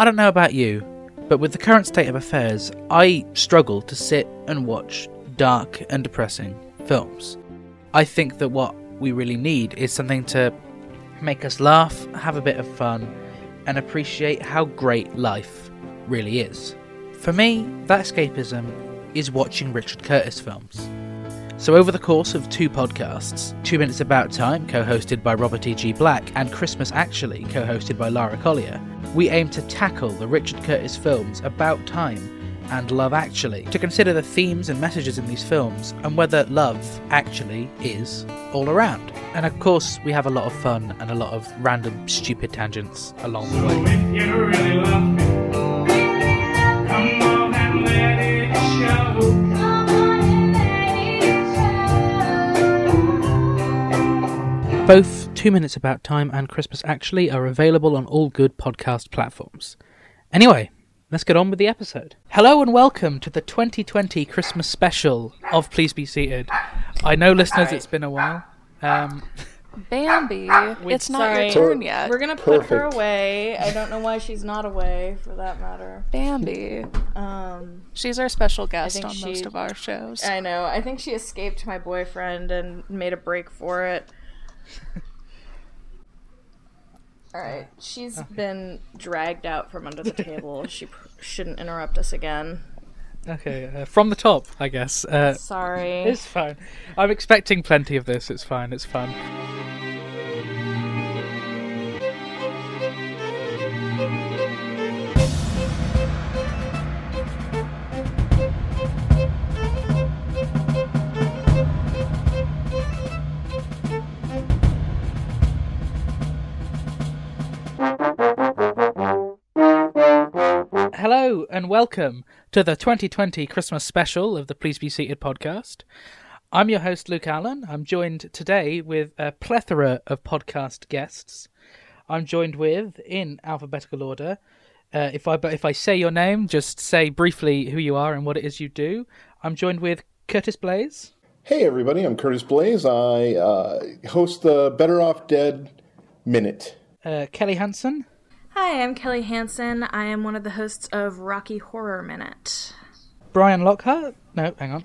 I don't know about you, but with the current state of affairs, I struggle to sit and watch dark and depressing films. I think that what we really need is something to make us laugh, have a bit of fun, and appreciate how great life really is. For me, that escapism is watching Richard Curtis films. So, over the course of two podcasts, Two Minutes About Time, co hosted by Robert E.G. Black, and Christmas Actually, co hosted by Lara Collier, we aim to tackle the Richard Curtis films About Time and Love Actually, to consider the themes and messages in these films and whether love actually is all around. And of course, we have a lot of fun and a lot of random stupid tangents along the way. If you really love me, come on and let it show. Both Two Minutes About Time and Christmas Actually are available on all good podcast platforms. Anyway, let's get on with the episode. Hello and welcome to the 2020 Christmas special of Please Be Seated. I know, listeners, it's been a while. Um, Bambi, it's not Sorry. your turn yet. We're gonna put her Perfect. away. I don't know why she's not away, for that matter. Bambi. Um, She's our special guest think on she- most of our shows. I know. I think she escaped my boyfriend and made a break for it. All right, she's been dragged out from under the table. She pr- shouldn't interrupt us again. okay, uh, from the top, I guess. Uh, Sorry. it's fine. I'm expecting plenty of this. It's fine. It's fun. And welcome to the 2020 Christmas special of the Please Be Seated podcast. I'm your host, Luke Allen. I'm joined today with a plethora of podcast guests. I'm joined with, in alphabetical order, uh, if I if I say your name, just say briefly who you are and what it is you do. I'm joined with Curtis Blaze, Hey, everybody, I'm Curtis Blaze. I uh, host the Better Off Dead Minute. uh, Kelly Hansen, Hi, I'm Kelly Hansen. I am one of the hosts of Rocky Horror Minute. Brian Lockhart. No, hang on.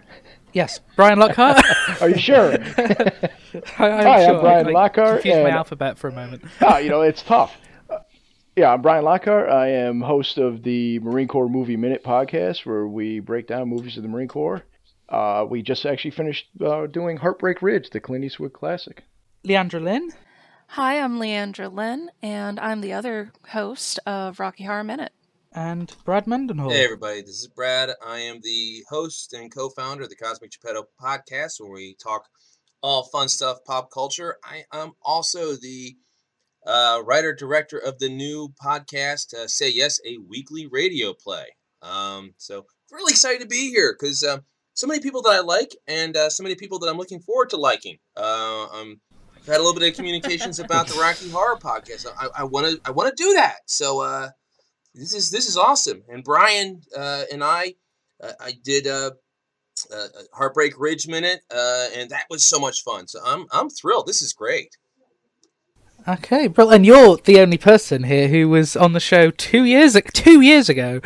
Yes, Brian Lockhart. Are you sure? I, I'm Hi, I'm. Brian I, I Lockhart, confused my alphabet for a moment. ah, you know, it's tough. Uh, yeah, I'm Brian Lockhart. I am host of the Marine Corps Movie Minute podcast, where we break down movies of the Marine Corps. Uh, we just actually finished uh, doing Heartbreak Ridge, the Clint Eastwood classic. Leandra Lynn. Hi, I'm Leandra Lynn, and I'm the other host of Rocky Horror Minute. and Brad Mendenhall. Hey everybody, this is Brad. I am the host and co-founder of the Cosmic Geppetto podcast, where we talk all fun stuff, pop culture. I am also the uh, writer director of the new podcast, uh, Say Yes, a weekly radio play. Um, so really excited to be here because um, so many people that I like and uh, so many people that I'm looking forward to liking. Uh, um, I've had a little bit of communications about the Rocky Horror podcast. I want to I want to do that. So. Uh, this is this is awesome. And Brian uh, and I, uh, I did uh, uh, Heartbreak Ridge minute, uh, and that was so much fun. So I'm I'm thrilled. This is great. Okay, bro, and you're the only person here who was on the show two years two years ago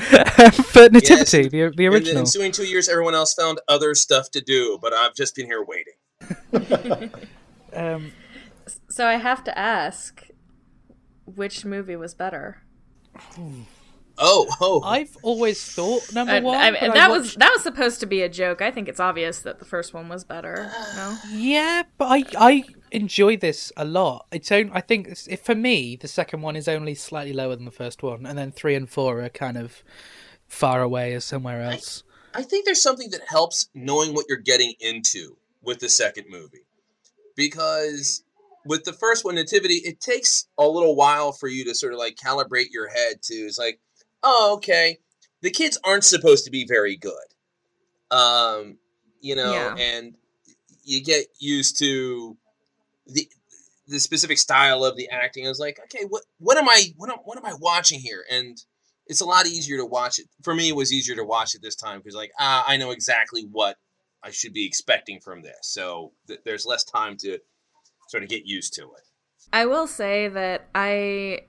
for Nativity, Yes, the, the In the original. ensuing two years, everyone else found other stuff to do, but I've just been here waiting. Um, So I have to ask, which movie was better? Oh, oh, I've always thought number one. I mean, but I that was that was supposed to be a joke. I think it's obvious that the first one was better. No, yeah, but I I enjoy this a lot. It's only, I think it's, if for me the second one is only slightly lower than the first one, and then three and four are kind of far away as somewhere else. I think there's something that helps knowing what you're getting into with the second movie. Because with the first one, Nativity, it takes a little while for you to sort of like calibrate your head to it's like, oh, okay, the kids aren't supposed to be very good. Um, you know, Yeah. and you get used to the the specific style of the acting. I was like, okay, what what am I what am, what am I watching here? And it's a lot easier to watch it. For me, it was easier to watch it this time because, like, ah, I know exactly what I should be expecting from this. So th- there's less time to sort of get used to it. I will say that I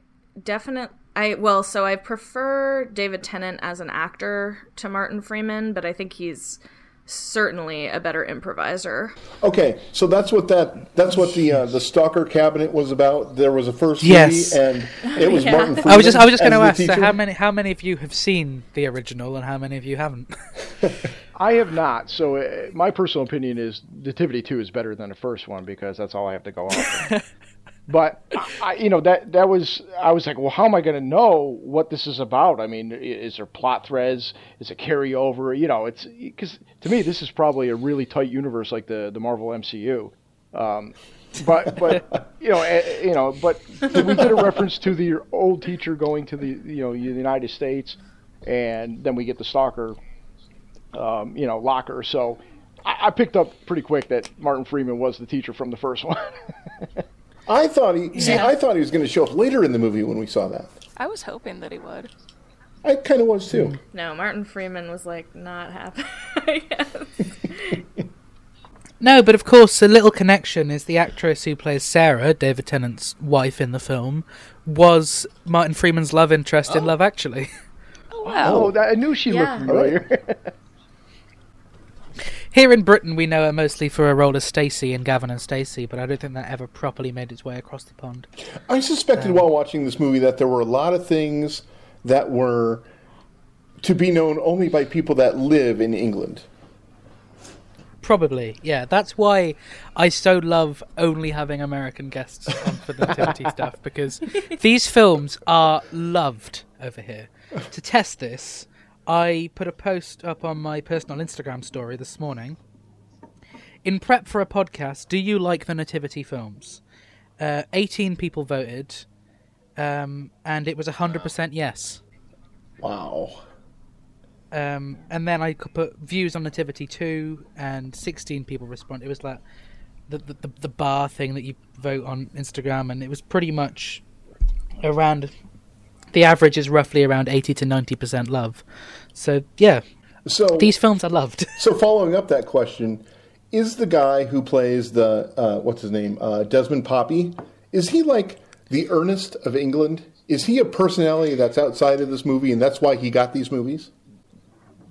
definitely I well, so I prefer David Tennant as an actor to Martin Freeman, but I think he's certainly a better improviser. Okay, so that's what that that's what the uh, the Stalker Cabinet was about. There was a first Yes. movie, and it was Yeah. Martin. Freeman I was just I was just going to ask. So how many how many of you have seen the original and how many of you haven't? I have not. So uh, my personal opinion is Nativity Two is better than the first one because that's all I have to go off. but I, you know that that was I was like, well, how am I going to know what this is about? I mean, is there plot threads? Is it carryover? You know, it's because to me this is probably a really tight universe like the the Marvel MCU. Um, but but you know eh, you know but we did a reference to the old teacher going to the you know the United States, and then we get the stalker um, you know, locker. So I, I picked up pretty quick that Martin Freeman was the teacher from the first one. I thought he see. I thought he was going to show up later in the movie when we saw that. I was hoping that he would. I kind of was too. No, Martin Freeman was like not happy. No, but of course, a little connection is the actress who plays Sarah, David Tennant's wife in the film, was Martin Freeman's love interest in Love Actually. Oh wow. oh, that, I knew she Yeah. looked familiar. Here in Britain, we know her mostly for her role as Stacey in Gavin and Stacey, but I don't think that ever properly made its way across the pond. I suspected while watching this movie that there were a lot of things that were to be known only by people that live in England. Probably, yeah. That's why I so love only having American guests on for the nativity stuff because these films are loved over here. To test this, I put a post up on my personal Instagram story this morning. In prep for a podcast, do you like the nativity films? Uh, 18 people voted, um, and it was 100% yes. Wow. Um, and then I could put views on Nativity 2, and 16 people responded. It was like the, the, the, the bar thing that you vote on Instagram, and it was pretty much around. The average is roughly around 80 to 90% love. So, yeah, So these films are loved. So following up that question, is the guy who plays the uh, what's his name uh, Desmond Poppy? Is he like the Ernest of England? Is he a personality that's outside of this movie, and that's why he got these movies?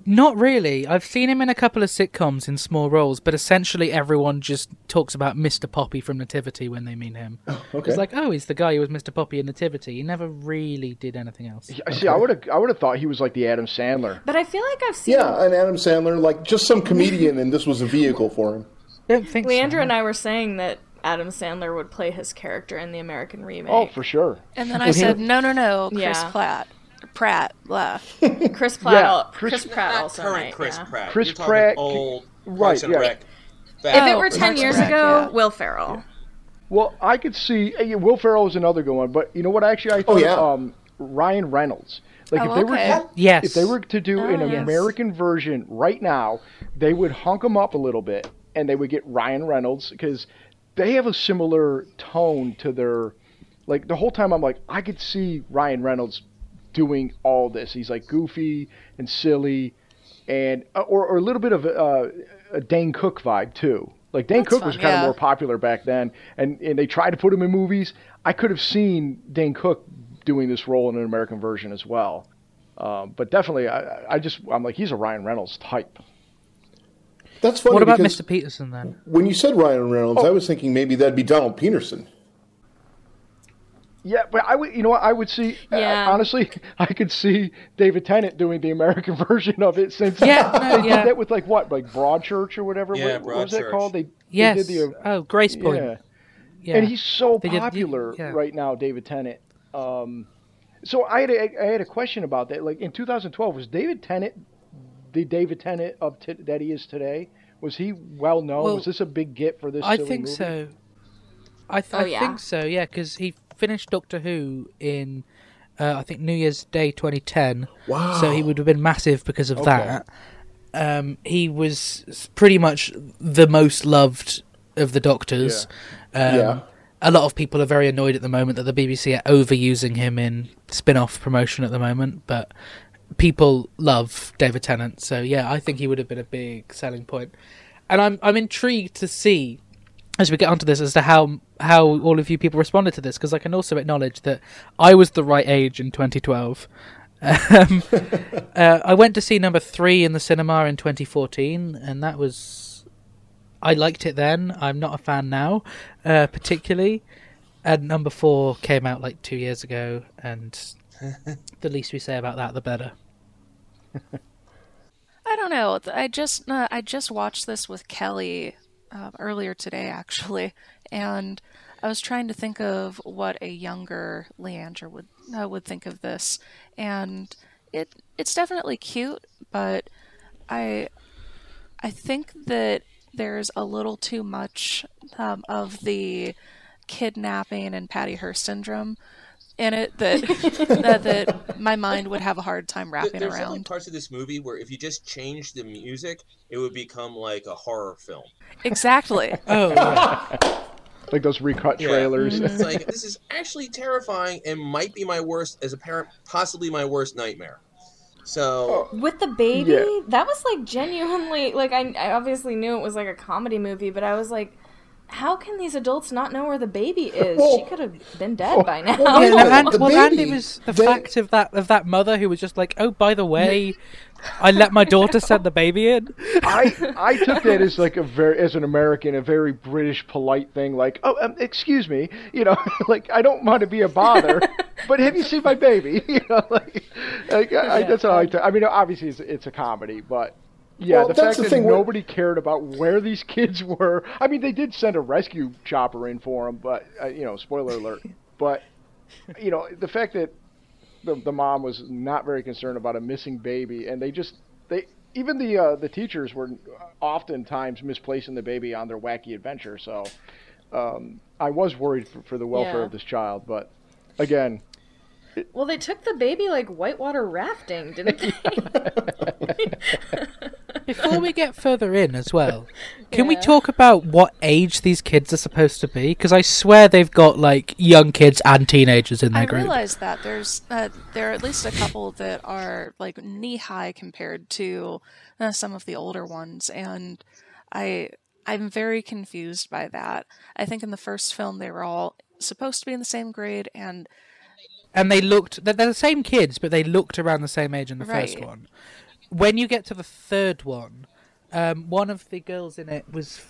Not really. I've seen him in a couple of sitcoms in small roles, but essentially everyone just talks about Mr. Poppy from Nativity when they mean him. Oh, okay. It's like, oh, he's the guy who was Mr. Poppy in Nativity. He never really did anything else. I See, I would have, I would have thought he was like the Adam Sandler. But I feel like I've seen yeah, an Adam Sandler, like just some comedian, and this was a vehicle for him. I don't think so. Leandra and I were saying that Adam Sandler would play his character in the American remake. Oh, for sure. And then I said, no, no, no, Chris Yeah. Platt. Pratt, blah. Chris Pratt. Yeah, Chris- Chris, Pratt Not also current might, Chris yeah. Pratt. Chris You're Pratt- Old right, Parks yeah. Rec. If it Oh, were ten Parks years Rec, ago, yeah. Will Ferrell. Well, I could see yeah, Will Ferrell is another good one, but you know what? Actually, I thought yeah. um, Ryan Reynolds. Like Oh, if they were to, Yes. if they were to do an Oh, yes. American version right now, they would hunk him up a little bit, and they would get Ryan Reynolds because they have a similar tone to their. Like the whole time, I'm like, I could see Ryan Reynolds doing all this. He's like goofy and silly, and uh, or, or a little bit of uh, a Dane Cook vibe too. Like Dane That's Cook was fun, kind of more popular back then, and and they tried to put him in movies. I could have seen Dane Cook doing this role in an American version as well. Um, but definitely, I, I just I'm like he's a Ryan Reynolds type. That's funny What about Mr. Peterson then? when you said Ryan Reynolds, I was thinking maybe that'd be Donald Peterson. Yeah, but I would, you know what, I would see. uh, Yeah. honestly, I could see David Tennant doing the American version of it since Yeah, no, they yeah. did that with like what, like Broadchurch or whatever. Yeah, what, what was that called? They, they did the, uh, oh, Gracepoint. yeah. Yeah. and he's so They did- popular yeah. right now, David Tennant. Um, so I had a, I had a question about that. Like in 2012, was David Tennant the David Tennant of t- that he is today? Was he well known? Well, was this a big get for this? I silly think movie? so. I, th- Oh, I yeah. think so. Yeah, because he finished Doctor Who in, uh, I think New Year's Day 2010. Wow. So he would have been massive because of Okay. that. Um, he was pretty much the most loved of the Doctors. Um, Yeah. A lot of people are very annoyed at the moment that the BBC are overusing him in spin-off promotion at the moment, but people love David Tennant. So yeah, I think he would have been a big selling point. And I'm I'm intrigued to see as we get onto this as to how how all of you people responded to this because I can also acknowledge that I was the right age in 2012. Um, uh, I went to see number three in the cinema in 2014, and that was I liked it then. I'm not a fan now, uh, particularly. And number four came out like two years ago, and the least we say about that, the better. I don't know. I just uh, I just watched this with Kelly uh, earlier today, actually, and I was trying to think of what a younger Leandra would uh, would think of this, and it it's definitely cute, but I I think that there's a little too much um, of the kidnapping and Patty Hearst syndrome in it that that, that my mind would have a hard time There- wrapping There's definitely around. parts of this movie where if you just change the music, it would become like a horror film. Exactly. Oh, yeah. Like those recut Yeah. trailers. Mm-hmm. It's like this is actually terrifying and might be my worst as a parent, possibly my worst nightmare. So oh. With the baby, Yeah. that was like genuinely like I, I obviously knew it was like a comedy movie, but I was like, how can these adults not know where the baby is? Well- she could have been dead by now. well, Yeah, no, no, and, the well, Andy baby, was the they- fact of that of that mother who was just like, oh, by the way, I let my daughter send the baby in. I I took that as like a very as an American a very British polite thing like oh um, excuse me you know like I don't want to be a bother but have you seen my baby you know like, like I, I, that's how I took mean obviously it's, it's a comedy but yeah Well, the that's fact the that nobody cared about where these kids were I mean they did send a rescue chopper in for them but uh, you know spoiler alert but you know the fact that the, the mom was not very concerned about a missing baby, and they just they even the uh, the teachers were oftentimes misplacing the baby on their wacky adventure. So um, I was worried for, for the welfare Yeah. of this child, but again, well, they took the baby like whitewater rafting, didn't they? Before we get further in as well, can we talk about what age these kids are supposed to be? Because I swear they've got like young kids and teenagers in their I group. realize that there's uh, there are at least a couple that are like knee high compared to uh, some of the older ones, and I I'm very confused by that. I think in the first film they were all supposed to be in the same grade, and and they looked they're, they're the same kids but they looked around the same age in the first one when you get to the third one um, one of the girls in it was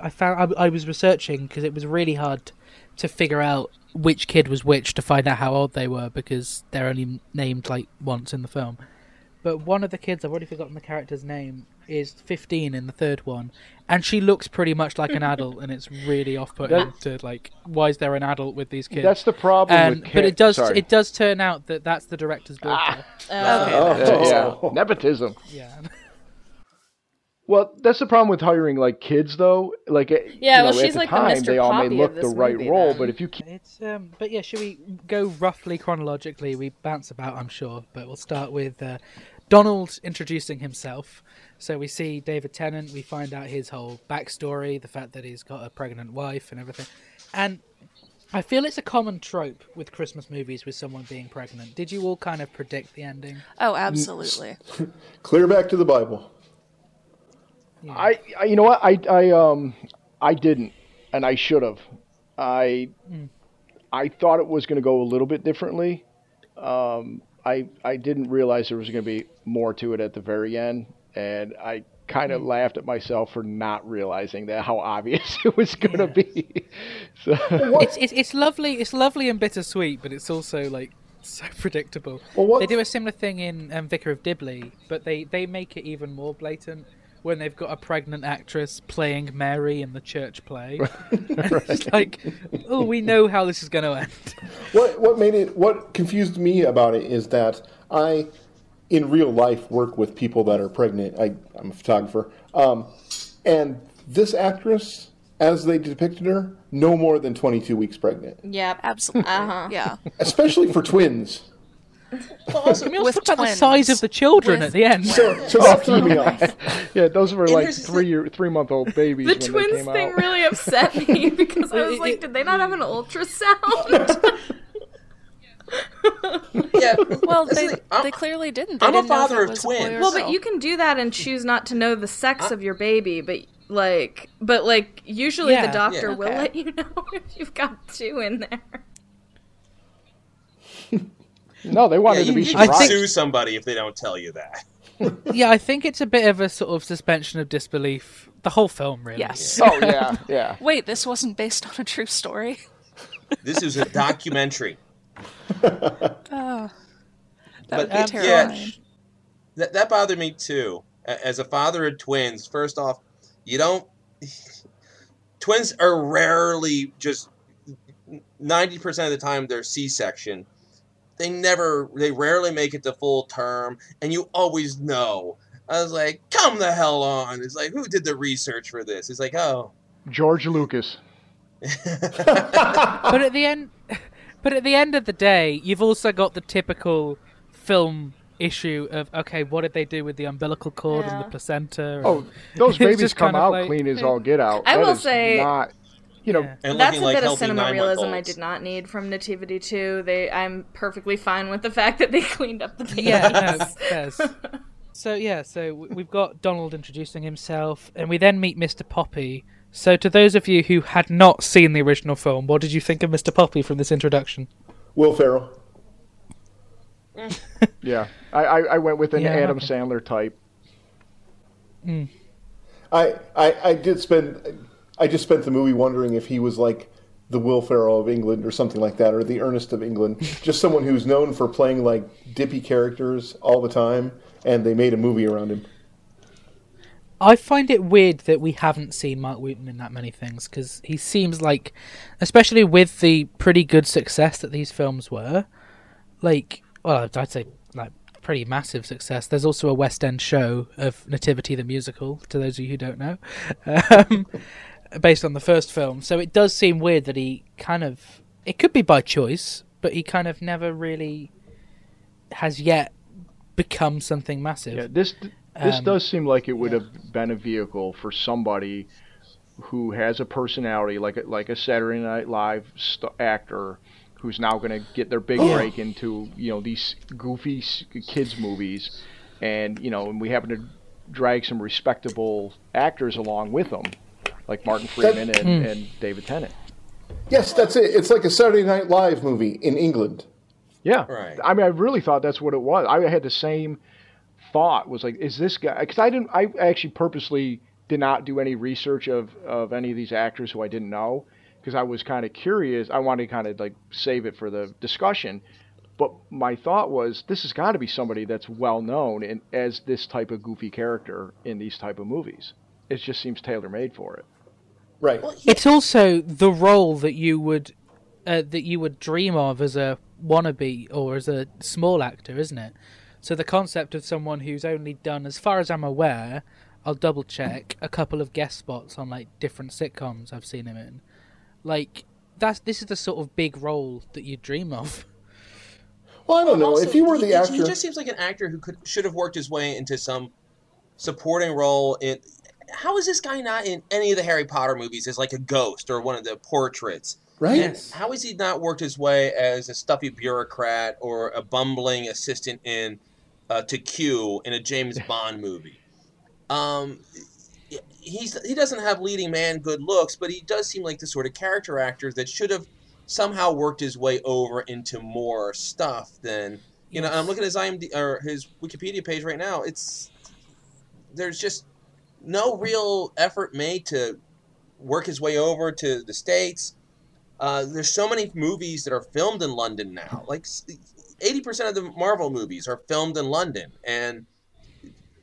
I found i, I was researching because it was really hard to figure out which kid was which to find out how old they were because they're only named like once in the film. But one of the kids i've already forgotten the character's name is 15 in the third one and she looks pretty much like an adult and it's really off-putting to like why is there an adult with these kids that's the problem and, with. but it does Sorry. it does turn out that that's the director's daughter. okay, Yeah, yeah. nepotism. Yeah. Well, that's the problem with hiring like kids, though. Like, Yeah, you well, know, she's at the like the time, Mr. they all may look the right movie, role, then. but if you keep It's um but yeah, should we go roughly chronologically? We bounce about, I'm sure, but we'll start with uh, Donald introducing himself. So we see David Tennant, we find out his whole backstory, the fact that he's got a pregnant wife and everything. And I feel it's a common trope with Christmas movies with someone being pregnant. Did you all kind of predict the ending? oh, absolutely. Clear back to the Bible. I, I you know what I I um I didn't and I should have. I I thought it was going to go a little bit differently. Um I I didn't realize there was going to be more to it at the very end and I kind of laughed at myself for not realizing that how obvious it was going to be. so It's, it's it's lovely. It's lovely and bittersweet, but it's also like so predictable. Well, what- They do a similar thing in um, Vicar of Dibley, but they they make it even more blatant when they've got a pregnant actress playing Mary in the church play. it's like, oh, we know how this is going to end. What what made it what confused me about it is that I, in real life, work with people that are pregnant. I I'm a photographer, um, and this actress, as they depicted her, no more than 22 weeks pregnant, Yeah, Absolutely. Uh-huh. Yeah. especially for twins. Can we also talk about the size of the children With at the end? So so that threw me off. yeah, those were like three year, three month old babies The when they twins came thing out. really upset me because I was It- like, it- did they not have an ultrasound? yeah. Well, they, is- I'm- they clearly didn't. They I'm a didn't know if father of was a boy twins. or well, but you can do that and choose not to know the sex of your baby, but Like, but like usually Yeah. the doctor Yeah. will Okay. let you know if you've got two in there. No, they wanted Yeah, to be you, you I think- sue somebody if they don't tell you that. yeah, I think it's a bit of a sort of suspension of disbelief. The whole film, really. Yes. Oh yeah, yeah. Wait, this wasn't based on a true story. This is a documentary. That would be um, terrifying. That that bothered me too. As a father of twins, first off, you don't. Twins are rarely just ninety percent of the time they're C-section. They never, they rarely make it to full term, and you always know. I was like, "Come the hell on!" It's like, who did the research for this? It's like, oh, George Lucas. But at the end, but at the end of the day, you've also got the typical film issue of okay, what did they do with the umbilical cord and the Yeah. placenta? Oh, those babies come out like- clean as hmm. all get out. I That will is say- not, you know, Yeah. and That's a like bit of cinema realism I did not need from Nativity 2. They, I'm perfectly fine with the fact that they cleaned up the babies. Yeah, no, yes. So yeah, so we've got Donald introducing himself, and we then meet Mr. Poppy. So to those of you who had not seen the original film, what did you think of Mr. Poppy from this introduction? Will Ferrell. yeah. I, I, I went with an Yeah, Adam okay. Sandler type. Hmm. I, I I did spend I just spent the movie wondering if he was like the Will Ferrell of England or something like that, or the Ernest of England, just someone who's known for playing like dippy characters all the time, and they made a movie around him. I find it weird that we haven't seen Marc Wootton in that many things because he seems like, especially with the pretty good success that these films were, like, well, I'd say like pretty massive success. There's also a West End show of Nativity the musical. To those of you who don't know, um, based on the first film, so it does seem weird that he kind of. It could be by choice, but he kind of never really has yet become something massive. Yeah, this this Um, does seem like it would have been a vehicle for somebody who has a personality like a, like a Saturday Night Live st- actor who's now going to get their big break into you know these goofy s- kids movies, and you know and we happen to drag some respectable actors along with them, like Martin Freeman and, Hmm. and David Tennant. Yes, that's it. It's like a Saturday Night Live movie in England. Yeah, Right. I mean, I really thought that's what it was. I had the same thought. Was like, is this guy? Because I didn't. I actually purposely did not do any research of of any of these actors who I didn't know because I was kind of curious. I wanted to kind of like save it for the discussion. But my thought was, this has got to be somebody that's well known in, as this type of goofy character in these type of movies. It just seems tailor made for it. Right. It's also the role that you would uh, that you would dream of as a wannabe or as a small actor, isn't it? So the concept of someone who's only done, as far as I'm aware, I'll double check a couple of guest spots on like different sitcoms I've seen him in. Like that's this is the sort of big role that you dream of. Well, I don't know. Also, if you were the he, actor, he just seems like an actor who could should have worked his way into some supporting role in. How is this guy not in any of the Harry Potter movies as like a ghost or one of the portraits? right? Yes. How has he not worked his way as a stuffy bureaucrat or a bumbling assistant in uh, to Q in a James Bond movie? Um, he's he doesn't have leading man good looks, but he does seem like the sort of character actor that should have somehow worked his way over into more stuff than you know. I'm looking at his IMD or his Wikipedia page right now. It's there's just no real effort made to work his way over to the states. Uh, there's so many movies that are filmed in London now. Like eighty percent of the Marvel movies are filmed in London, and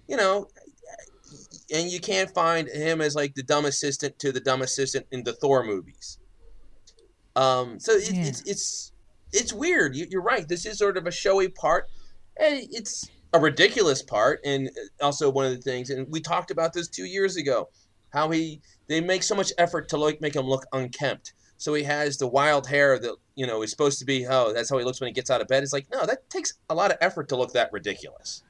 you know, and you can't find him as like the dumb assistant to the dumb assistant in the Thor movies. Um, so it, Yeah. it's it's it's weird. You, you're right. This is sort of a showy part, and it's a ridiculous part, and also one of the things. And we talked about this two years ago, how he they make so much effort to like make him look unkempt. So he has the wild hair that you know is supposed to be. Oh, that's how he looks when he gets out of bed. It's like no, that takes a lot of effort to look that ridiculous.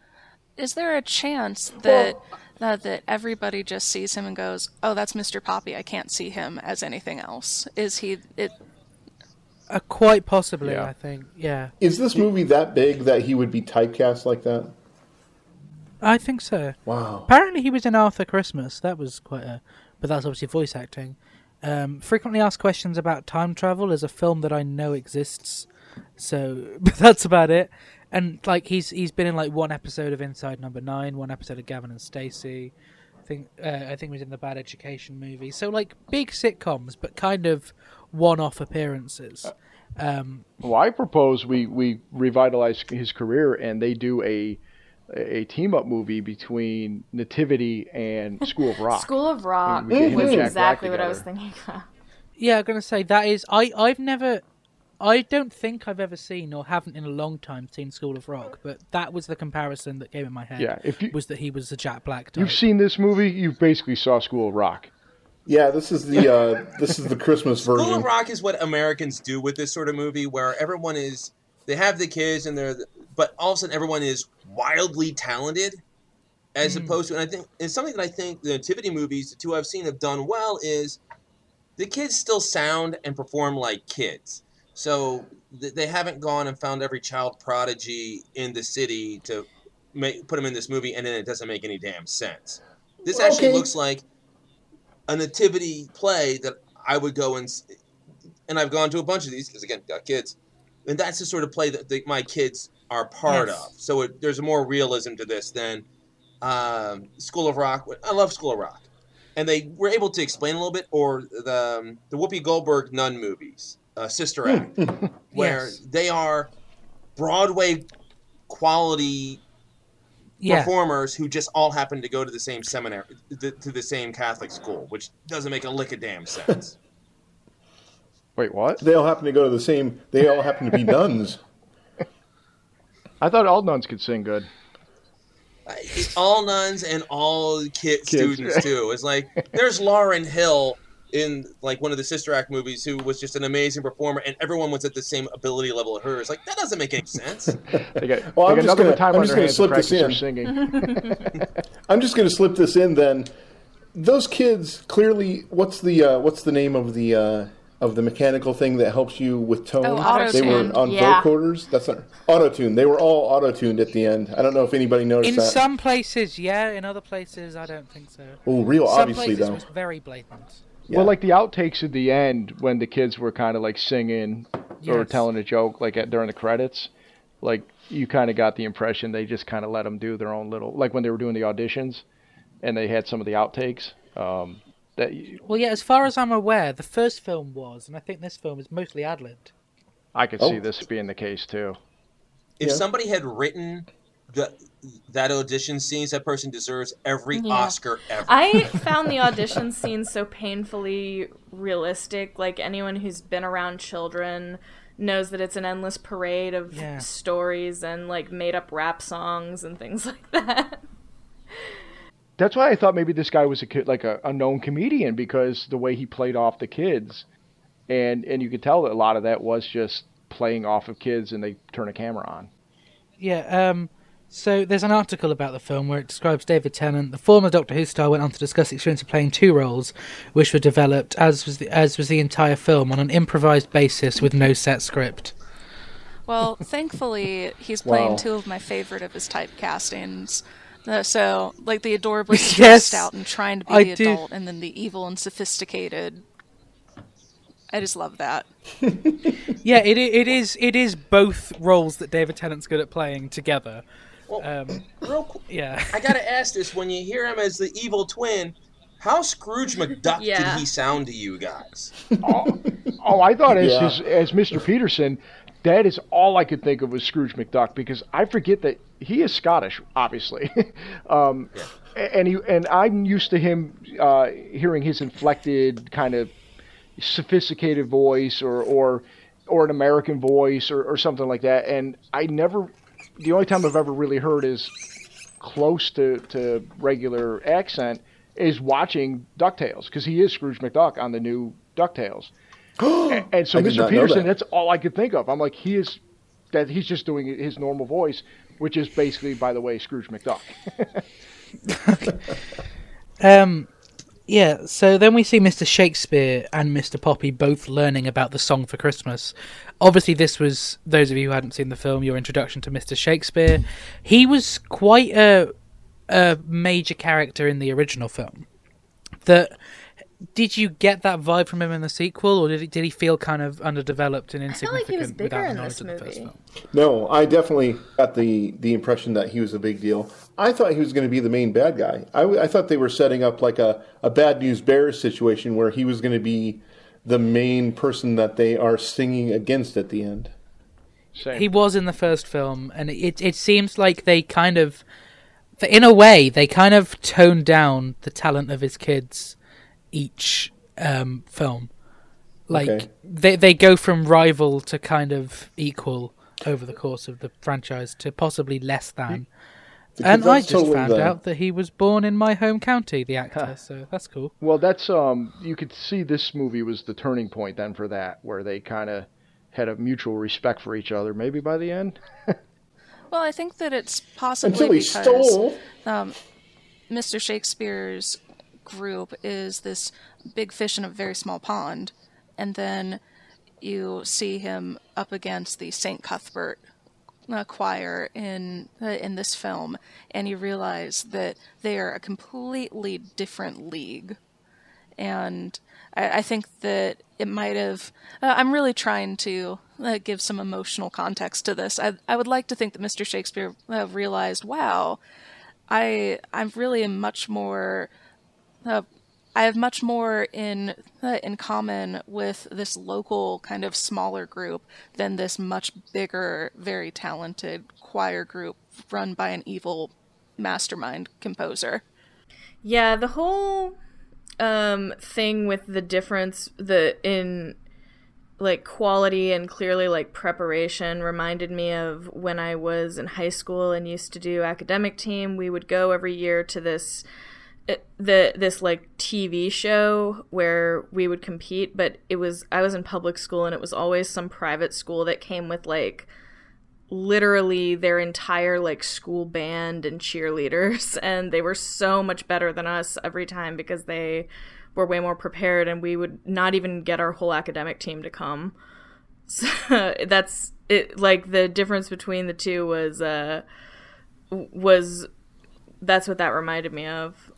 Is there a chance that that that everybody just sees him and goes, "Oh, that's Mr. Poppy. I can't see him as anything else." Is he? It Uh, quite possibly, Yeah. I think. Yeah, Is this movie that big that he would be typecast like that? I think so. Wow. Apparently, he was in Arthur Christmas. That was quite a but that's obviously voice acting. Um, frequently asked questions about time travel is a film that I know exists, so but that's about it. And like he's he's been in like one episode of Inside Number Nine, one episode of Gavin and Stacey. I think uh, I think he was in the Bad Education movie. So like big sitcoms, but kind of one-off appearances. Um, Well, I propose we, we revitalize his career and they do a a team up movie between Nativity and School of Rock. School of Rock We get him was exactly Black what I was together. thinking. Yeah, I'm gonna say that is I I've never I don't think I've ever seen or haven't in a long time seen School of Rock, but that was the comparison that came in my head. Yeah, if you- was that he was the Jack Black type. You've seen this movie, you basically saw School of Rock. Yeah, this is the uh, this is the Christmas School version. School of Rock is what Americans do with this sort of movie, where everyone is they have the kids and they're, but all of a sudden everyone is wildly talented, as hmm. opposed to, and I think it's something that I think the nativity movies, the two I've seen, have done well is the kids still sound and perform like kids. So th- they haven't gone and found every child prodigy in the city to make put them in this movie, and then it doesn't make any damn sense. This actually Okay. looks like a nativity play that I would go and and I've gone to a bunch of these because again, got kids, and that's the sort of play that the, my kids are part Yes. of. So it, there's more realism to this than um, School of Rock. I love School of Rock, and they were able to explain a little bit, or the um, the Whoopi Goldberg nun movies, uh, Sister Act, where Yes. they are Broadway quality yeah, performers who just all happen to go to the same seminary, to to the same Catholic school, which doesn't make a lick of damn sense. Wait, what? They all happen to go to the same. They all happen to be nuns. I thought all nuns could sing good. all nuns and all kid Kids. students too. It's like there's Lauryn Hill in like one of the Sister Act movies who was just an amazing performer, and everyone was at the same ability level of hers. Like that doesn't make any sense. They got, Well, they I'm just gonna- time I'm just gonna slip this in. singing. I'm just going to slip this in then. Those kids clearly. What's the uh, what's the name of the uh, of the mechanical thing that helps you with tone? Oh, they were on Yeah. vocoders. That's not auto tune. They were all auto tuned at the end. I don't know if anybody noticed in that. In some places, yeah. In other places, I don't think so. oh, real some obviously places though. was very blatant. Yeah. Well, like the outtakes at the end when the kids were kind of like singing or telling a joke, like at, during the credits, like you kind of got the impression they just kind of let them do their own little, like when they were doing the auditions, and they had some of the outtakes. Um, that you- Well, yeah. As far as I'm aware, the first film was, and I think this film is mostly ad libbed. I could Oh. see this being the case too. If Yeah. somebody had written the that audition scenes, that person deserves every Yeah. Oscar ever. I found the audition scene so painfully realistic. Like anyone who's been around children knows that it's an endless parade of Yeah. stories and like made up rap songs and things like that. That's why I thought maybe this guy was a kid, like a, a known comedian because the way he played off the kids, and and you could tell that a lot of that was just playing off of kids, and they turn a camera on. Yeah. Um. So there's an article about the film where it describes David Tennant, the former Doctor Who star, went on to discuss the experience of playing two roles, which were developed as was the, as was the entire film on an improvised basis with no set script. Well, thankfully, he's playing Wow. two of my favorite of his typecastings. Uh, so, like the adorably Yes. stressed out and trying to be I the do. adult, and then the evil and sophisticated. I just love that. Yeah, it it is it is both roles that David Tennant's good at playing together. Well, Um, real quick, yeah. I gotta ask this: when you hear him as the evil twin, how Scrooge McDuck Yeah. did he sound to you guys? Oh, oh I thought as Yeah. his, as Mr. Peterson, that is all I could think of was Scrooge McDuck because I forget that he is Scottish, obviously, um, a- and he and I'm used to him uh, hearing his inflected kind of sophisticated voice or or or an American voice or, or something like that, and I never. The only time I've ever really heard is close to, to regular accent is watching DuckTales because he is Scrooge McDuck on the new DuckTales. And, and so Mr. Peterson, that. that's all I could think of. I'm like, he is that he's just doing his normal voice, which is basically, by the way, Scrooge McDuck. Um, yeah. So then we see Mr. Shakespeare and Mr. Poppy both learning about the song for Christmas. Obviously, this was those of you who hadn't seen the film, your introduction to Mr. Shakespeare. He was quite a a major character in the original film. That did you get that vibe from him in the sequel, or did he, did he feel kind of underdeveloped and feel insignificant like he was bigger in this of the first movie. No, I definitely got the the impression that he was a big deal. I thought he was going to be the main bad guy. I thought they were setting up like a, a bad news bears situation where he was going to be the main person that they are singing against at the end. Same. He was in the first film, and it it seems like they kind of, in a way, they kind of toned down the talent of his kids each um, film. Like Okay. they they go from rival to kind of equal over the course of the franchise to possibly less than. Because And I just totally found the- out that he was born in my home county, the actor. so that's cool. Well, that's um. You could see this movie was the turning point then for that, where they kind of had a mutual respect for each other. Maybe by the end. Well, I think that it's possibly until he because stole. um, Mr. Shakespeare's group is this big fish in a very small pond, and then you see him up against the Saint Cuthbert uh, choir in uh, in this film, and you realize that they are a completely different league. And I, I think that it might have. Uh, I'm really trying to uh, give some emotional context to this. I, I would like to think that Mr. Shakespeare uh, realized, wow, I I'm really am much more. Uh, I have much more in uh, in common with this local kind of smaller group than this much bigger, very talented choir group run by an evil mastermind composer. Yeah, the whole um thing with the difference the in like quality and clearly like preparation reminded me of when I was in high school and used to do academic team. We would go every year to this the this like TV show where we would compete, but it was I was in public school and it was always some private school that came with like literally their entire like school band and cheerleaders and they were so much better than us every time because they were way more prepared and we would not even get our whole academic team to come. So that's it like the difference between the two was uh was that's what that reminded me of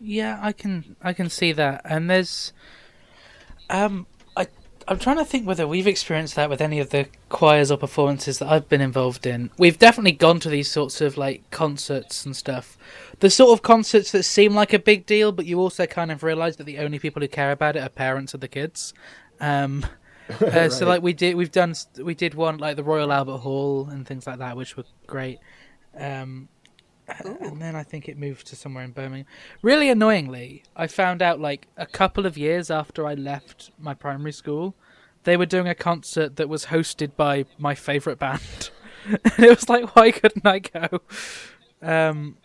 Yeah, I can I can see that. And there's um I I'm trying to think whether we've experienced that with any of the choirs or performances that I've been involved in. We've definitely gone to these sorts of like concerts and stuff. The sort of concerts that seem like a big deal, but you also kind of realize that the only people who care about it are parents of the kids. Um uh, so like we did we've done we did one like the Royal Albert Hall and things like that which were great. Um and then I think it moved to somewhere in Birmingham. Really annoyingly, I found out like a couple of years after I left my primary school, they were doing a concert that was hosted by my favorite band, and it was like, why couldn't I go? Um,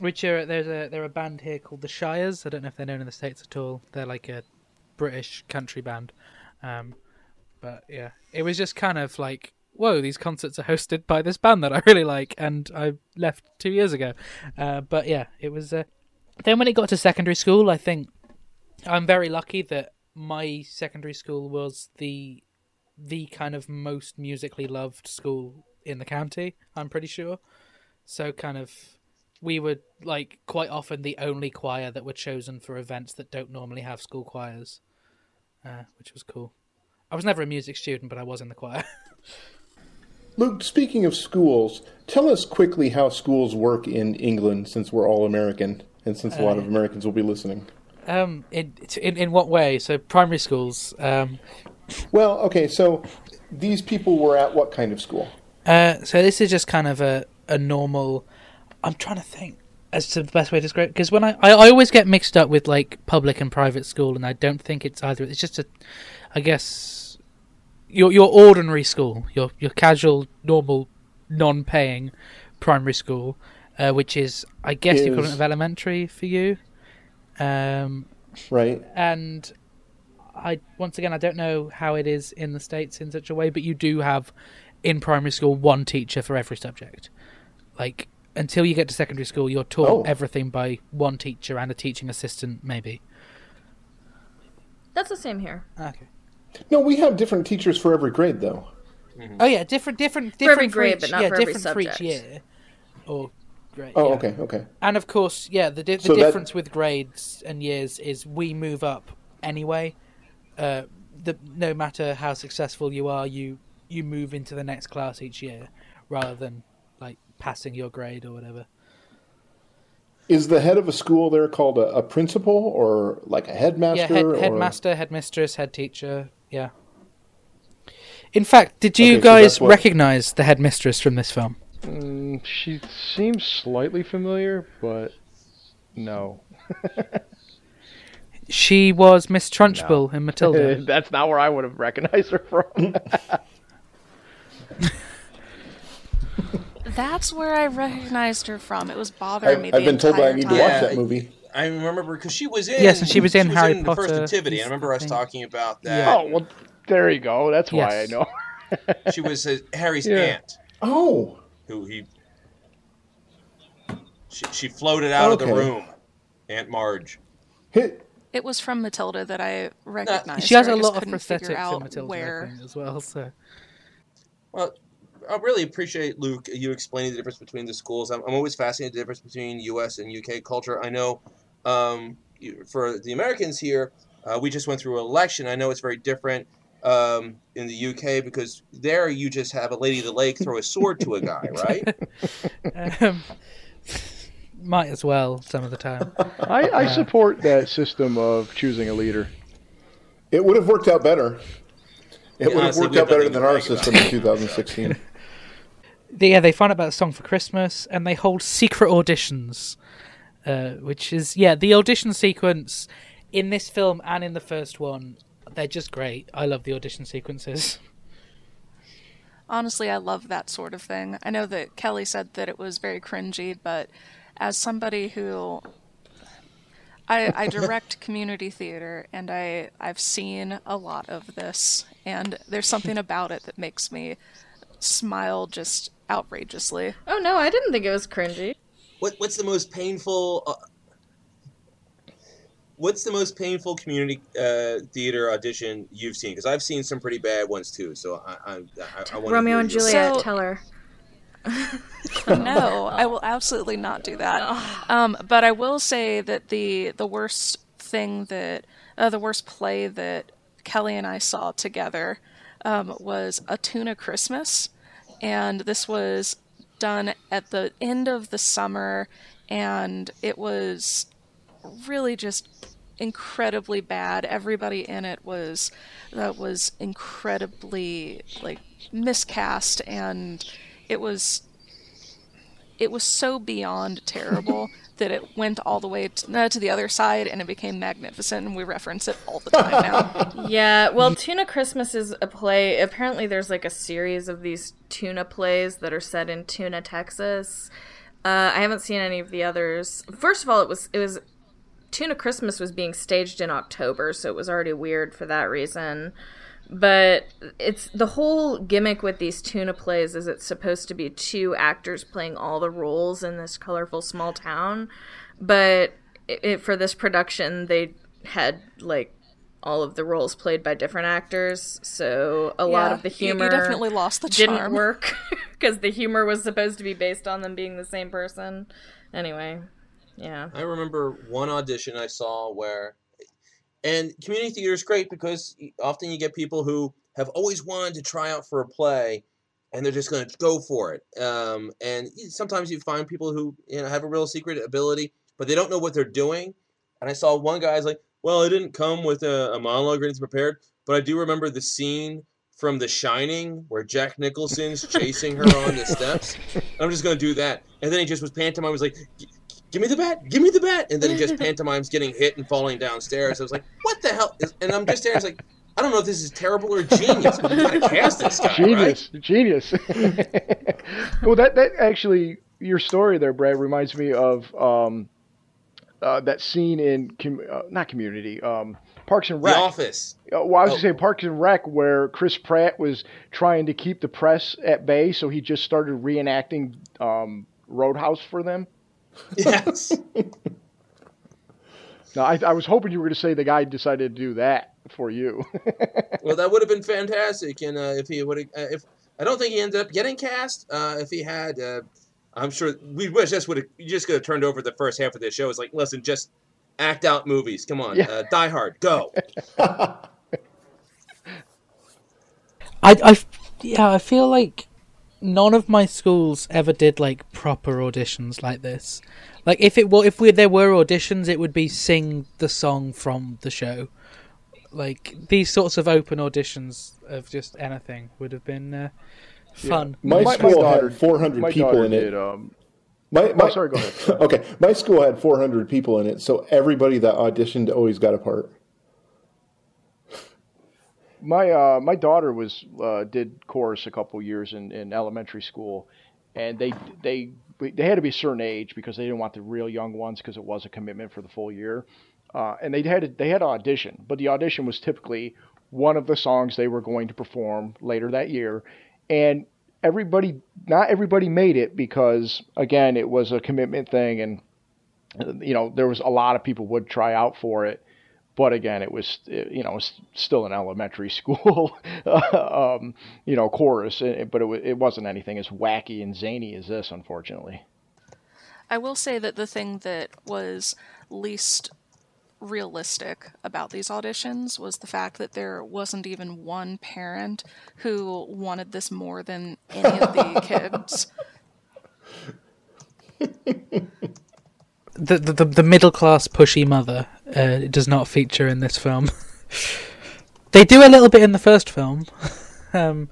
which are there's a they're a band here called the Shires. I don't know if they're known in the states at all. They're like a British country band, um, but yeah, it was just kind of like whoa, these concerts are hosted by this band that I really like, and I left two years ago. Uh, but yeah, it was. Uh... Then when it got to secondary school, I think I'm very lucky that my secondary school was the the kind of most musically loved school in the county. I'm pretty sure. So kind of we were like quite often the only choir that were chosen for events that don't normally have school choirs, uh, which was cool. I was never a music student, but I was in the choir. Luke, speaking of schools, tell us quickly how schools work in England since we're all American and since a lot of Americans will be listening. Um, in in in what way? So primary schools. Um, Well, okay, so these people were at what kind of school? uh, so this is just kind of a a normal. I'm trying to think as to the best way to describe because when I, I I always get mixed up with like public and private school, and I don't think it's either. It's just a, I guess, your your ordinary school, your your casual, normal, non-paying primary school, uh, which is I guess the equivalent of elementary for you. Um, Right? and I once again I don't know how it is in the states in such a way, but you do have in primary school one teacher for every subject. Like until you get to secondary school, you're taught Oh. everything by one teacher and a teaching assistant, maybe. that's the same here Okay. No, we have different teachers for every grade, though. Oh yeah, different, different, different every grade, each, but not yeah, for every different for each subject. year. Or grade. Oh, yeah. okay, okay. And of course, yeah, the di- the So that- difference with grades and years is we move up anyway. Uh, the no matter how successful you are, you you move into the next class each year, rather than like passing your grade or whatever. Is the head of a school there called a, a principal or like a headmaster? yeah, head, or- headmaster, headmistress, head teacher. Yeah. In fact, did you Okay, guys that's what- recognize the headmistress from this film? Mm, she seems slightly familiar, but no. She was Miss Trunchbull in Matilda. That's not where I would have recognized her from. That's where I recognized her from. It was bothering I've, me. I've been told that I entire need to watch Yeah. that movie. I remember because she was in. Yes, and she was in Harry in the first Potter. Nativity. I remember us Thing. talking about that. Yeah. oh well, there you go. That's why Yes. I know. She was uh, Harry's Yeah. aunt, Oh, who he. She, she floated out of the room, Aunt Marge. hit. It was from Matilda that I recognized. She has her. a I just lot of prosthetics out in Matilda I where. as well. So Well, I really appreciate Luke you explaining the difference between the schools. I'm, I'm always fascinated with the difference between U.S. and U.K. culture. I know um, for the Americans here, uh, we just went through an election. I know it's very different um, in the U.K. because there you just have a lady of the lake throw a sword to a guy, right? um, might as well some of the time. I, I support that system of choosing a leader. It would have worked out better. It would have honestly, worked out better than our system in 2016. They- yeah, they find out about a song for Christmas and they hold secret auditions, uh, which is yeah the audition sequence in this film and in the first one. They're just great. I love the audition sequences. Honestly, I love that sort of thing. I know that Kelly said that it was very cringy, but as somebody who I, I direct community theater and I I've seen a lot of this and there's something about it that makes me smile just outrageously. Oh no, I didn't think it was cringy. What, what's the most painful? Uh, what's the most painful community uh, theater audition you've seen? Because I've seen some pretty bad ones too. So I, I, I, I want Romeo and Juliet, So- tell her. no, I will absolutely not do that. Um, but I will say that the the worst thing that uh, the worst play that Kelly and I saw together um, was a tuna Christmas, and this was done at the end of the summer, and it was really just incredibly bad. Everybody in it was that was incredibly like miscast and it was it was so beyond terrible that it went all the way to, uh, to the other side and it became magnificent and we reference it all the time now. Yeah, well, Tuna Christmas is a play. Apparently, there's like a series of these tuna plays that are set in Tuna, Texas. Uh, I haven't seen any of the others. First of all, it was it was Tuna Christmas was being staged in October, so it was already weird for that reason. But it's the whole gimmick with these tuna plays is it's supposed to be two actors playing all the roles in this colorful small town. But it, for this production, they had like all of the roles played by different actors, so a lot of the you- you humor definitely lost the charm. didn't work because the humor was supposed to be based on them being the same person. Anyway, yeah. I remember one audition I saw where, and community theater is great because often you get people who have always wanted to try out for a play, and they're just going to go for it. Um, and sometimes you find people who you know have a real secret ability, but they don't know what they're doing. And I saw one guy's like, "Well, I didn't come with a, a monologue or anything prepared, but I do remember the scene." From The Shining, where Jack Nicholson's chasing her on the steps. I'm just gonna do that, and then he just was pantomime. Was like, give me the bat, give me the bat, and then he just pantomimes getting hit and falling downstairs. I was like, what the hell? Is, and I'm just there. It's like, I don't know if this is terrible or genius, but you gotta cast this guy, Genius, right? genius. well, that that actually your story there, Brad, reminds me of um, uh, that scene in com- uh, not Community, um, Parks and Rec. The Rec. Office. Uh, well, I was Oh. gonna say Parks and Rec, where Chris Pratt was trying to keep the press at bay, so he just started reenacting um, Roadhouse for them. Yes. Now, I, I was hoping you were going to say the guy decided to do that for you. well, that would have been fantastic, and uh, if he would have, uh, if I don't think he ended up getting cast. Uh, if he had, uh, I'm sure we wish this would have. Just could have turned over the first half of this show. It's like, listen, just act out movies. Come on, Yeah. uh, Die Hard, go. I, I, yeah, I feel like none of my schools ever did like proper auditions like this. Like if it were, if we there were auditions, it would be sing the song from the show. Like these sorts of open auditions of just anything would have been uh, fun. My, My- my school daughter- had 400 people daughter in it. did. Um, My, my, Oh, sorry, go ahead. okay, my school had 400 people in it, so everybody that auditioned always got a part. My uh, my daughter was uh, did chorus a couple years in, in elementary school, and they they they had to be a certain age because they didn't want the real young ones because it was a commitment for the full year, uh, and they had to, they had audition, but the audition was typically one of the songs they were going to perform later that year, and everybody not everybody made it because again it was a commitment thing and you know there was a lot of people would try out for it but again, it was uh, you know it's still an elementary school, um, you know, chorus. uh, But it wa- it wasn't anything as wacky and zany as this, unfortunately. I will say that the thing that was least realistic about these auditions was the fact that there wasn't even one parent who wanted this more than any of the kids. the the, the middle class pushy mother uh, it does not feature in this film. they do a little bit in the first film. um,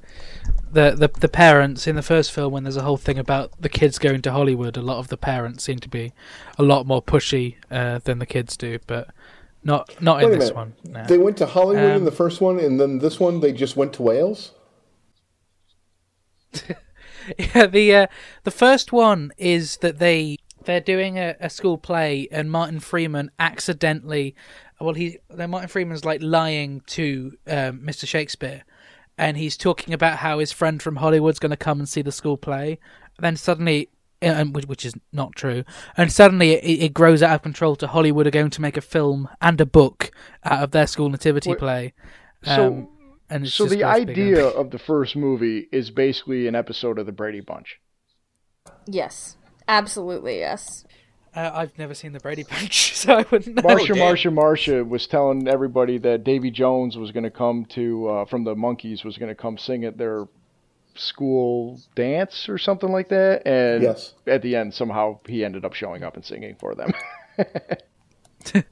the, the the parents in the first film when there's a whole thing about the kids going to Hollywood, a lot of the parents seem to be a lot more pushy uh, than the kids do, but not not Wait in this minute. one. no. They went to Hollywood in Um, the first one, and then this one they just went to Wales. Yeah, the uh, the first one is that they they're doing a, a school play and Martin Freeman accidentally well he then Martin Freeman's like lying to um, Mr Shakespeare and he's talking about how his friend from Hollywood's going to come and see the school play then suddenly um, which, which is not true and suddenly it, it grows out of control to Hollywood are going to make a film and a book out of their school nativity Wait, play so- um, and it's So just the goes bigger. idea of the first movie is basically an episode of the Brady Bunch. Yes, absolutely yes. Uh, I've never seen the Brady Bunch, so I wouldn't know. Marsha, damn. Marsha, Marsha was telling everybody that Davy Jones was going to come to uh, from the Monkees was going to come sing at their school dance or something like that, and Yes. at the end somehow he ended up showing up and singing for them.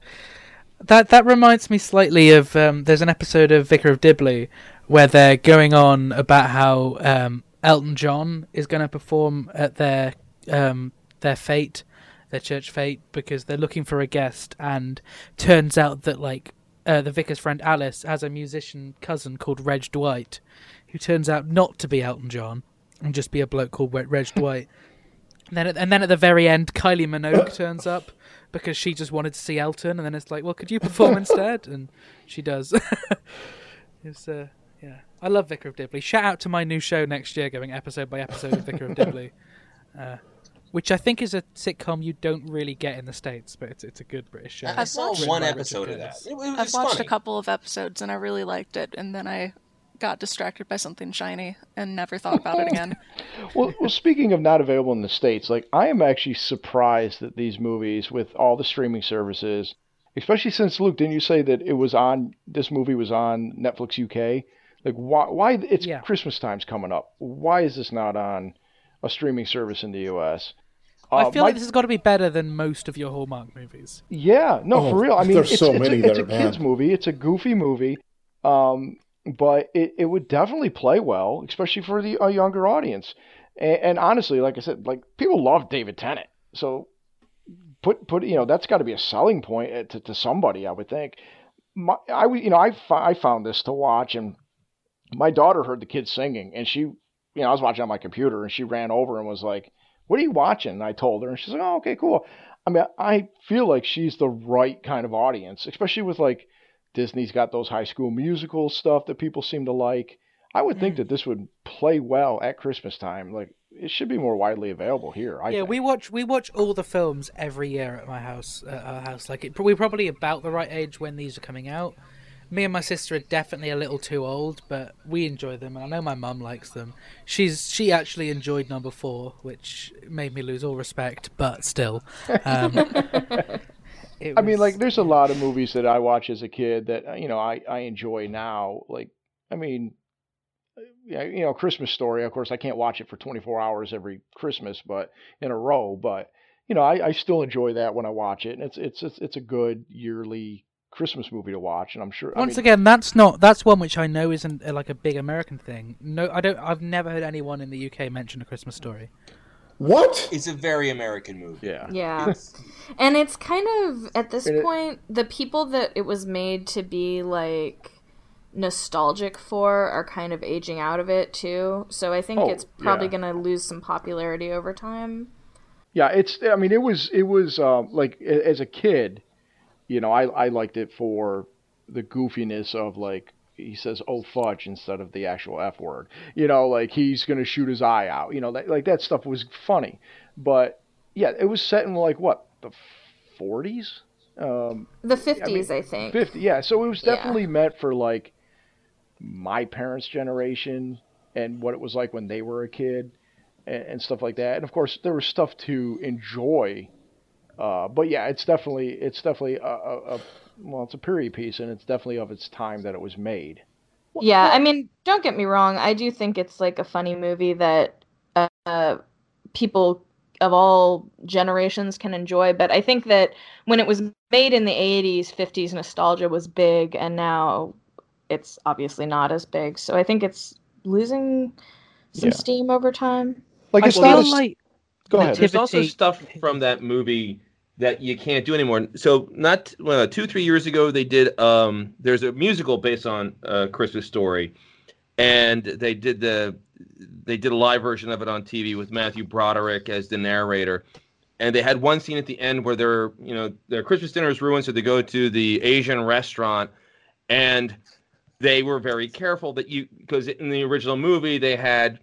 That that reminds me slightly of um, there's an episode of Vicar of Dibley where they're going on about how um, Elton John is going to perform at their um, their fete, their church fete, because they're looking for a guest, and turns out that like uh, the vicar's friend Alice has a musician cousin called Reg Dwight, who turns out not to be Elton John and just be a bloke called Reg Dwight. And then, at, and then at the very end, Kylie Minogue turns up because she just wanted to see Elton, and then it's like, well, could you perform instead? And she does. it's uh, yeah, I love Vicar of Dibley. Shout out to my new show next year, going episode by episode of Vicar of Dibley, uh, which I think is a sitcom you don't really get in the states, but it's it's a good British show. I saw Written one episode of that. Curtis. It, it I've watched funny. a couple of episodes and I really liked it, and then I got distracted by something shiny and never thought about it again. well, well, speaking of not available in the states, like I am actually surprised that these movies, with all the streaming services, especially since Luke, didn't you say that it was on? This movie was on Netflix UK. Like, why? Why it's Yeah. Christmas time's coming up? Why is this not on a streaming service in the US? I Uh, feel my- like this has got to be better than most of your Hallmark movies. Yeah, no, Oh, for real. I mean, there's it's, so it's many a, that it's a are bad. kids movie. It's a goofy movie, um, but it, it would definitely play well, especially for the a younger audience. And, and honestly, like I said, like people love David Tennant, so put put you know that's got to be a selling point uh, to, to somebody, I would think. My, I would- you know I I found this to watch, and my daughter heard the kids singing, and she you know I was watching on my computer, and she ran over and was like, "What are you watching?" And I told her, and she's like, "Oh, okay, cool." I mean, I feel like she's the right kind of audience, especially with like Disney's got those high school musical stuff that people seem to like. I would think that mm. this would play well at Christmas time. Like it should be more widely available here. I yeah, think. we watch we watch all the films every year at my house. At our house, like it, we're probably about the right age when these are coming out. Me and my sister are definitely a little too old, but we enjoy them, and I know my mum likes them. She's she actually enjoyed number four, which made me lose all respect, but still. Um, it I mean, like, there's a lot of movies that I watch as a kid that you know I I enjoy now. Like, I mean, yeah, you know, Christmas Story. Of course, I can't watch it for 24 hours every Christmas, but in a row. But you know, I, I still enjoy that when I watch it, and it's it's it's, it's a good yearly Christmas movie to watch. And I'm sure. I Once mean, again, that's not that's one which I know isn't uh, like a big American thing. No, I don't. I've never heard anyone in the UK mention a Christmas story. What? It's a very American movie. yeah. Yeah. and it's kind of at this it- point the people that it was made to be like nostalgic for are kind of aging out of it too. So I think Oh, it's probably yeah. going to lose some popularity over time. Yeah, it's. I mean, it was. It was um, like as a kid, you know, I I liked it for the goofiness of like he says "oh fudge" instead of the actual f word. You know, like he's gonna shoot his eye out. You know, that like that stuff was funny. But yeah, it was set in like what the 40s, um, The 50s, I, think. 50. Yeah, so it was Yeah. definitely meant for like my parents' generation and what it was like when they were a kid and, and stuff like that. And of course, there was stuff to enjoy. Uh, but yeah, it's definitely it's definitely a, a, a well, it's a period piece, and it's definitely of its time that it was made. Yeah, I mean, don't get me wrong. I do think it's like a funny movie that uh, people of all generations can enjoy. But I think that when it was made in the 80s, 50s, nostalgia was big, and now it's obviously not as big. So I think it's losing some Yeah. steam over time. Like I it's feel not. like go ahead. There's also stuff from that movie that you can't do anymore. So not well, two three years ago they did. Um, there's a musical based on uh, Christmas Story, and they did the they did a live version of it on TV with Matthew Broderick as the narrator. And they had one scene at the end where their you know their Christmas dinner is ruined, so they go to the Asian restaurant, and they were very careful that you because in the original movie they had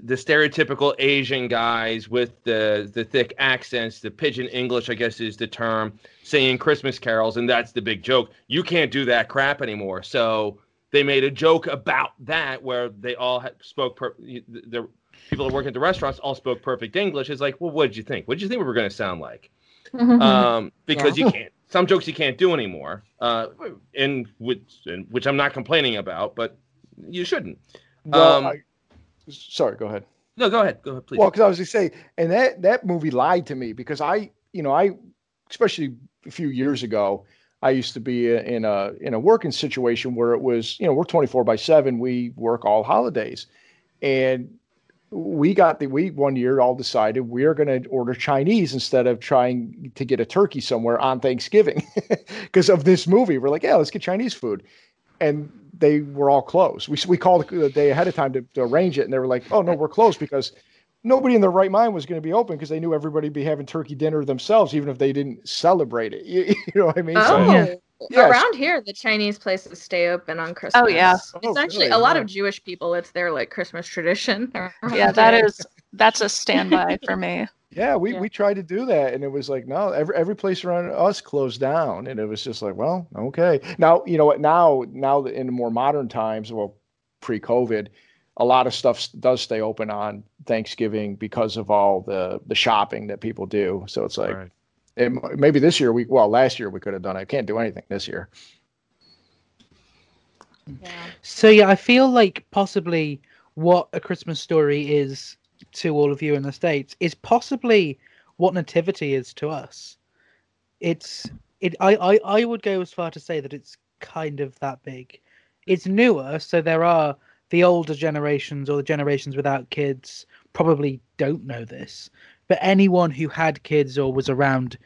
the stereotypical Asian guys with the the thick accents, the pidgin English, I guess is the term, saying Christmas carols, and that's the big joke. You can't do that crap anymore. So they made a joke about that where they all had, spoke. Per, the, the people that work at the restaurants all spoke perfect English. It's like, well, what did you think? What did you think we were going to sound like? um, because you can't. Some jokes you can't do anymore, uh, and which and which I'm not complaining about, but you shouldn't. well, um, I- sorry, go ahead. No, go ahead. Go ahead, please. Well, because I was going to say, and that that movie lied to me because I, you know, I, especially a few years ago, I used to be in a in a working situation where it was, you know, we're twenty four by seven. We work all holidays, and we got the we one year all decided we are going to order Chinese instead of trying to get a turkey somewhere on Thanksgiving because of this movie. We're like, yeah, let's get Chinese food, and they were all closed. We we called the day ahead of time to, to arrange it, and they were like, oh no, we're closed because nobody in their right mind was going to be open because they knew everybody would be having turkey dinner themselves, even if they didn't celebrate it. You, you know what I mean? Oh, So, Yeah. Yes. around here, the Chinese places stay open on Christmas. Oh, yeah. Oh, it's Oh, actually really? a lot Yeah. of Jewish people. It's their like Christmas tradition. Yeah, that is that's a standby for me. Yeah, we, Yeah. we tried to do that, and it was like, no, every every place around us closed down, and it was just like, well, okay. Now you know what? Now now that in more modern times, well, pre-COVID, a lot of stuff does stay open on Thanksgiving because of all the the shopping that people do. So it's like, Right. it, maybe this year we well last year we could have done it. Can't do anything this year. So yeah, I feel like possibly what a Christmas story is to all of you in the states is possibly what nativity is to us. It's it. I I, I would go as far to say that it's kind of that big. It's newer, so there are the older generations or the generations without kids probably don't know this, but anyone who had kids or was around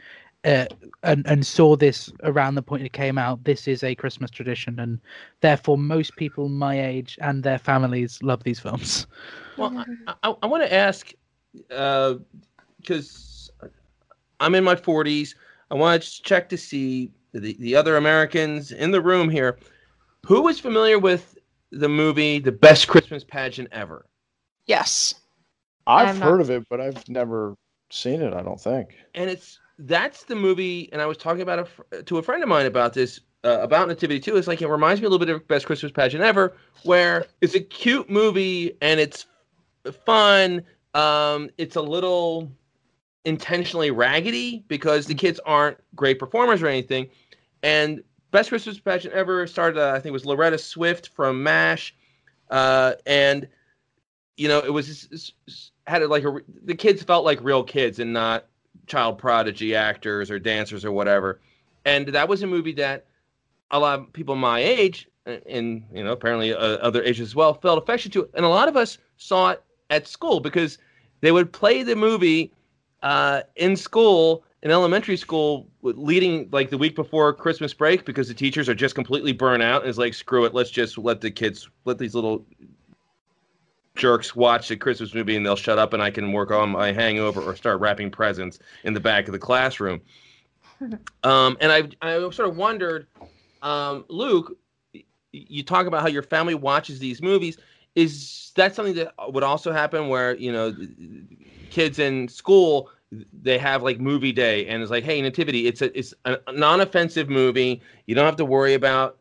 uh, and and saw this around the point it came out, this is a Christmas tradition, and therefore most people my age and their families love these films. Well, I, I, I want to ask because I'm in my 40s. I want to check to see the, the other Americans in the room here. Who is familiar with the movie The Best Christmas Pageant Ever? Yes. I've I'm not- heard of it, but I've never seen it. I don't think. And it's that's the movie. And I was talking about a, to a friend of mine about this uh, about Nativity too It's like it reminds me a little bit of Best Christmas Pageant Ever, where it's a cute movie and it's fun. Um, it's a little intentionally raggedy because the kids aren't great performers or anything. And Best Christmas Pageant Ever started, uh, I think, it was Loretta Swit from MASH, uh, and you know it was had it like a the kids felt like real kids and not child prodigy actors or dancers or whatever. And that was a movie that a lot of people my age and you know apparently uh, other ages as well felt affection to, and a lot of us saw it at school because they would play the movie uh, in school in elementary school leading like the week before christmas break because the teachers are just completely burnt out. And it's like screw it. Let's just let the kids let these little jerks watch the christmas movie and they'll shut up and i can work on my hangover or start wrapping presents in the back of the classroom. Um, and i i sort of wondered um, luke you talk about how your family watches these movies. Is that something that would also happen where you know kids in school they have like movie day and it's like hey nativity it's a it's a non-offensive movie. You don't have to worry about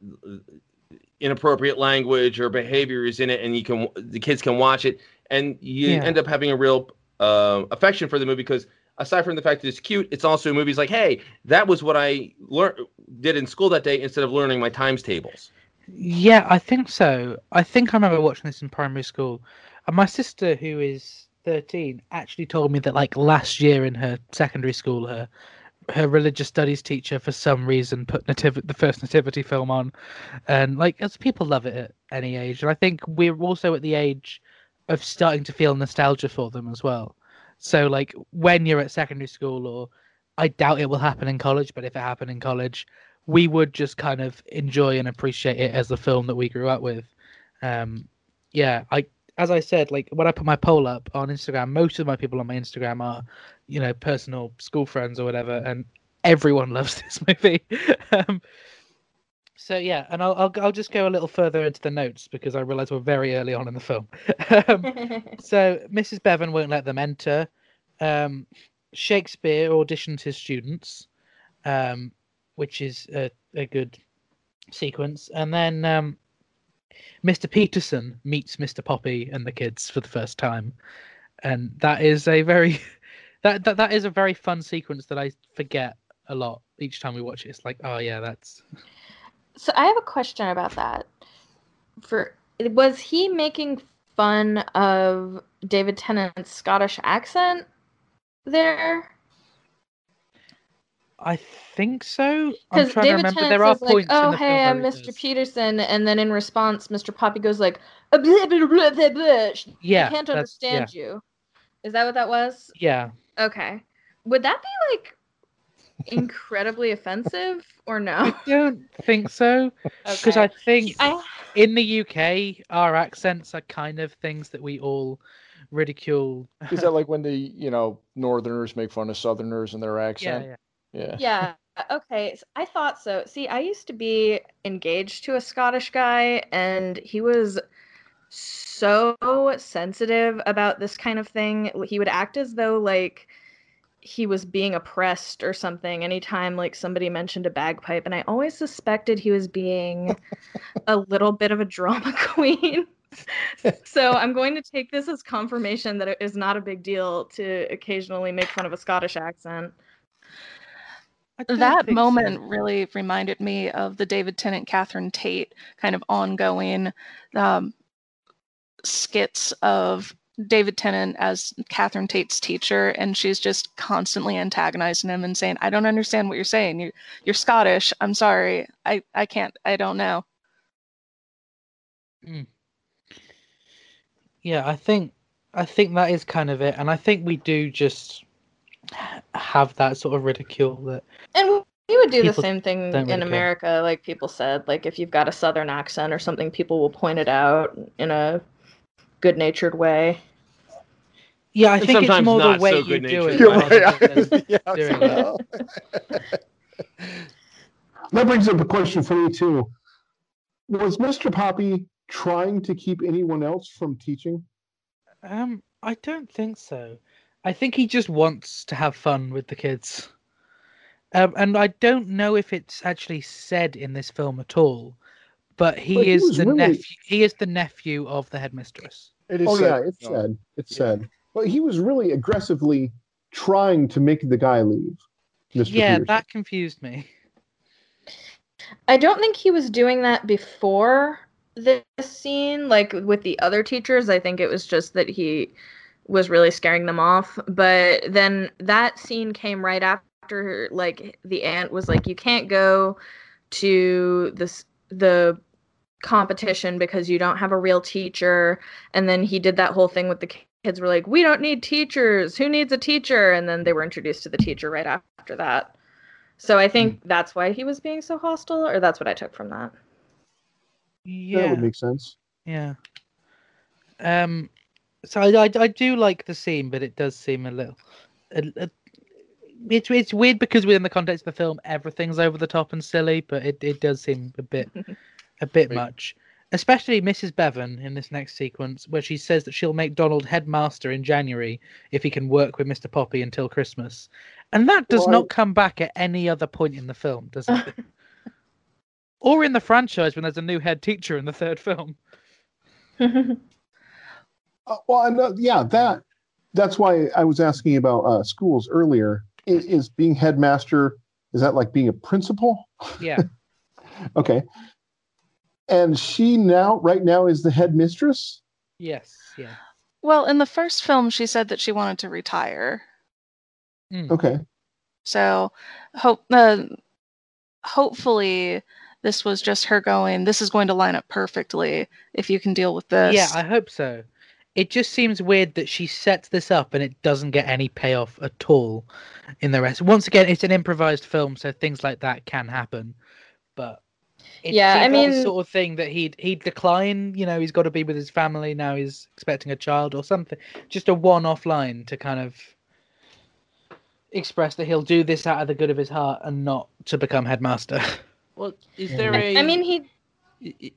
inappropriate language or behavior is in it and you can the kids can watch it and you Yeah. end up having a real uh, affection for the movie because aside from the fact that it's cute it's also a movie it's like hey that was what i learned did in school that day instead of learning my times tables Yeah, I think so. I think I remember watching this in primary school. And my sister, who is 13, actually told me that, like, last year in her secondary school, her her religious studies teacher, for some reason, put nativ- the first nativity film on. And, like, as people love it at any age. And I think we're also at the age of starting to feel nostalgia for them as well. So, like, when you're at secondary school, or I doubt it will happen in college, but if it happened in college, we would just kind of enjoy and appreciate it as the film that we grew up with. Um, yeah, I as I said, like when I put my poll up on Instagram, most of my people on my Instagram are, you know, personal school friends or whatever, and everyone loves this movie. um, so yeah, and I'll, I'll I'll just go a little further into the notes because I realise we're very early on in the film. um, so Mrs. Bevan won't let them enter. Um, Shakespeare auditions his students, um, which is a, a good sequence, and then um, Mr. Peterson meets Mr. Poppy and the kids for the first time, and that is a very that that, that is a very fun sequence that I forget a lot each time we watch it. It's like, oh yeah, that's So I have a question about that. For was he making fun of David Tennant's Scottish accent there? I think so. I'm Because trying David to remember. Tennant There are says like, points in "Oh, the hey, I'm Mr. does. Peterson," and then in response, Mr. Poppy goes like, "Uh, blah, blah, blah, blah, blah. Yeah, I can't that's- understand you." Is that what that was? Yeah, Okay. Would that be like incredibly offensive or no? I don't think so because Okay. I think I in the UK our accents are kind of things that we all ridicule. Is that like when the you know Northerners make fun of Southerners and their accent? yeah. Yeah. Yeah. Yeah. Okay. I thought so. See, I used to be engaged to a Scottish guy, and he was so sensitive about this kind of thing. He would act as though like he was being oppressed or something anytime like somebody mentioned a bagpipe and i always suspected he was being a little bit of a drama queen so i'm going to take this as confirmation that it is not a big deal to occasionally make fun of a scottish accent that think so. moment really reminded me of the David Tennant, Catherine Tate kind of ongoing um, skits of David Tennant as Catherine Tate's teacher, and she's just constantly antagonizing him and saying, "I don't understand what you're saying. You, you're Scottish. I'm sorry. I, I can't. I don't know." Yeah, I think I think that is kind of it, and I think we do just have that sort of ridicule that and we would do the same thing in really america like people said like if you've got a southern accent or something people will point it out in a good natured way yeah, I And think it's more the way so you do it. You're right. Yeah, doing. That brings up a question for me too. Was Mr. Poppy trying to keep anyone else from teaching? Um, I don't think so. I think he just wants to have fun with the kids. Um, and I don't know if it's actually said in this film at all, but he But he is was the really- nephew. He is the nephew of the headmistress. It is Oh said, yeah, it's no. sad. It's Yeah. sad. But he was really aggressively trying to make the guy leave. Mr. Yeah, Peterson. that confused me. I don't think he was doing that before this scene, like with the other teachers. I think it was just that he was really scaring them off. But then that scene came right after, like the aunt was like, "You can't go to this the competition because you don't have a real teacher." And then he did that whole thing with the kids. Were like, "We don't need teachers. Who needs a teacher?" And then they were introduced to the teacher right after that. So I think that's why he was being so hostile, or that's what I took from that. that Yeah, would make sense. yeah. Um, so I, I, I do like the scene, but it does seem a little. A, a, it's it's weird because within the context of the film, everything's over the top and silly, but it, it does seem a bit a bit Right. much. Especially Mrs. Bevan in this next sequence, where she says that she'll make Donald headmaster in January if he can work with Mr. Poppy until Christmas. And that does Well, I- not come back at any other point in the film, does it? or in the franchise when there's a new head teacher in the third film. Uh, well, and, uh, yeah, that that's why I was asking about uh, schools earlier. Is, is being headmaster is that like being a principal? Yeah. Okay. And she now, right now, is the headmistress. yes. Yeah. Well, in the first film, she said that she wanted to retire. Mm. Okay. So, hope uh, hopefully this was just her going. This is going to line up perfectly if you can deal with this. Yeah, I hope so. It just seems weird that she sets this up and it doesn't get any payoff at all in the rest. Once again, it's an improvised film, so things like that can happen. But it Yeah, I seems the mean- sort of thing that he'd he'd decline. You know, he's got to be with his family now. He's expecting a child or something. Just a one-off line to kind of express that he'll do this out of the good of his heart and not to become headmaster. Well, is Yeah. there I, a? I mean, he i-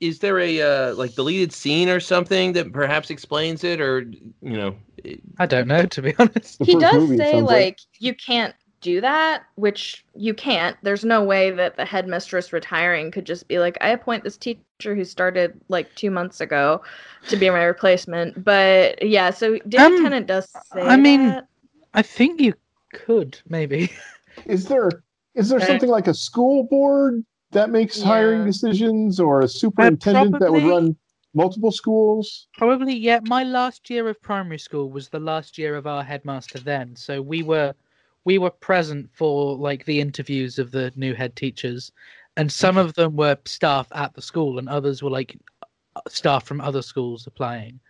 is there a uh, like deleted scene or something that perhaps explains it, or you know? it- I don't know, to be honest. He does movie, say like you can't do that, which you can't. There's no way that the headmistress retiring could just be like, I appoint this teacher who started like two months ago to be my replacement. But yeah, so David Um, Tennant does say I mean, that. I think you could maybe. Is there is there something like a school board that makes hiring decisions, or a superintendent that would run multiple schools? Probably, yeah. My last year of primary school was the last year of our headmaster then, so we were we were present for like the interviews of the new head teachers, and some of them were staff at the school, and others were like staff from other schools applying.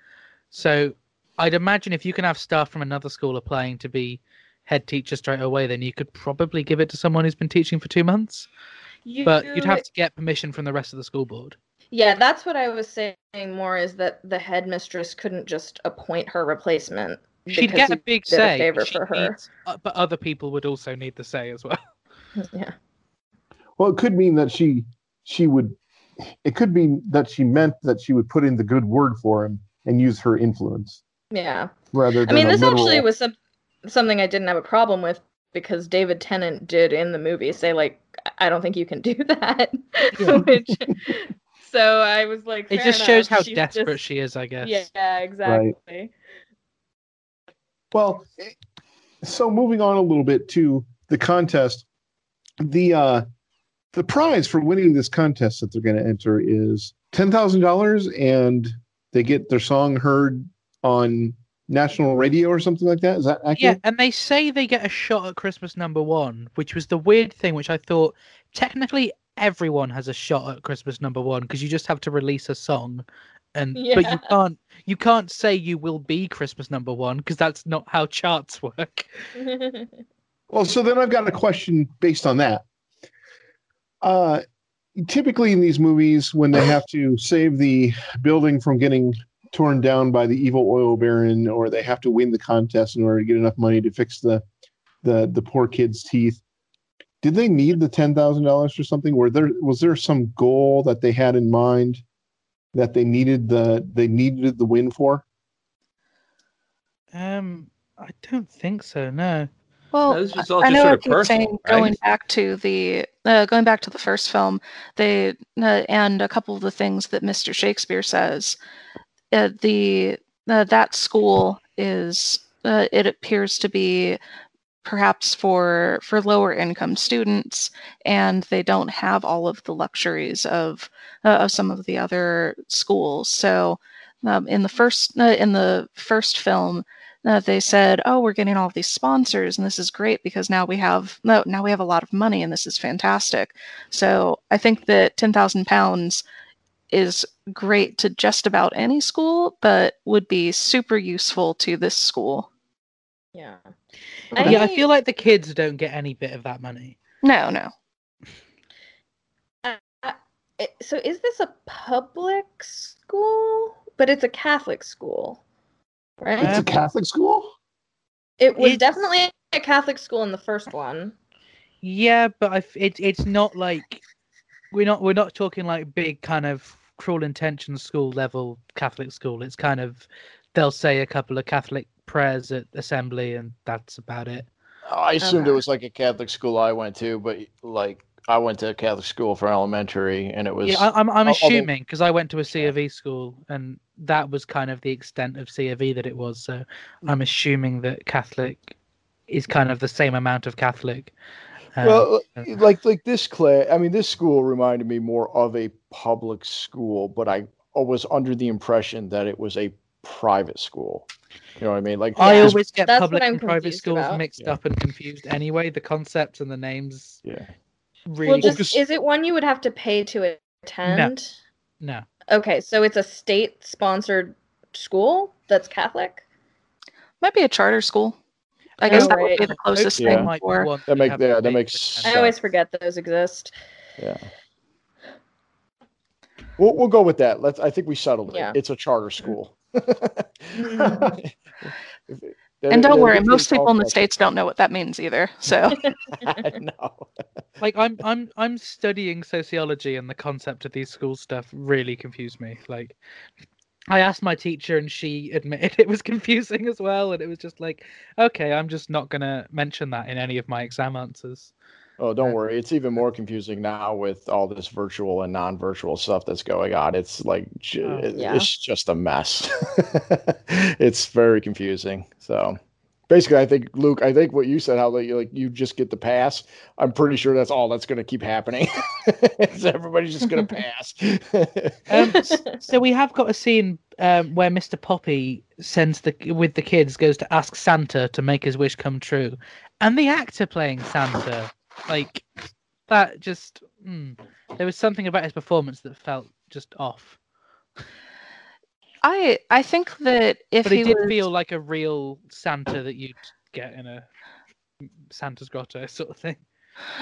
So I'd imagine if you can have staff from another school applying to be head teacher straight away, then you could probably give it to someone who's been teaching for two months. You, But you'd have to get permission from the rest of the school board. Yeah, that's what I was saying more is that the headmistress couldn't just appoint her replacement. She'd get a big say. a favor for her. needs- uh, but other people would also need the say as well. Yeah. Well, it could mean that she she would. It could be that she meant that she would put in the good word for him and use her influence Yeah. rather I than. mean, a this actually was some, something I didn't have a problem with because David Tennant did in the movie say like, "I don't think you can do that," Yeah. which. So I was like, It "Fair just shows how she's desperate just- she is, I guess. Yeah, exactly. Right. Well, so moving on a little bit to the contest, the uh, the prize for winning this contest that they're going to enter is ten thousand dollars, and they get their song heard on national radio or something like that. Is that accurate? Yeah, and they say they get a shot at Christmas number one, which was the weird thing, which I thought technically everyone has a shot at Christmas number one because you just have to release a song, and but you can't you can't say you will be Christmas number one because that's not how charts work. Well, so then I've got a question based on that. Uh, typically in these movies, when they have to save the building from getting torn down by the evil oil baron, or they have to win the contest in order to get enough money to fix the the the poor kid's teeth, did they need the ten thousand dollars for something? Were there was there some goal that they had in mind that they needed the they needed the win for? Um, I don't think so. No. Well, No, all I know sort I of keep personal, saying going back to the uh, going back to the first film, they uh, and a couple of the things that Mr. Shakespeare says. Uh, the uh, that school is uh, it appears to be perhaps for for lower income students, and they don't have all of the luxuries of uh, of some of the other schools. So, um, in the first uh, in the first film, uh, they said, "Oh, we're getting all these sponsors, and this is great because now we have no, now we have a lot of money, and this is fantastic." So I think that ten thousand pounds is great to just about any school, but would be super useful to this school. Yeah. yeah, I feel like the kids don't get any bit of that money. No, no. Uh, uh, it- So is this a public school? But it's a Catholic school, right? It's a Catholic school. it was it's- definitely a Catholic school in the first one. Yeah, but I f it's it's not like we're not we're not talking like big kind of cruel intentions school level Catholic school. It's kind of they'll say a couple of Catholic prayers at assembly, and that's about it. I assumed Okay. it was like a Catholic school I went to, but like I went to a Catholic school for elementary, and it was Yeah, I, I'm I'm assuming because I went to a C of E school, and that was kind of the extent of C of E that it was. So mm. I'm assuming that Catholic is kind of the same amount of Catholic. Um, well, like like this class. I mean, this school reminded me more of a public school, but I was under the impression that it was a private school. You know what I mean? Like I always get That's what public I'm and private schools about. mixed Yeah. up and confused anyway. The concepts and the names yeah. really Well, just is it one you would have to pay to attend? No. no. Okay, so it's a state-sponsored school that's Catholic. Might be a charter school. I guess Oh, that would be the closest Yeah. thing Might for. one That you make- yeah, that makes. I always forget those exist. Yeah. We'll, we'll go with that. Let's. I think we settled it. Yeah. It's a charter school. If it- And don't worry, most people in the states don't know what that means either. So no. Like I'm I'm I'm studying sociology and the concept of these school stuff really confused me. Like I asked my teacher and she admitted it was confusing as well and it was just like okay, I'm just not going to mention that in any of my exam answers. Oh, don't Uh, worry. It's even more confusing now with all this virtual and non-virtual stuff that's going on. It's like j- Oh. Yeah. it's just a mess. it's very confusing. So basically, I think Luke, I think what you said, how like, like you just get the pass. I'm pretty sure that's all that's going to keep happening. Everybody's just going to pass. Um, so we have got a scene um, where Mr. Poppy sends the with the kids goes to ask Santa to make his wish come true, and the actor playing Santa, like that, just mm, there was something about his performance that felt just off. I I think that if But he, he did was, feel like a real Santa that you'd get in a Santa's grotto sort of thing.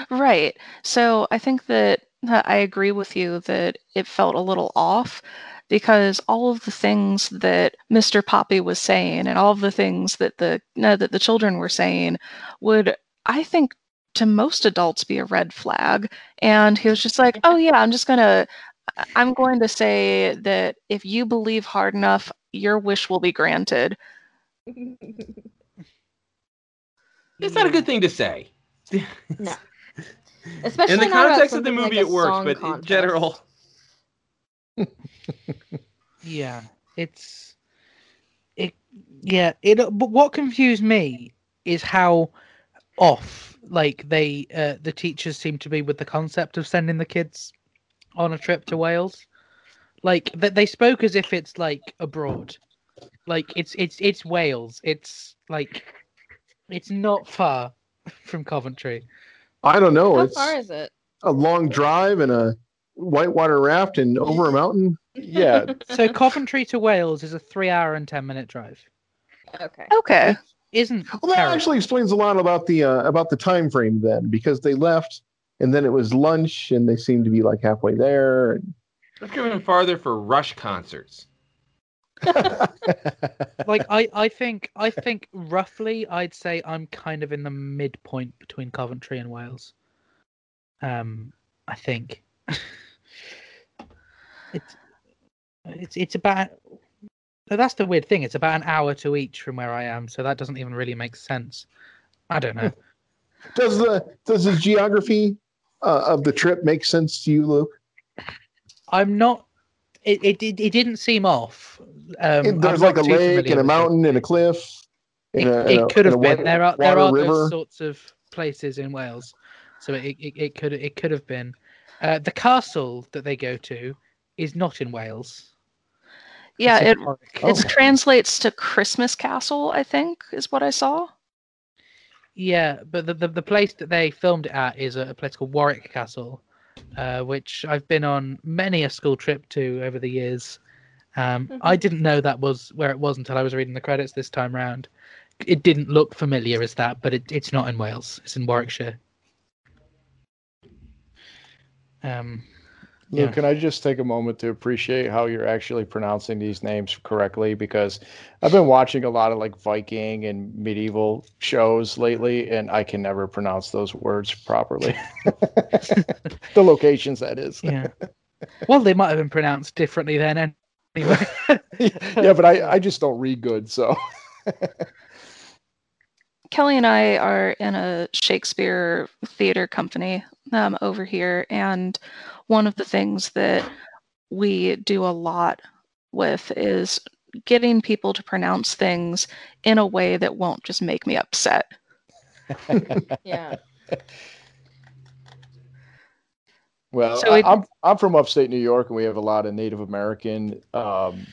Right. So I think that I agree with you that it felt a little off because all of the things that Mr. Poppy was saying and all of the things that the no, that the children were saying would I think to most adults be a red flag and he was just like, "Oh yeah, I'm just going to I'm going to say that if you believe hard enough, your wish will be granted." It's not a good thing to say. No. Especially In the context of the something like movie, it works, song but in general, Yeah, it's it. Yeah, it. But what confused me is how off like they uh, the teachers seem to be with the concept of sending the kids on a trip to Wales. Like that they spoke as if it's like abroad. Like it's it's it's Wales. It's like it's not far from Coventry. I don't know. How it's far is it? a long drive and a whitewater raft and over a mountain. yeah, So Coventry to Wales is a three hour and ten minute drive. Okay. Okay. Isn't Well, that terrible. actually explains a lot about the uh, about the time frame then, because they left and then it was lunch and they seemed to be like halfway there. And... I've driven farther for Rush concerts. like I, I think I think roughly I'd say I'm kind of in the midpoint between Coventry and Wales. Um, I think it's it's it's about that's the weird thing. It's about an hour to each from where I am, so that doesn't even really make sense. I don't know. Does the does the geography uh, of the trip make sense to you, Luke? I'm not. It it, it, it didn't seem off. Um, It- I'm There's like a lake familiar and a with it. mountain and a cliff. It, a- it a- could have a been. wa- There are there are river. those sorts of places in Wales, so it it, it could it could have been. Uh, the castle that they go to is not in Wales. Yeah, It's it it Oh. translates to Christmas Castle. I think is what I saw. Yeah, but the, the the place that they filmed it at is a, a place called Warwick Castle, uh, which I've been on many a school trip to over the years. Um, I didn't know that was where it was until I was reading the credits this time round. It didn't look familiar as that, but it, it's not in Wales. It's in Warwickshire. Um, Luke, Yeah. can I just take a moment to appreciate how you're actually pronouncing these names correctly? Because I've been watching a lot of like Viking and medieval shows lately, and I can never pronounce those words properly. the locations, that is. yeah. well, they might have been pronounced differently then. Anyway. yeah, but I, I just don't read good, so. Kelly and I are in a Shakespeare theater company um, over here, and one of the things that we do a lot with is getting people to pronounce things in a way that won't just make me upset. Yeah. Well, So I, it- I'm I'm from upstate New York, and we have a lot of Native American um,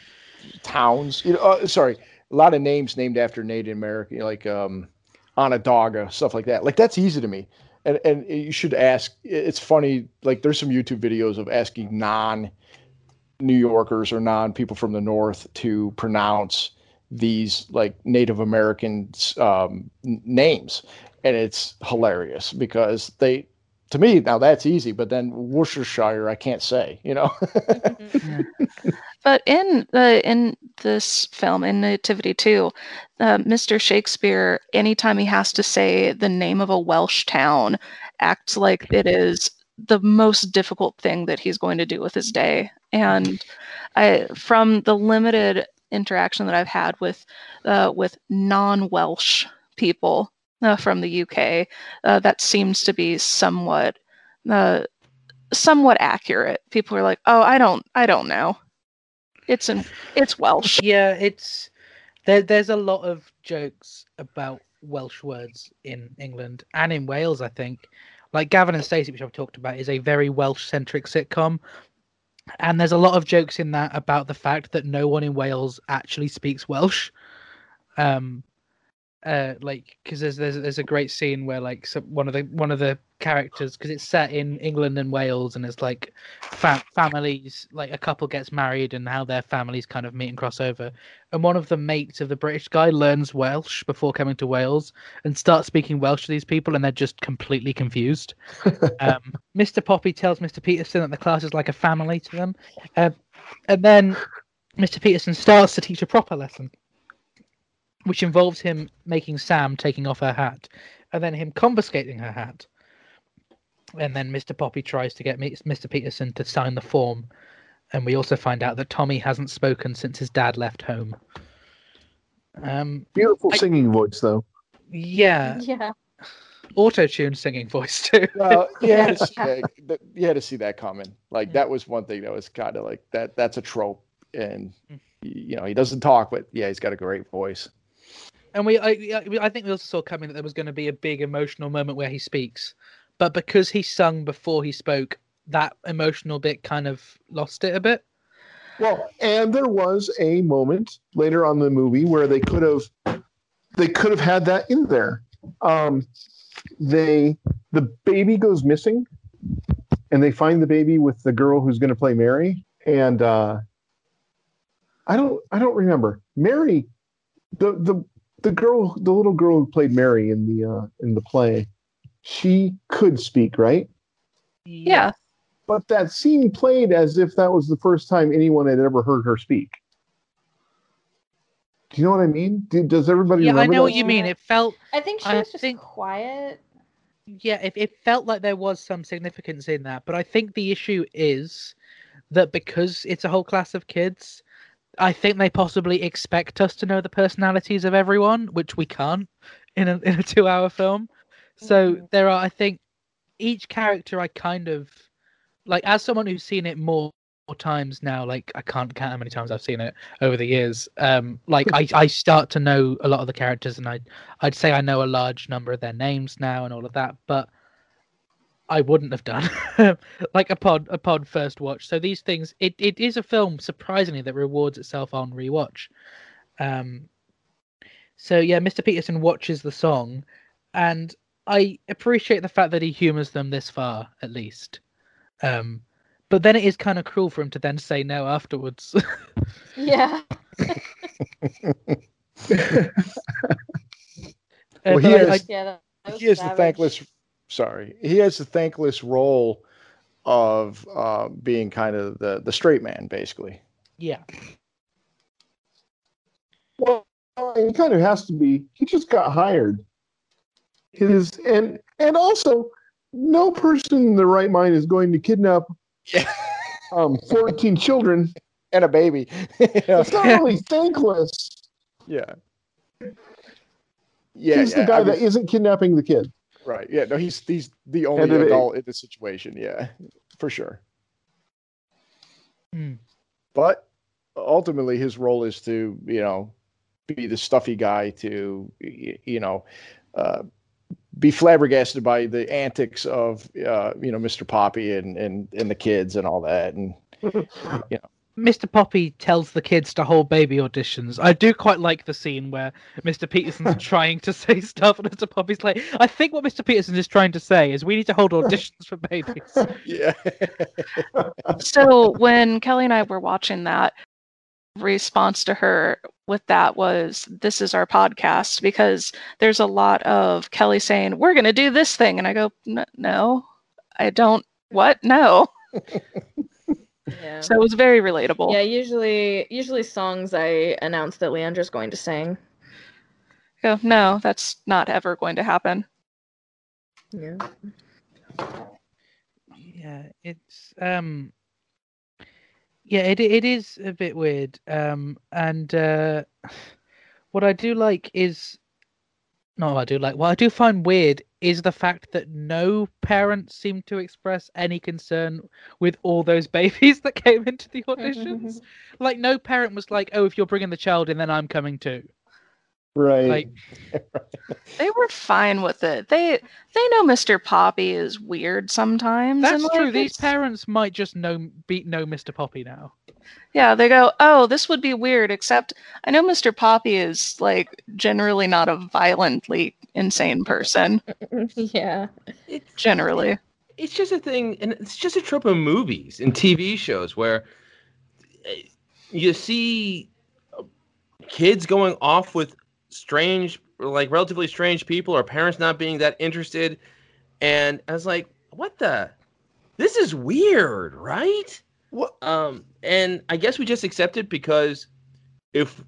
towns. You know, uh, sorry, a lot of names named after Native American, like um, Onondaga, stuff like that. Like that's easy to me. And and you should ask. It's funny. Like there's some YouTube videos of asking non New Yorkers or non people from the North to pronounce these like Native American um, n- names, and it's hilarious because they to me now that's easy but then worcestershire i can't say you know But in the in this film, in Nativity 2, uh, Mr. Shakespeare, anytime he has to say the name of a Welsh town, acts like it is the most difficult thing that he's going to do with his day. And I, from the limited interaction that I've had with uh, with non-Welsh people uh, from the UK, uh, that seems to be somewhat uh, somewhat accurate. People are like, "Oh, I don't, I don't know." It's in, it's Welsh. yeah, it's there. There's a lot of jokes about Welsh words in England and in Wales. I think, like Gavin and Stacey, which I've talked about, is a very Welsh-centric sitcom, and there's a lot of jokes in that about the fact that no one in Wales actually speaks Welsh. Um, uh, like because there's there's there's a great scene where like some, one of the one of the characters because it's set in England and Wales and it's like fa- families like a couple gets married and how their families kind of meet and cross over and one of the mates of the British guy learns Welsh before coming to Wales and starts speaking Welsh to these people and they're just completely confused. um, Mr. Poppy tells Mr. Peterson that the class is like a family to them, um, and then Mr. Peterson starts to teach a proper lesson which involves him making Sam taking off her hat, and then him confiscating her hat. And then Mr. Poppy tries to get Mr. Peterson to sign the form, and we also find out that Tommy hasn't spoken since his dad left home. Um, Beautiful I- singing voice, though. yeah, Yeah. auto tune singing voice too. well you had, to see that, that- you had to see that coming like that was one thing that was kind of like that that's a trope and Mm. you know he doesn't talk but yeah he's got a great voice And we, I, I- think we also saw coming that there was going to be a big emotional moment where he speaks, but because he sung before he spoke, that emotional bit kind of lost it a bit. Well, and there was a moment later on the movie where they could have they could have had that in there. Um, they the baby goes missing, and they find the baby with the girl who's going to play Mary, and uh, I don't I don't remember Mary, the the the girl the little girl who played Mary in the uh, in the play, she could speak right, Yeah. but that scene played as if that was the first time anyone had ever heard her speak. Do you know what I mean? Do, does everybody Yeah, I know that? what you mean. It felt, I think she I was just think- quiet. yeah, it, it felt like there was some significance in that. But I think the issue is that because it's a whole class of kids, I think they possibly expect us to know the personalities of everyone, which we can't. in a in a two hour film. So Mhm. there are, I think, each character I kind of like as someone who's seen it more, more times now. Like I can't count how many times I've seen it over the years. Um, like I I start to know a lot of the characters, and I I'd say I know a large number of their names now and all of that, but. I wouldn't have done like a pod a pod first watch. So these things, it, it is a film surprisingly that rewards itself on rewatch. Um, so yeah, Mr. Peterson watches the song, and I appreciate the fact that he humors them this far, at least. Um, but then it is kind of cruel for him to then say no afterwards. Yeah. Well, Uh, he but I- Yeah. That, that was he has the thankless. Sorry, he has the thankless role of uh, being kind of the the straight man, basically. yeah, Well, he kind of has to be. He just got hired. His and and also, no person in their right mind is going to kidnap Yeah. um, fourteen children. And a baby. It's not really thankless. Yeah. Yeah, He's yeah, the guy I mean, that isn't kidnapping the kid. Right. Yeah, no, he's he's the only And it- adult in the situation. Yeah, for sure. Hmm. But ultimately, his role is to you know be the stuffy guy to you know uh, be flabbergasted by the antics of uh, you know Mr. Poppy and and and the kids and all that and Mr. Poppy tells the kids to hold baby auditions. I do quite like the scene where Mr. Peterson's trying to say stuff, and Mr. Poppy's like, "I think what Mr. Peterson is trying to say is we need to hold auditions for babies." yeah So when Kelly and I were watching that, response to her with that was, "This is our podcast," because there's a lot of Kelly saying, "We're going to do this thing," and I go, "No, I don't. What? No." Yeah. So it was very relatable. Yeah, usually usually songs I announce that Leandra's going to sing. Go, no, that's not ever going to happen. Yeah. yeah, it's um, yeah, it it is a bit weird. Um, and uh, what I do like is, no, I do like. What I do find weird is the fact that no parents seem to express any concern with all those babies that came into the auditions. like, no parent was like, "Oh, if you're bringing the child in, then I'm coming too." Right. Like, They were fine with it. They they know Mr. Poppy is weird sometimes. that's and, like, true. These parents might just know beat know Mr. Poppy now. Yeah, they go, oh, this would be weird, except I know Mr. Poppy is like generally not a violently insane person. yeah. It's Generally. it's just a thing, and it's just a trope of movies and TV shows where eh, you see kids going off with strange, like relatively strange people, or parents not being that interested. And I was like, what the? This is weird, right? What? Um, and I guess we just accept it because if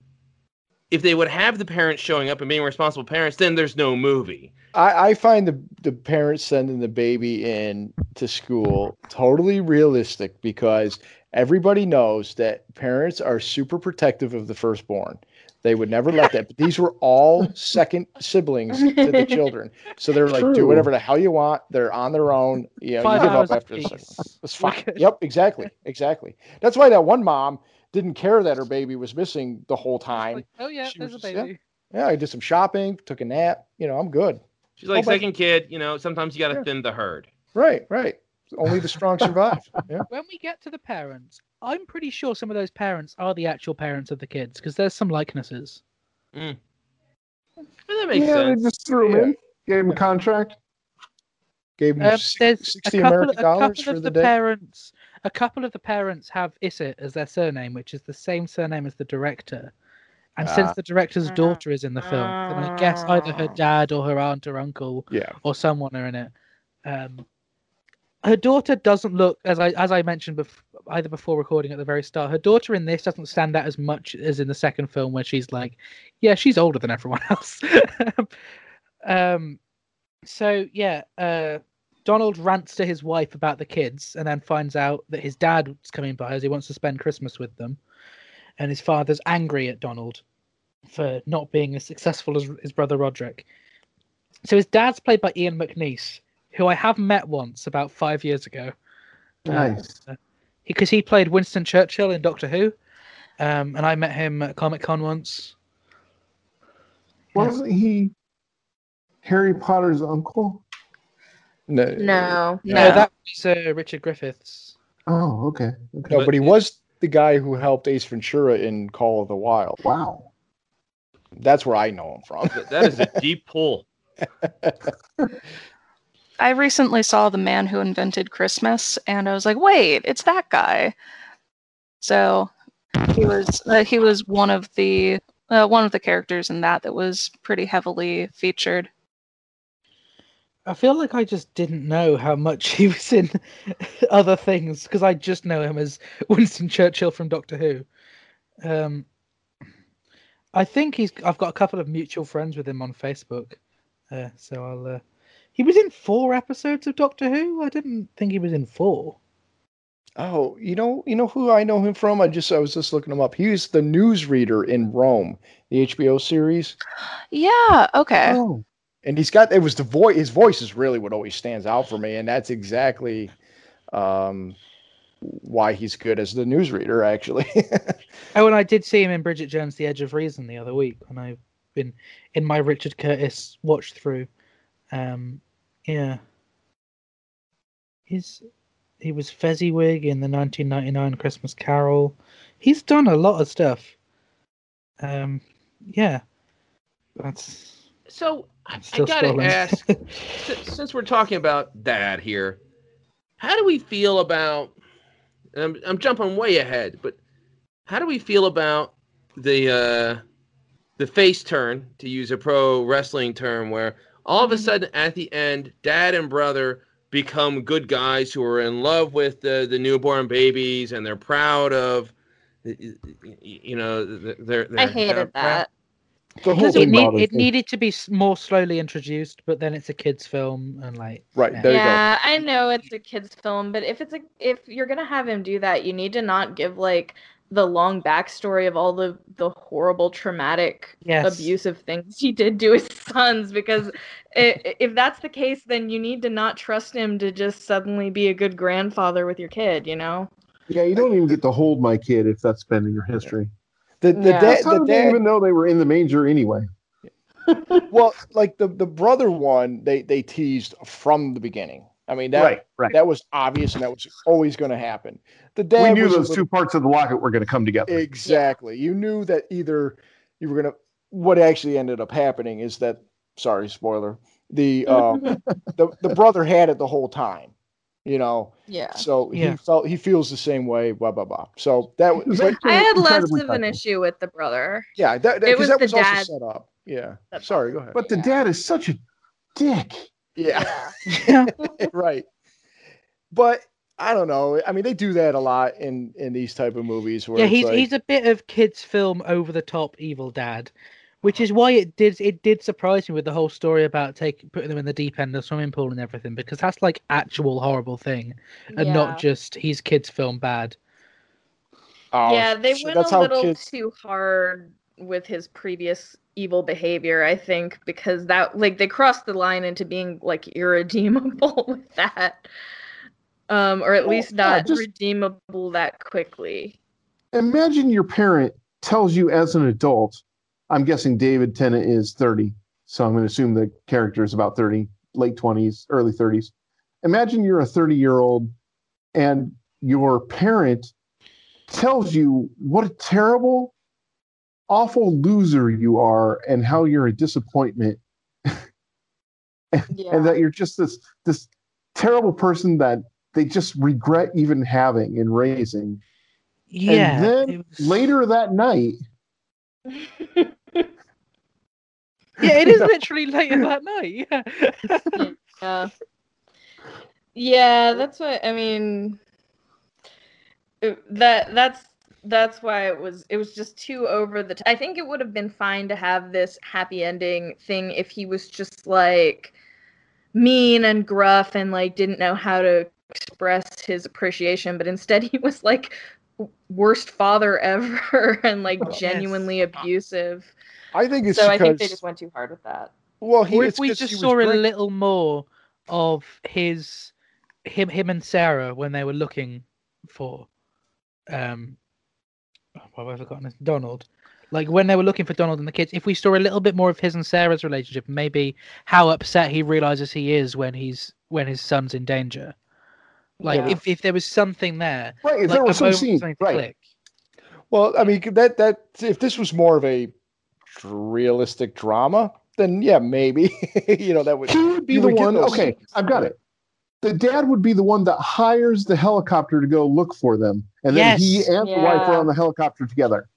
if they would have the parents showing up and being responsible parents, then there's no movie. I, I find the the parents sending the baby in to school totally realistic because everybody knows that parents are super protective of the firstborn. They would never let that. But these were all second siblings to the children, so they're like, do whatever the hell you want. They're on their own. You know, Five you give hours up after the apiece. second. one. It's fine. Yep, exactly, exactly. That's why that one mom didn't care that her baby was missing the whole time. Like, oh yeah, She there's a was just- yeah. baby. Yeah, I did some shopping, took a nap. You know, I'm good. She's like Oh, but- second kid, you know. Sometimes you got to Yeah. thin the herd. Right, right. Only the strong survive. Yeah. When we get to the parents, I'm pretty sure some of those parents are the actual parents of the kids because there's some likenesses. But that makes yeah, sense. they just threw him Yeah. in, gave him a contract. Gave him Um, six- there's a 60 couple, American a dollars couple for of the the day. parents. A couple of the parents have Isitt as their surname, which is the same surname as the director. And Ah. since the director's Ah. daughter is in the film, then I guess either her Ah. dad or her aunt or uncle Yeah. or someone are in it. Um, her daughter doesn't look as I as I mentioned bef- either before recording at the very start. Her daughter in this doesn't stand out as much as in the second film, where she's like, yeah, she's older than everyone else. um, so yeah, uh, Donald rants to his wife about the kids, and then finds out that his dad's coming by as he wants to spend Christmas with them, and his father's angry at Donald for not being as successful as his brother Roderick. So his dad's played by Ian McNeice, who I have met once about five years ago. Nice. Because he played Winston Churchill in Doctor Who, um, and I met him at Comic Con once. Wasn't he Harry Potter's uncle? No, No, No, no. that was uh, Richard Griffiths. Oh, okay. okay. no, but he was the guy who helped Ace Ventura in Call of the Wild. Wow. That's where I know him from. That- that is a deep pull. I recently saw The Man Who Invented Christmas, and I was like, wait, it's that guy. So he was uh, he was one of the uh, one of the characters in that that was pretty heavily featured. I feel like I just didn't know how much he was in other things because I just know him as Winston Churchill from Doctor Who. Um, I think he's. I've got a couple of mutual friends with him on Facebook, uh, so I'll. He was in four episodes of Doctor Who. I didn't think he was in four. Oh, you know, you know who I know him from? I just I was just looking him up. He was the newsreader in Rome, the HBO series, Yeah. Okay. Oh, and he's got it was the voice. His voice is really what always stands out for me, and that's exactly um, why he's good as the newsreader. Actually, Oh, and I did see him in Bridget Jones: The Edge of Reason the other week when I've been in my Richard Curtis watch through. Um, yeah, he's he was Fezziwig in the 1999 Christmas Carol. He's done a lot of stuff. Um, yeah, that's So I, gotta scrolling. ask, si- since we're talking about dad here, how do we feel about? and I'm I'm jumping way ahead, but how do we feel about the uh, the face turn, to use a pro wrestling term, where all of a sudden at the end, dad and brother become good guys who are in love with the the newborn babies and they're proud of, you know, they're, they're I hated that. the whole Because it, need, it needed to be more slowly introduced, but then it's a kids' film, and like Right, yeah. there you go. yeah, I know it's a kids film, but if it's a if you're gonna have him do that, you need to not give like the long backstory of all the the horrible traumatic Yes. abusive things he did to his sons because i if that's the case then you need to not trust him to just suddenly be a good grandfather with your kid you know yeah. You don't even get to hold my kid if that's been in your history. The the, Yeah. da- That's how the they dad even know they were in the manger anyway. well, like the the brother one, they they teased from the beginning. I mean that right. that was obvious and that was always going to happen. The we knew was those little- two parts of the locket were going to come together. exactly. You knew that either you were going to. What actually ended up happening is that sorry, spoiler. The uh, the the brother had it the whole time. You know, yeah so Yeah. he felt he feels the same way. Blah blah blah. So that was was but, actually i had less incredibly of an touching. issue with the brother yeah. That, that, It 'cause was that the was also dad set up. Yeah. that Sorry. Go ahead. But the dad is such a dick. yeah. Yeah. right. But I don't know. I mean, they do that a lot in in these type of movies. Where yeah, he's like, he's a bit of kids' film over the top evil dad, which is uh-huh. why it did it did surprise me with the whole story about taking putting them in the deep end of the swimming pool and everything because that's like actual horrible thing and Yeah. not just he's kids' film bad. oh, yeah they so went that's a how little kids- too hard with his previous evil behavior i think because that like they crossed the line into being like irredeemable with that um or at Well, least yeah, not just- redeemable that quickly. Imagine your parent tells you as an adult, I'm guessing David Tennant is 30, so I'm going to assume the character is about 30, late 20s, early 30s. Imagine you're a 30 year old and your parent tells you what a terrible, awful loser you are and how you're a disappointment. Yeah. and that you're just this this terrible person that they just regret even having and raising. Yeah. and then was- later that night, Yeah, it is literally later that night. Yeah. Yeah. Yeah, that's what I mean. That that's that's why it was it was just too over the t- I think it would have been fine to have this happy ending thing if he was just like mean and gruff and like didn't know how to express his appreciation, but instead he was like worst father ever and like Yes. genuinely abusive. I think it's So I think they just went too hard with that. Well, he, or if we 'cause just he was saw a little more of his him him and Sarah when they were looking for um oh, what have I forgotten his Donald. Like when they were looking for Donald and the kids, if we saw a little bit more of his and Sarah's relationship, maybe how upset he realizes he is when he's when his son's in danger. Like Yeah. if, if there was something there, Right, if like there was some scene, something right. click. Well, I mean that that if this was more of a realistic drama, then yeah, maybe you know that would. He would be the would one. Okay, scenes. I've got it. The dad would be the one that hires the helicopter to go look for them, and then he Yes. and the wife are on the helicopter together.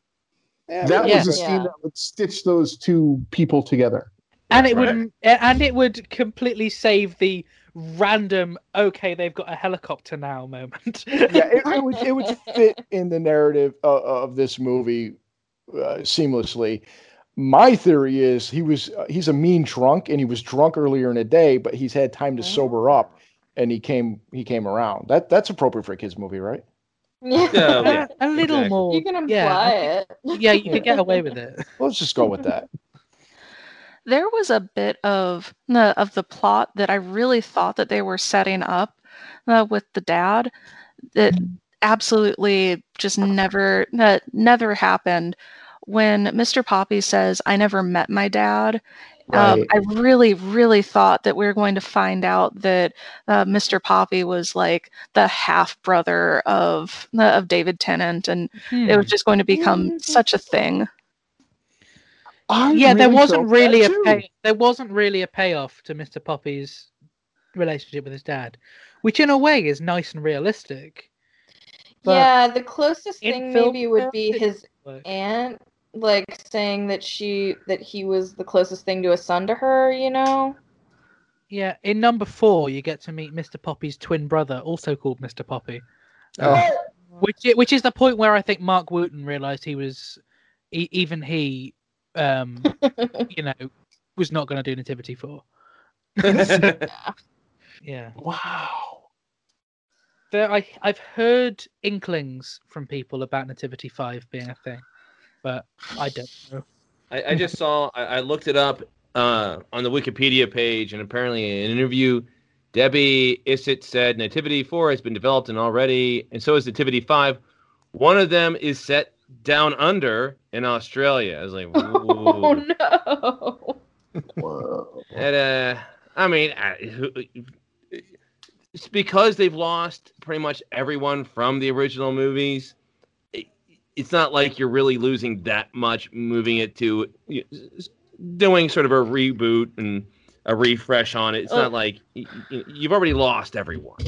Yeah, That Yeah. was a scene Yeah. that would stitch those two people together. and it Right. would and it would completely save the random okay they've got a helicopter now moment yeah, it, it would it would fit in the narrative of, of this movie uh, seamlessly. My theory is he was uh, he's a mean drunk and he was drunk earlier in the day, but he's had time to sober up and he came he came around. That that's appropriate for a kids movie, right? Yeah. Yeah, yeah. a little exactly. more You can imply yeah it. yeah you could get away with it Let's just go with that. there was a bit of the of the plot that I really thought that they were setting up uh, with the dad that absolutely just never that never happened when Mr. Poppy says I never met my dad um, I really really thought that we were going to find out that uh, Mr. Poppy was like the half brother of uh, of David Tennant and it was just going to become such a thing I yeah there wasn't really a pay there wasn't really a payoff to mr poppy's relationship with his dad which in a way is nice and realistic But yeah, the closest thing maybe would be his work. aunt like saying that she that he was the closest thing to a son to her, you know? yeah in number four you get to meet mr poppy's twin brother also called mr poppy Oh, um, which which is the point where I think Marc Wootton realized he was e- even he um you know was not going to do Nativity four. Yeah, Wow. there I I've heard inklings from people about Nativity five being a thing, but I don't know. I, I just saw. I, I looked it up uh, on the Wikipedia page, and apparently, in an interview, Debbie Isitt said Nativity Four has been developed and already, and so is Nativity Five. One of them is set down under in Australia. I was like, Oh no. Whoa. And, uh, I mean, I, it's because they've lost pretty much everyone from the original movies. It, it's not like you're really losing that much moving it to y- s- doing sort of a reboot and a refresh on it. It's Oh. not like y- y- you've already lost everyone.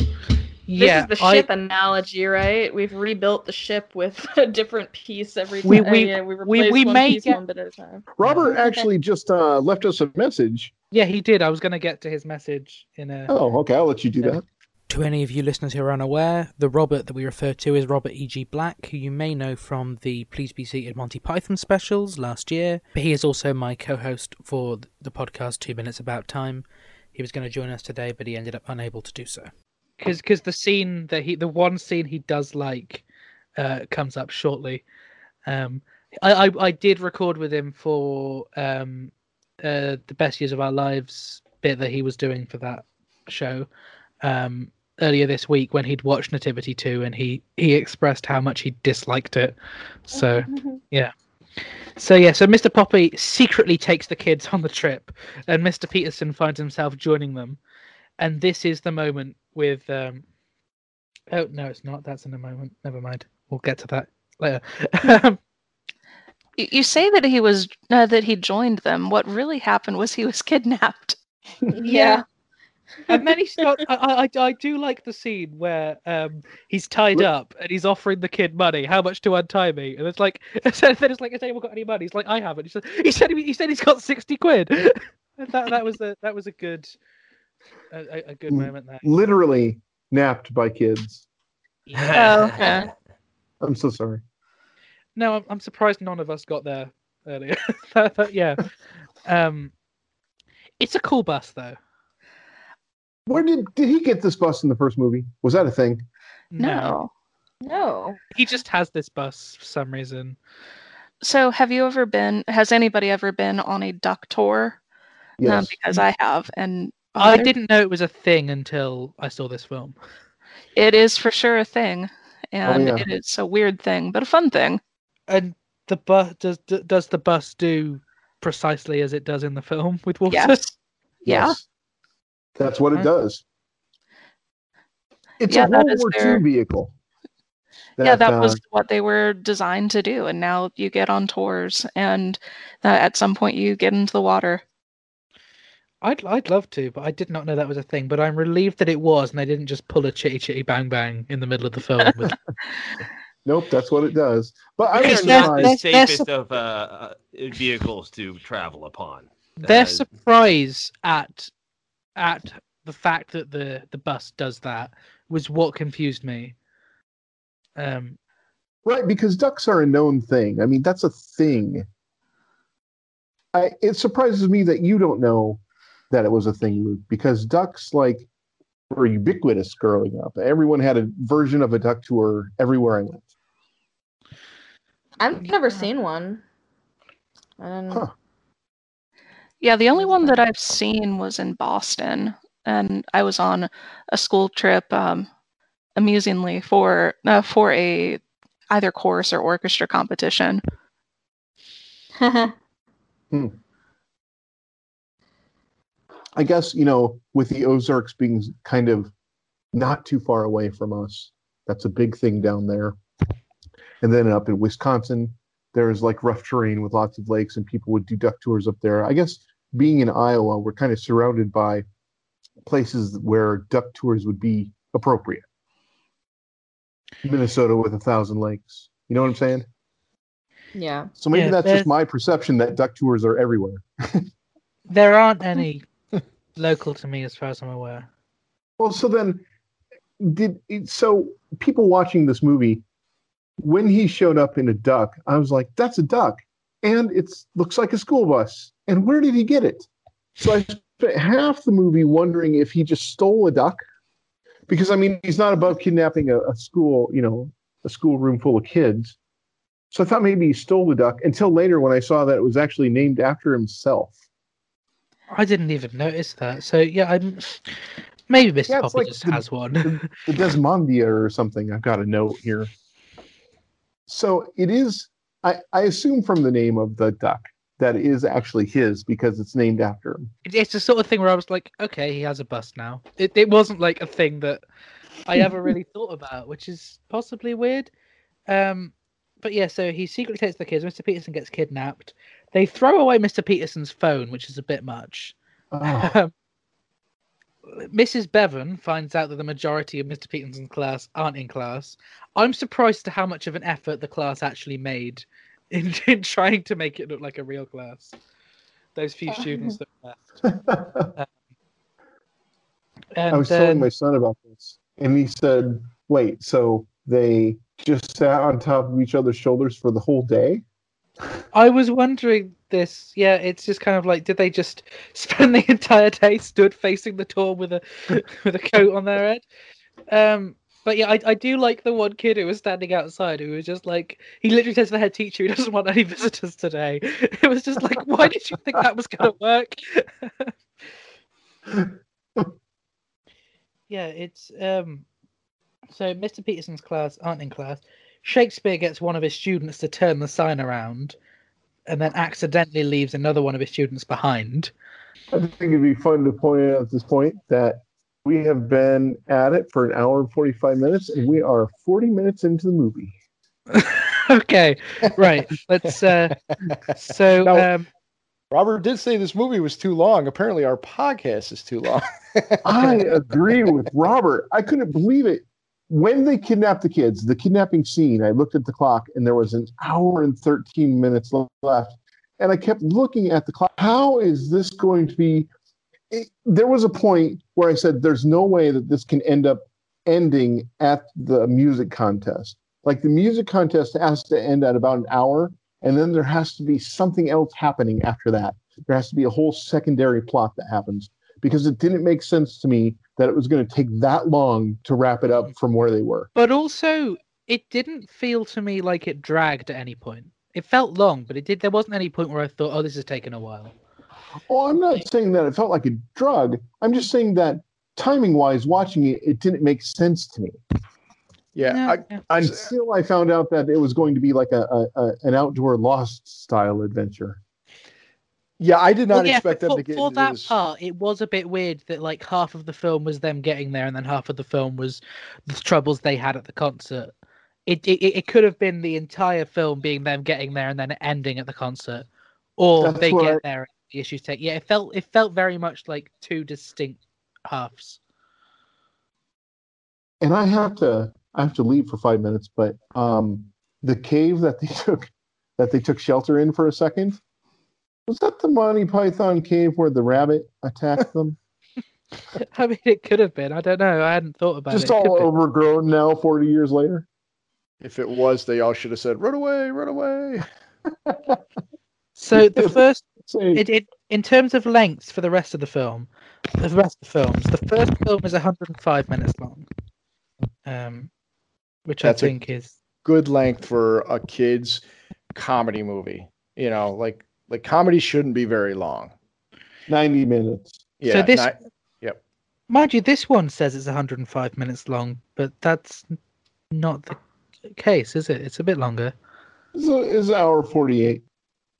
Yeah, this is the I- ship analogy, right? We've rebuilt the ship with a different piece every time. We- we- yeah, we, we- replace we one piece get- one bit at a time. Robert actually just uh, left us a message. yeah, he did. I was going to get to his message in a. Oh, okay. I'll let you do Yeah. that. To any of you listeners who are unaware, the Robert that we refer to is Robert E.G. Black, who you may know from the Please Be Seated Monty Python specials last year. But he is also my co host for the podcast Two Minutes About Time. He was going to join us today, but he ended up unable to do so. Because because the scene that he, the one scene he does like, uh, comes up shortly. Um, I, I, I did record with him for um, uh, the Best Years of Our Lives bit that he was doing for that show. Um, earlier this week when he'd watched Nativity 2 and he he expressed how much he disliked it. So yeah. So yeah, so Mr. Poppy secretly takes the kids on the trip and Mr. Peterson finds himself joining them. And this is the moment with um Oh no, it's not. That's in a moment. Never mind. We'll get to that later. You, you say that he was uh, that he joined them. What really happened was he was kidnapped. Yeah. and then he starts. I, I, I- I do like the scene where um he's tied up and he's offering the kid money. How much to untie me? And it's like, so then it's like, has anyone got any money? He's like, I haven't. He said, he said, he said he's got sixty quid. And that that was a that was a good a, a- a good moment there. Literally napped by kids. Oh, okay. I'm so sorry. No, I'm, I'm surprised none of us got there earlier. That- that- yeah, um, it's a cool bus though. Where did did he get this bus in the first movie? Was that a thing? No. No. he just has this bus for some reason. So have you ever been? Has anybody ever been on a duck tour? Yes. because I have, and I didn't know it was a thing until I saw this film. It is for sure a thing, and yeah. it is a weird thing, but a fun thing. And the bus does does the bus do precisely as it does in the film with water? Yes. Yeah. Yes. That's what it does. It's Yeah, a that World War their- II vehicle. yeah, that uh, was what they were designed to do, and now you get on tours, and uh, at some point you get into the water. I'd I'd love to, but I did not know that was a thing. But I'm relieved that it was, and they didn't just pull a chitty chitty bang bang in the middle of the film. With, Nope, that's what it does. But I Because was they're- surprised. the safest sup- of uh, uh, vehicles to travel upon. their Uh, surprise at at the fact that the the bus does that was what confused me. Um, Right, because ducks are a known thing. I mean, that's a thing. I it surprises me that you don't know that it was a thing, Luke, because ducks like were ubiquitous growing up. Everyone had a version of a duck tour everywhere I went. I've never seen one. And Huh. Yeah, the only one that I've seen was in Boston, and I was on a school trip, um, amusingly for uh, for a either chorus or orchestra competition. I guess, you know, with the Ozarks being kind of not too far away from us, that's a big thing down there. And then up in Wisconsin, there's like rough terrain with lots of lakes, and people would do duck tours up there. I guess being in Iowa, we're kind of surrounded by places where duck tours would be appropriate. Minnesota with a thousand lakes. You know what I'm saying? yeah. So maybe Yeah, that's just my perception that duck tours are everywhere. there aren't any local to me, as far as I'm aware. Well, so then, did it, so people watching this movie, when he showed up in a duck, I was like, "That's a duck," and it looks like a school bus. And where did he get it? So I spent half the movie wondering if he just stole a duck, because I mean, he's not above kidnapping a, a school, you know, a schoolroom full of kids. So I thought maybe he stole the duck until later when I saw that it was actually named after himself. I didn't even notice that. So yeah, I'm maybe Mr. Yeah, Poppy like just the- has one. the Desmondia or something. I've got a note here. So it is. I, I assume from the name of the duck that it is actually his because it's named after him. It's the sort of thing where I was like, okay, he has a bus now. It it wasn't like a thing that I ever really thought about, which is possibly weird. Um, but yeah, so he secretly takes the kids. Mr. Peterson gets kidnapped. They throw away Mr. Peterson's phone, which is a bit much. Oh, Um, Mrs. Bevan finds out that the majority of Mr. Peterson's class aren't in class. I'm surprised to how much of an effort the class actually made in, in trying to make it look like a real class. Those few students that left. And I was then, telling my son about this, and he said, "Wait, so they just sat on top of each other's shoulders for the whole day?" I was wondering this. Yeah, it's just kind of like, did they just spend the entire day stood facing the door with a with a coat on their head? Um, but yeah, I, I do like the one kid who was standing outside who was just like, he literally says to the head teacher, he doesn't want any visitors today. It was just like, why did you think that was going to work? yeah, it's um. So Mr. Peterson's class aren't in class. Shakespeare gets one of his students to turn the sign around, and then accidentally leaves another one of his students behind. I think it'd be fun to point out at this point that we have been at it for an hour and forty-five minutes, and we are forty minutes into the movie. okay, right. Let's. Uh, so Now- um, Robert did say this movie was too long. Apparently, our podcast is too long. I agree with Robert. I couldn't believe it. When they kidnapped the kids, the kidnapping scene, I looked at the clock and there was an hour and 13 minutes left. And I kept looking at the clock. How is this going to be? It, there was a point where I said, there's no way that this can end up ending at the music contest. Like the music contest has to end at about an hour, and then there has to be something else happening after that. There has to be a whole secondary plot that happens because it didn't make sense to me that it was going to take that long to wrap it up mm. from where they were. but also, it didn't feel to me like it dragged at any point. It felt long, but it did. There wasn't any point where I thought, "Oh, this is taking a while." Oh, I'm not saying that it felt like a drug. I'm just saying that timing wise, watching it, it didn't make sense to me Yeah, No, I, yeah. until I found out that it was going to be like a, a, a an outdoor lost style adventure. Yeah, I did not Well, yeah, expect for, them to get for that this. part. It was a bit weird that like half of the film was them getting there, and then half of the film was the troubles they had at the concert. It it, it could have been the entire film being them getting there and then ending at the concert, or That's they get I- there and the issues take. Yeah, it felt it felt very much like two distinct halves. And I have to I have to leave for five minutes, but um, the cave that they took that they took shelter in for a second was that the Monty Python cave where the rabbit attacked them? I mean, it could have been. I don't know. I hadn't thought about Just it. It could all be. overgrown now, forty years later. If it was, they all should have said, "Run away, run away." So the first it, it in terms of lengths for the rest of the film, the rest of the films, the first film is 105 minutes long, um, which That's a- I think is Good length for a kids comedy movie. You know, like like comedy shouldn't be very long. ninety minutes. Yeah, So this- yep. mind you. This one says it's 105 minutes long, but that's not the case, is it? It's a bit longer. So is hour forty eight.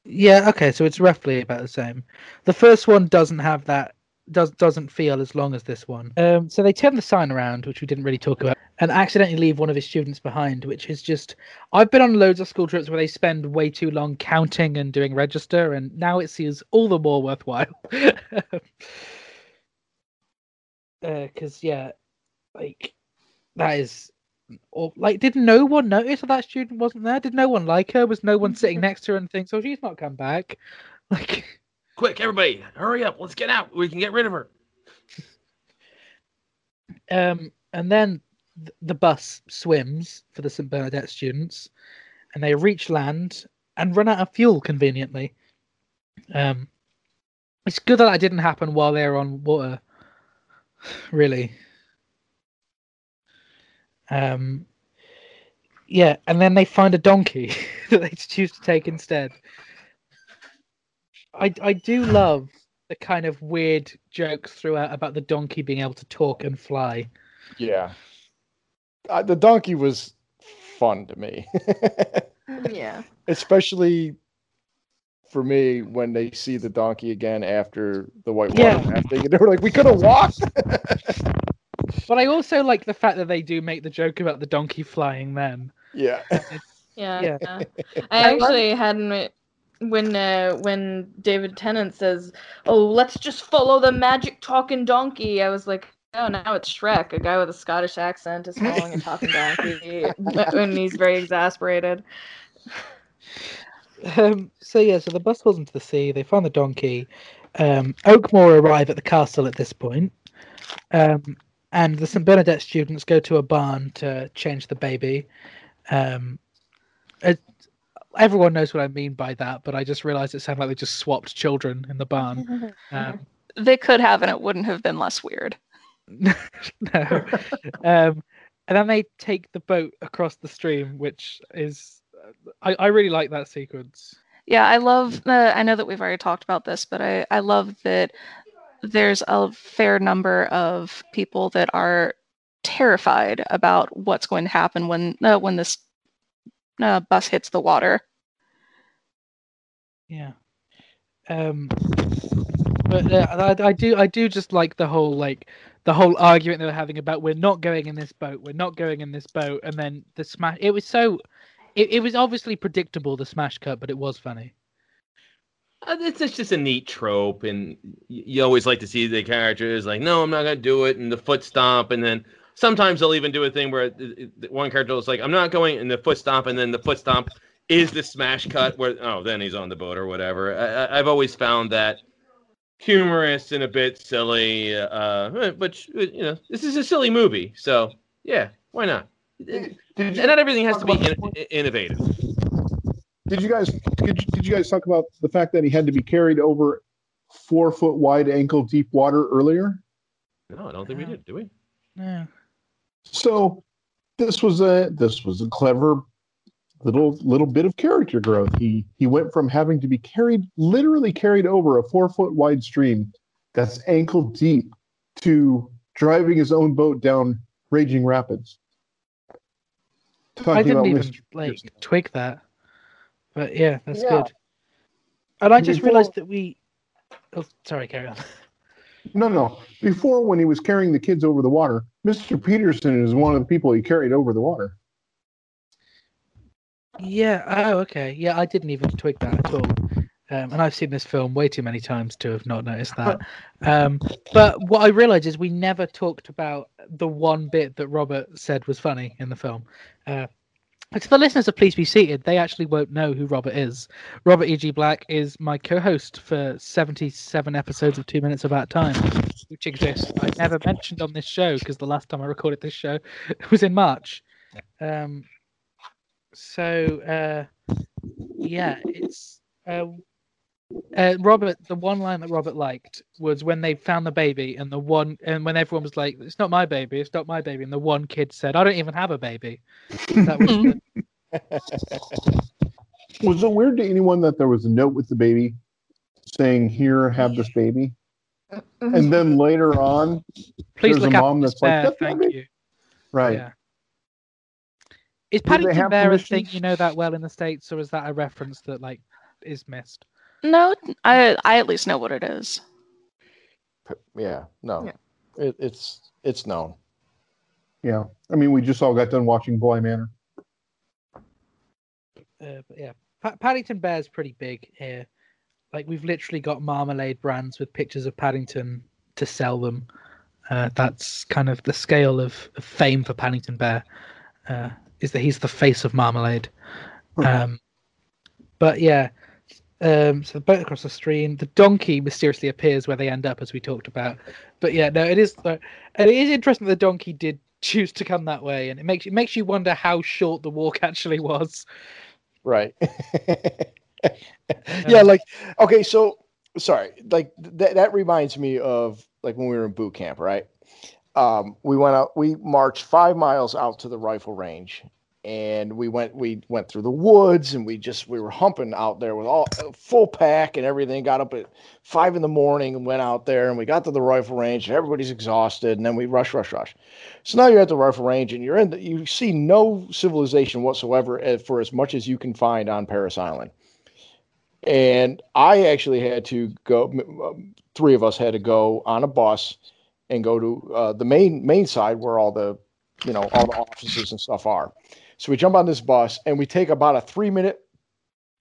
Yeah. Okay. So it's roughly about the same. The first one doesn't have that. Does doesn't feel as long as this one. Um, so they turn the sign around, which we didn't really talk about, and accidentally leave one of his students behind, which is just. I've been on loads of school trips where they spend way too long counting and doing register, and now it seems all the more worthwhile. Because yeah, like that is or like did no one notice that that student wasn't there did no one like her was no one sitting next to her and think so she's not come back like Quick, everybody, hurry up. Let's get out. We can get rid of her. um and then th- the bus swims for the st bernadette students and they reach land and run out of fuel conveniently. Um it's good that that didn't happen while they were on water really. Um yeah and then they find a donkey that they choose to take instead. I i do love the kind of weird jokes throughout about the donkey being able to talk and fly. Yeah. Uh, the donkey was fun to me, Yeah. especially for me when they see the donkey again after the whitewater Yeah. rafting, and they were like, "We could have walked." but i also like the fact that they do make the joke about the donkey flying them yeah. Yeah. Yeah. yeah. I actually hadn't when uh, when David Tennant says, "Oh, let's just follow the magic talking donkey." I was like, "Oh, now it's Shrek, a guy with a Scottish accent is following a talking donkey," when he's very exasperated. Um, so yeah, so the bus falls into the sea. They find the donkey. Um, Oakmoor arrive at the castle at this point, um, and the St Bernadette students go to a barn to change the baby. Um, it, everyone knows what I mean by that, but I just realised it sounded like they just swapped children in the barn. Um, They could have, and it wouldn't have been less weird. no. Um, and then they take the boat across the stream, which is I, I really like that sequence. Yeah, I love. Uh, I know that we've already talked about this, but I I love that there's a fair number of people that are terrified about what's going to happen when uh, when this uh, bus hits the water. Yeah. Um but uh, I, I do I do just like the whole like the whole argument they were having about we're not going in this boat, we're not going in this boat, and then the smash it was so it, it was obviously predictable the smash cut, but it was funny. Uh, It's, it's just a neat trope, and you always like to see the characters like, "No, I'm not gonna do it," and the foot stomp, and then sometimes they'll even do a thing where it- it- one character is like, "I'm not going," and the foot stomp, and then the foot stomp is the smash cut where oh, then he's on the boat or whatever. I, I've always found that humorous and a bit silly, uh, but you know, this is a silly movie, so yeah, why not? Did And you, not everything has to be in, innovative. did you guys did you, did you guys talk about the fact that he had to be carried over four foot wide, ankle deep water earlier? No, I don't think we did. Do we? Yeah. So this was a this was a clever little little bit of character growth. He he went from having to be carried literally carried over a four foot wide stream that's ankle deep to driving his own boat down raging rapids. Talking I didn't even Mr. like Peterson. twig that, but yeah, that's Yeah. good. And I just Before- realized that we. Oh, sorry, carry on. No, no. Before, when he was carrying the kids over the water, Mr. Peterson is one of the people he carried over the water. Yeah. Oh, okay. Yeah, I didn't even twig that at all. Um, and I've seen this film way too many times to have not noticed that. Um, but what I realized is we never talked about the one bit that Robert said was funny in the film. Uh, to the listeners of Please Be Seated, they actually won't know who Robert is. Robert E.G. Black is my co-host for 77 episodes of Two Minutes About Time, which exists. I never mentioned on this show because the last time I recorded this show was in March. Um, so uh, yeah, it's uh, uh, Robert. The one line that Robert liked was when they found the baby, and the one, and when everyone was like, "It's not my baby, it's not my baby," and the one kid said, "I don't even have a baby." That was the, Was it weird to anyone that there was a note with the baby saying, Here, have this baby? And then later on, please There's look a out mom that's like, "That's thank baby." you. right. Yeah. Is they Paddington have Bear a thing you know that well in the states, or is that a reference that like is missed? No, I I at least know what it is. Yeah, no, Yeah. It, it's it's known. Yeah. I mean, we just all got done watching Bly Manor. Uh, but yeah, pa- Paddington Bear's pretty big here. Like we've literally got marmalade brands with pictures of Paddington to sell them. Uh, that's kind of the scale of, of fame for Paddington Bear. Uh, is that he's the face of marmalade. Um, but yeah, um, so the boat across the stream, the donkey mysteriously appears where they end up, as we talked about. But yeah, no, it is. Uh, and it is interesting that the donkey did choose to come that way, and it makes it makes you wonder how short the walk actually was. Right. yeah, like okay, so sorry, like that that reminds me of like when we were in boot camp, right? Um, we went out, we marched five miles out to the rifle range, and we went we went through the woods, and we just we were humping out there with all full pack and everything. Got up at five in the morning and went out there, and we got to the rifle range, and everybody's exhausted, and then we rush, rush, rush. So now you're at the rifle range, and you're in. The, you see no civilization whatsoever eh, for as much as you can find on Parris Island. And I actually had to go. Three of us had to go on a bus and go to uh, the main main side where all the, you know, all the offices and stuff are. So we jump on this bus and we take about a three minute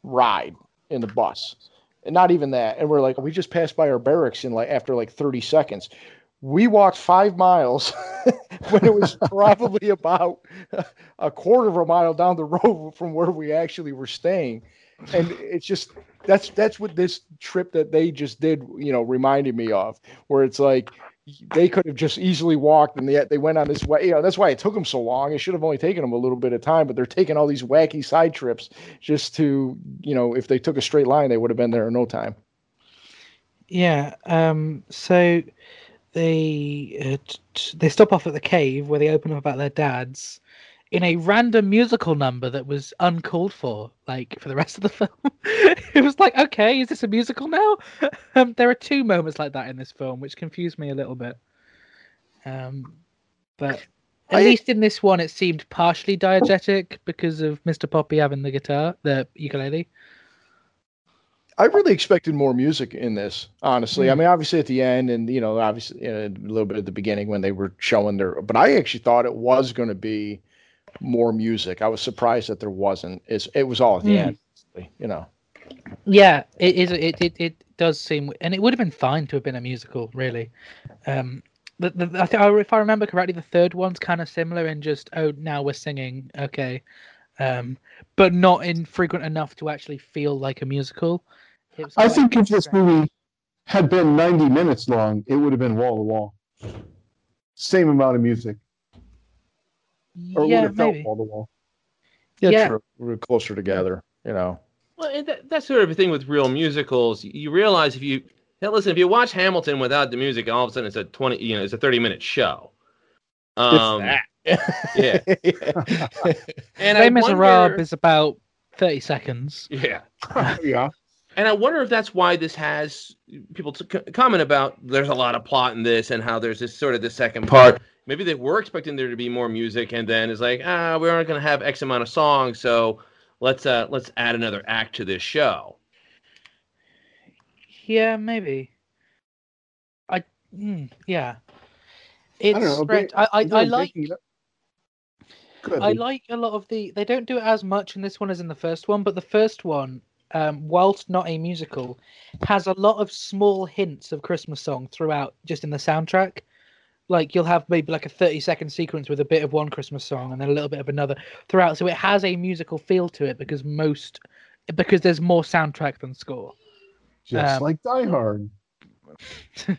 ride in the bus, and not even that. And we're like, we just passed by our barracks in like after like thirty seconds. We walked five miles when it was probably about a quarter of a mile down the road from where we actually were staying and it's just that's that's what this trip that they just did you know reminded me of where it's like they could have just easily walked and yet they went on this way you know that's why it took them so long it should have only taken them a little bit of time but they're taking all these wacky side trips just to you know if they took a straight line they would have been there in no time Yeah. Um. So they uh, t- they stop off at the cave where they open up about their dads in a random musical number that was uncalled for. Like for the rest of the film, it was like, okay, is this a musical now? um, there are two moments like that in this film, which confused me a little bit. Um, but at I- least in this one, it seemed partially diegetic because of Mr. Poppy having the guitar, the ukulele. I really expected more music in this, honestly. I Hmm. mean, obviously at the end, and you know, obviously uh, a little bit at the beginning when they were showing their. But I actually thought it was going to be more music. I was surprised that there wasn't. It's, it was all at the Hmm. end, you know. Yeah, it is. It, it it does seem, and it would have been fine to have been a musical, really. Um, the, the, I think if I remember correctly, the third one's kind of similar in just oh now we're singing, okay, um, but not infrequent enough to actually feel like a musical. I think if this movie had been 90 minutes long, it would have been wall to wall. Same amount of music. Or it would yeah, have felt maybe. wall to wall. Yeah, Yeah. true. We're closer together, you know. Well, that, that's sort of a thing with real musicals. You realize if you hell, listen, if you watch Hamilton without the music, all of a sudden it's a twenty, you know, it's a thirty-minute show. Um, that. Yeah. And Les I Miserables wonder, is about and Les Miserables wonder, is about thirty seconds. yeah. yeah. And I wonder if that's why this has people to c- comment about. There's a lot of plot in this, and how there's this sort of the second part. Maybe they were expecting there to be more music, and then it's like, ah, we aren't going to have X amount of songs, so let's uh let's add another act to this show. Yeah, maybe. I mm, yeah. It's I don't know. spread- I, I, Is there I a like breaking up- Go ahead, I like a lot of the. They don't do it as much in this one as in the first one, but the first one, um, whilst not a musical, has a lot of small hints of Christmas song throughout, just in the soundtrack. Like you'll have maybe like a thirty-second sequence with a bit of one Christmas song and then a little bit of another throughout, so it has a musical feel to it because most because there's more soundtrack than score. Just um, like Die Hard.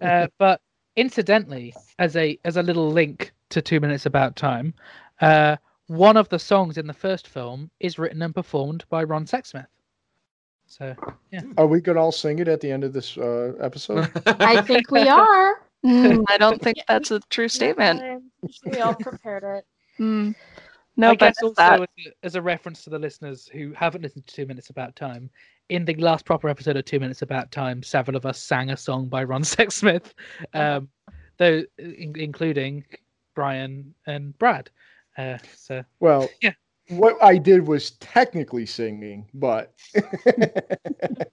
uh, but incidentally, as a as a little link to Two Minutes About Time, uh, one of the songs in the first film is written and performed by Ron Sexsmith. So yeah. Are we gonna all sing it at the end of this uh, episode? I think we are. Mm, I don't think that's a true statement. We all prepared it. Mm. No, I but guess also that. as a, as a reference to the listeners who haven't listened to Two Minutes About Time, in the last proper episode of Two Minutes About Time, several of us sang a song by Ron Sexsmith, um, though in- including Brian and Brad. Uh, so well, Yeah. What I did was technically singing, but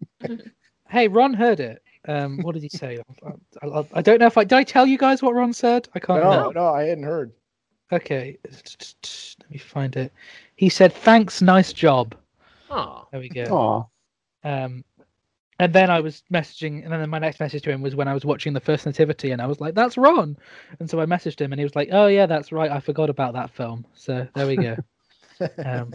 Hey, Ron heard it. Um, what did he say? I, I, I don't know if I did. I tell you guys what Ron said. I can't. no, remember. no, I hadn't heard. Okay, let me find it. He said, "Thanks, nice job." Oh, There we go. Aw. Um, and then I was messaging, and then my next message to him was when I was watching the first Nativity, and I was like, "That's Ron," and so I messaged him, and he was like, "Oh yeah, that's right. I forgot about that film." So there we go. um,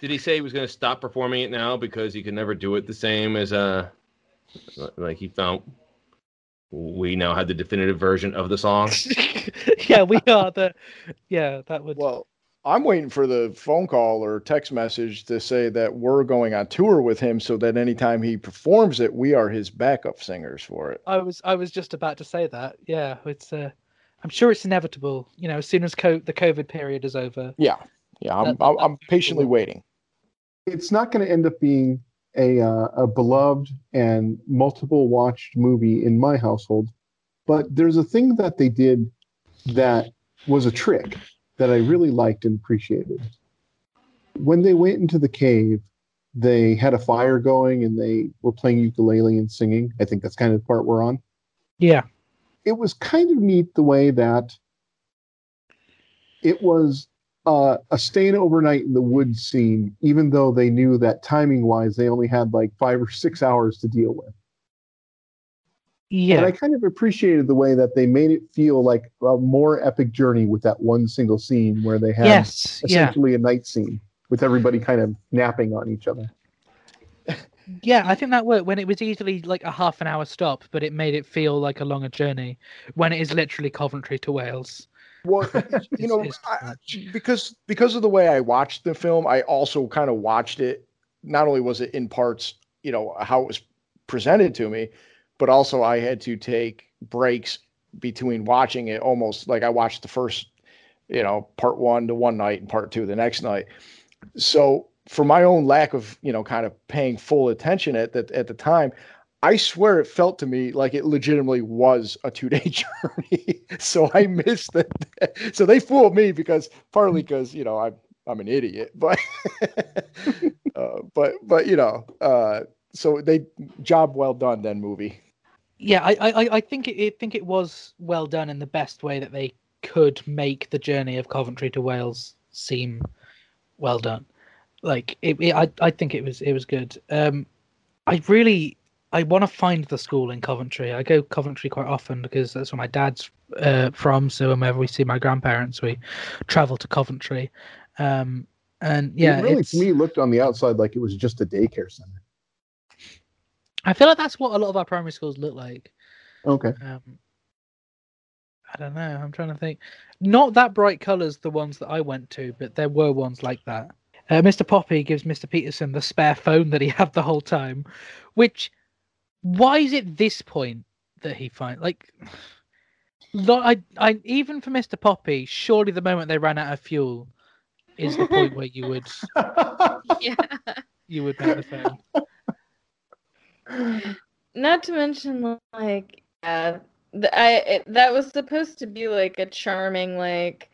did he say he was going to stop performing it now because he could never do it the same as uh like he found we now had the definitive version of the song? yeah, we are the. Yeah, that would. Well, I'm waiting for the phone call or text message to say that we're going on tour with him, so that anytime he performs it, we are his backup singers for it. I was I was just about to say that. Yeah, it's. Uh, I'm sure it's inevitable. You know, as soon as co- the COVID period is over. Yeah, yeah, I'm That- I'm, I'm patiently waiting. It's not going to end up being a uh, a beloved and multiple watched movie in my household, but there's a thing that they did that was a trick that I really liked and appreciated. When they went into the cave, they had a fire going and they were playing ukulele and singing. I think that's kind of the part we're on. Yeah. it was kind of neat the way that it was uh, a staying overnight in the woods scene, even though they knew that timing wise they only had like five or six hours to deal with. Yeah. And I kind of appreciated the way that they made it feel like a more epic journey with that one single scene where they had yes. Yeah. essentially a night scene with everybody kind of napping on each other. Yeah, I think that worked when it was easily like a half an hour stop, but it made it feel like a longer journey when it is literally Coventry to Wales. Well, you know, I, because because of the way I watched the film, I also kind of watched it. Not only was it in parts, you know, how it was presented to me, but also I had to take breaks between watching it. Almost like I watched the first, you know, part one to one night and part two the next night. So for my own lack of, you know, kind of paying full attention at that at the time, I swear it felt to me like it legitimately was a two day journey. so I missed it. So they fooled me because partly because you know I'm I'm an idiot, but uh, but but you know uh, so they job well done then movie. Yeah, I I, I think it I think it was well done in the best way that they could make the journey of Coventry to Wales seem well done. Like it, it I I think it was it was good. Um, I really I want to find the school in Coventry. I go Coventry quite often because that's where my dad's uh, from. So whenever we see my grandparents, we travel to Coventry. Um, and yeah, it really it's, to me looked on the outside like it was just a daycare center. I feel like that's what a lot of our primary schools look like. Okay. Um, I don't know. I'm trying to think. Not that bright colours, the ones that I went to, but there were ones like that. Uh, Mr. Poppy gives Mr. Peterson the spare phone that he had the whole time, which why is it this point that he finds like I, I, even for Mr. Poppy, surely the moment they ran out of fuel is the point where you would yeah. you would make the phone. Not to mention, like, yeah, th- I it, that was supposed to be like a charming, like,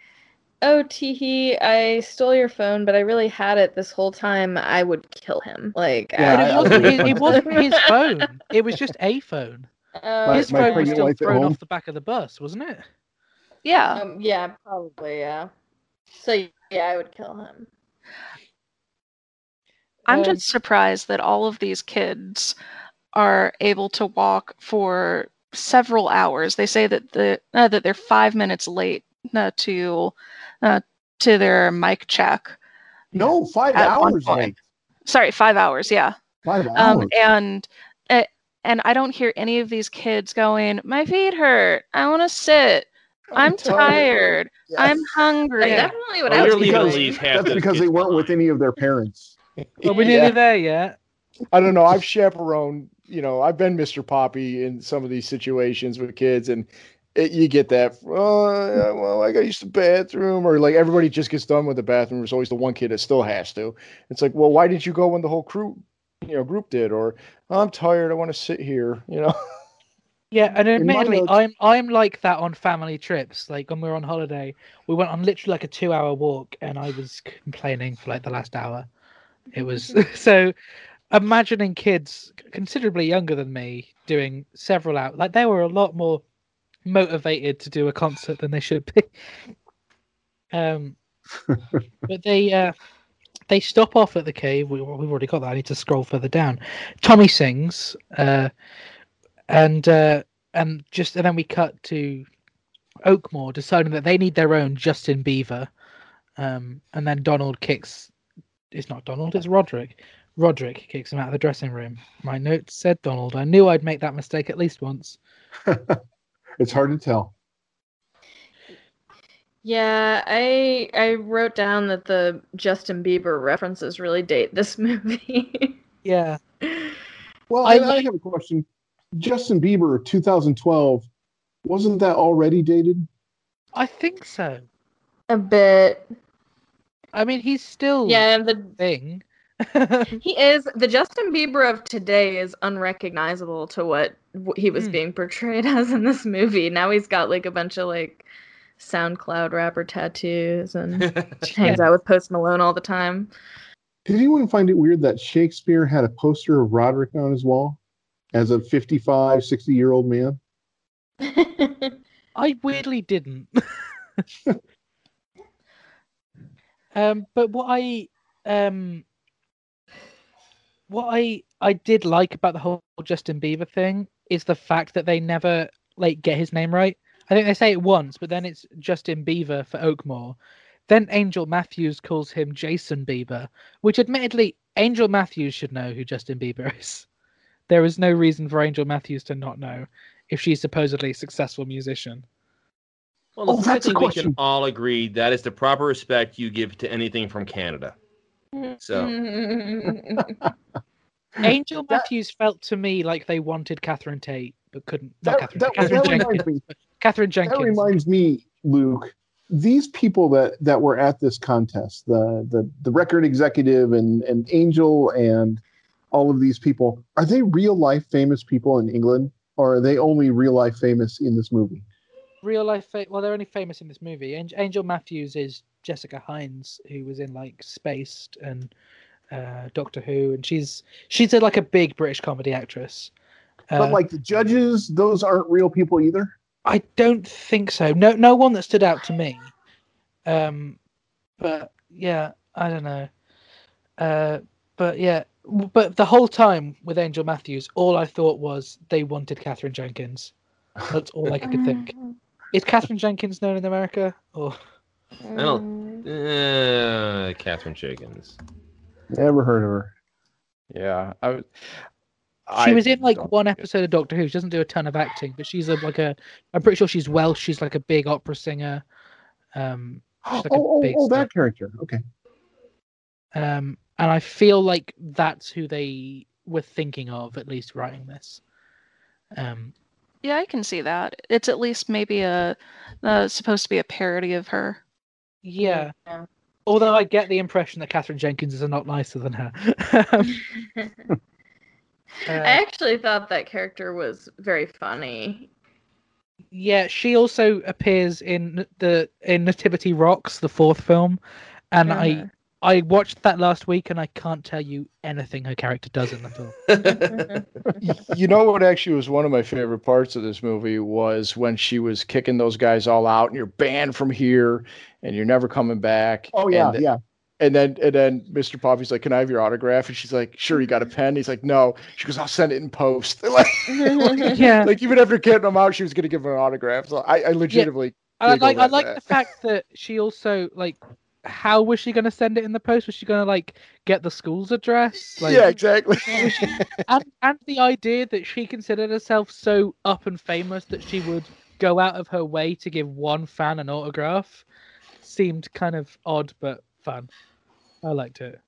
oh, teehee, I stole your phone, but I really had it this whole time. I would kill him. Like, Yeah, But I- it I wasn't, it, it wasn't his phone. It was just a phone. uh, His phone was still thrown off the back of the bus, wasn't it? Yeah. um, yeah, probably, yeah. So yeah, I would kill him. I'm Um, just surprised that all of these kids are able to walk for several hours. They say that the uh, that they're five minutes late uh, to uh, to their mic check. No, five hours late. Sorry, five hours. Yeah. Five hours. Um, and uh, and I don't hear any of these kids going, "My feet hurt. I want to sit. I'm tired. I'm hungry." That's definitely what I was leaving doing. half That's because they weren't with any of their parents. Are we didn't Yeah. nearly there yet? I don't know. I've chaperoned, you know, I've been Mr. Poppy in some of these situations with kids, and it, you get that. Oh, well, I got used to the bathroom, or like everybody just gets done with the bathroom. There's always the one kid that still has to. It's like, well, why didn't you go when the whole crew, you know, group did? Or I'm tired. I want to sit here. You know. Yeah, and admittedly, notes- I'm I'm like that on family trips. Like when we were on holiday, we went on literally like a two-hour walk, and I was complaining for like the last hour. It was so. Imagining kids considerably younger than me doing several out like they were a lot more motivated to do a concert than they should be. Um, but they uh, they stop off at the cave. We, we've already got that. I need to scroll further down. Tommy sings. Uh, and uh, and just and then we cut to Oakmoor deciding that they need their own Justin Beaver, um, and then Donald kicks. It's not Donald. It's Roderick. Roderick kicks him out of the dressing room. My notes said Donald. I knew I'd make that mistake at least once. it's hard to tell. Yeah, I I wrote down that the Justin Bieber references really date this movie. Yeah, Well, I I, I have a question. Justin Bieber, 2012, wasn't that already dated? I think so. A bit. I mean, he's still Yeah, and the thing. he is the Justin Bieber of today is unrecognizable to what he was Hmm. being portrayed as in this movie. Now he's got like a bunch of like SoundCloud rapper tattoos and hangs out with Post Malone all the time. Did anyone find it weird that Shakespeare had a poster of Roderick on his wall as a 55, 60 year old man? I weirdly didn't. um, but what I um, what I I did like about the whole Justin Bieber thing is the fact that they never like get his name right. I think they say it once, but then it's Justin Bieber for Oakmoor. Then Angel Matthews calls him Jason Bieber, which admittedly Angel Matthews should know who Justin Bieber is. There is no reason for Angel Matthews to not know if she's supposedly a successful musician. Well, Oh, that's a think we can all agree that is the proper respect you give to anything from Canada. Mm-hmm. So mm-hmm. Angel Matthews felt to me like they wanted Catherine Tate, but couldn't. Not That, Catherine, that, Catherine that Jenkins. reminds me. Katherine Jenkins. That reminds me, Luke. These people that that were at this contest, the the the record executive and and Angel and all of these people, are they real life famous people in England, or are they only real life famous in this movie? Real life. Fa- well, they're only famous in this movie. Ang- Angel Matthews is Jessica Hynes, who was in like Spaced and uh, Doctor Who, and she's she's a, like a big British comedy actress. Uh, but like the judges, those aren't real people either. I don't think so. No, no one that stood out to me. Um, but yeah, I don't know. Uh, but yeah, but the whole time with Angel Matthews, all I thought was they wanted Katherine Jenkins. That's all I could think. Is Katherine Jenkins known in America? Or I don't. Uh, Katherine Jenkins. Never heard of her. Yeah, I, was- she I was in like one think it- episode of Doctor Who. She doesn't do a ton of acting, but she's a like a. I'm pretty sure she's Welsh. She's like a big opera singer. Um, she's like a oh, oh, big oh, that character. Okay. um, and I feel like that's who they were thinking of, at least writing this. Um, Yeah, I can see that. It's at least maybe a uh, supposed to be a parody of her. Yeah. Yeah. Although I get the impression that Katherine Jenkins is a lot nicer than her. Um, I uh, actually thought that character was very funny. yeah, she also appears in the in Nativity Rocks, the fourth film, and Uh-huh. I I watched that last week, and I can't tell you anything her character does in the film. you know what actually was one of my favorite parts of this movie was when she was kicking those guys all out and you're banned from here and you're never coming back. Oh yeah, and, yeah. And then and then Mr. Poppy's like, Can I have your autograph? And she's like, Sure, you got a pen? He's like, No. She goes, I'll send it in post. like, yeah, like even after getting them out, she was gonna give him an autograph. So I, I legitimately yeah. I like I like that. the fact that she also like. How was she going to send it in the post? Was she going to like get the school's address? Like, yeah, exactly. and and the idea that she considered herself so up and famous that she would go out of her way to give one fan an autograph seemed kind of odd but fun. I liked it.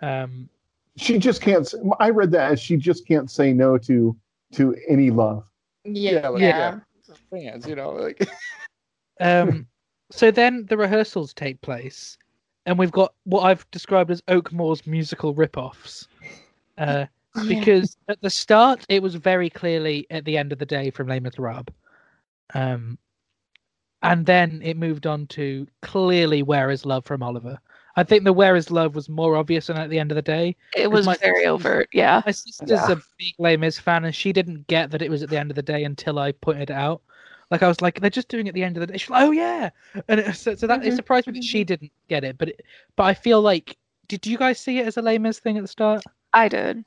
Um, She just can't. I read that as she just can't say no to to any love. Yeah, like, yeah. Fans, you know, like um, so then the rehearsals take place, and we've got what I've described as Oakmoor's musical rip-offs. Uh, because at the start it was very clearly at the end of the day from Les Miserables. Um, and then it moved on to clearly Where is Love from Oliver. I think the Where is Love was more obvious than at the end of the day. It was very overt. Yeah. My sister's a big Les Mis fan, and she didn't get that it was at the end of the day until I pointed it out. Like I was like, they're just doing it at the end of the day. She's like, oh yeah, and it, so, so that it Mhm, surprised me that she didn't get it. But it, but I feel like, did you guys see it as a Les Mis thing at the start? I did.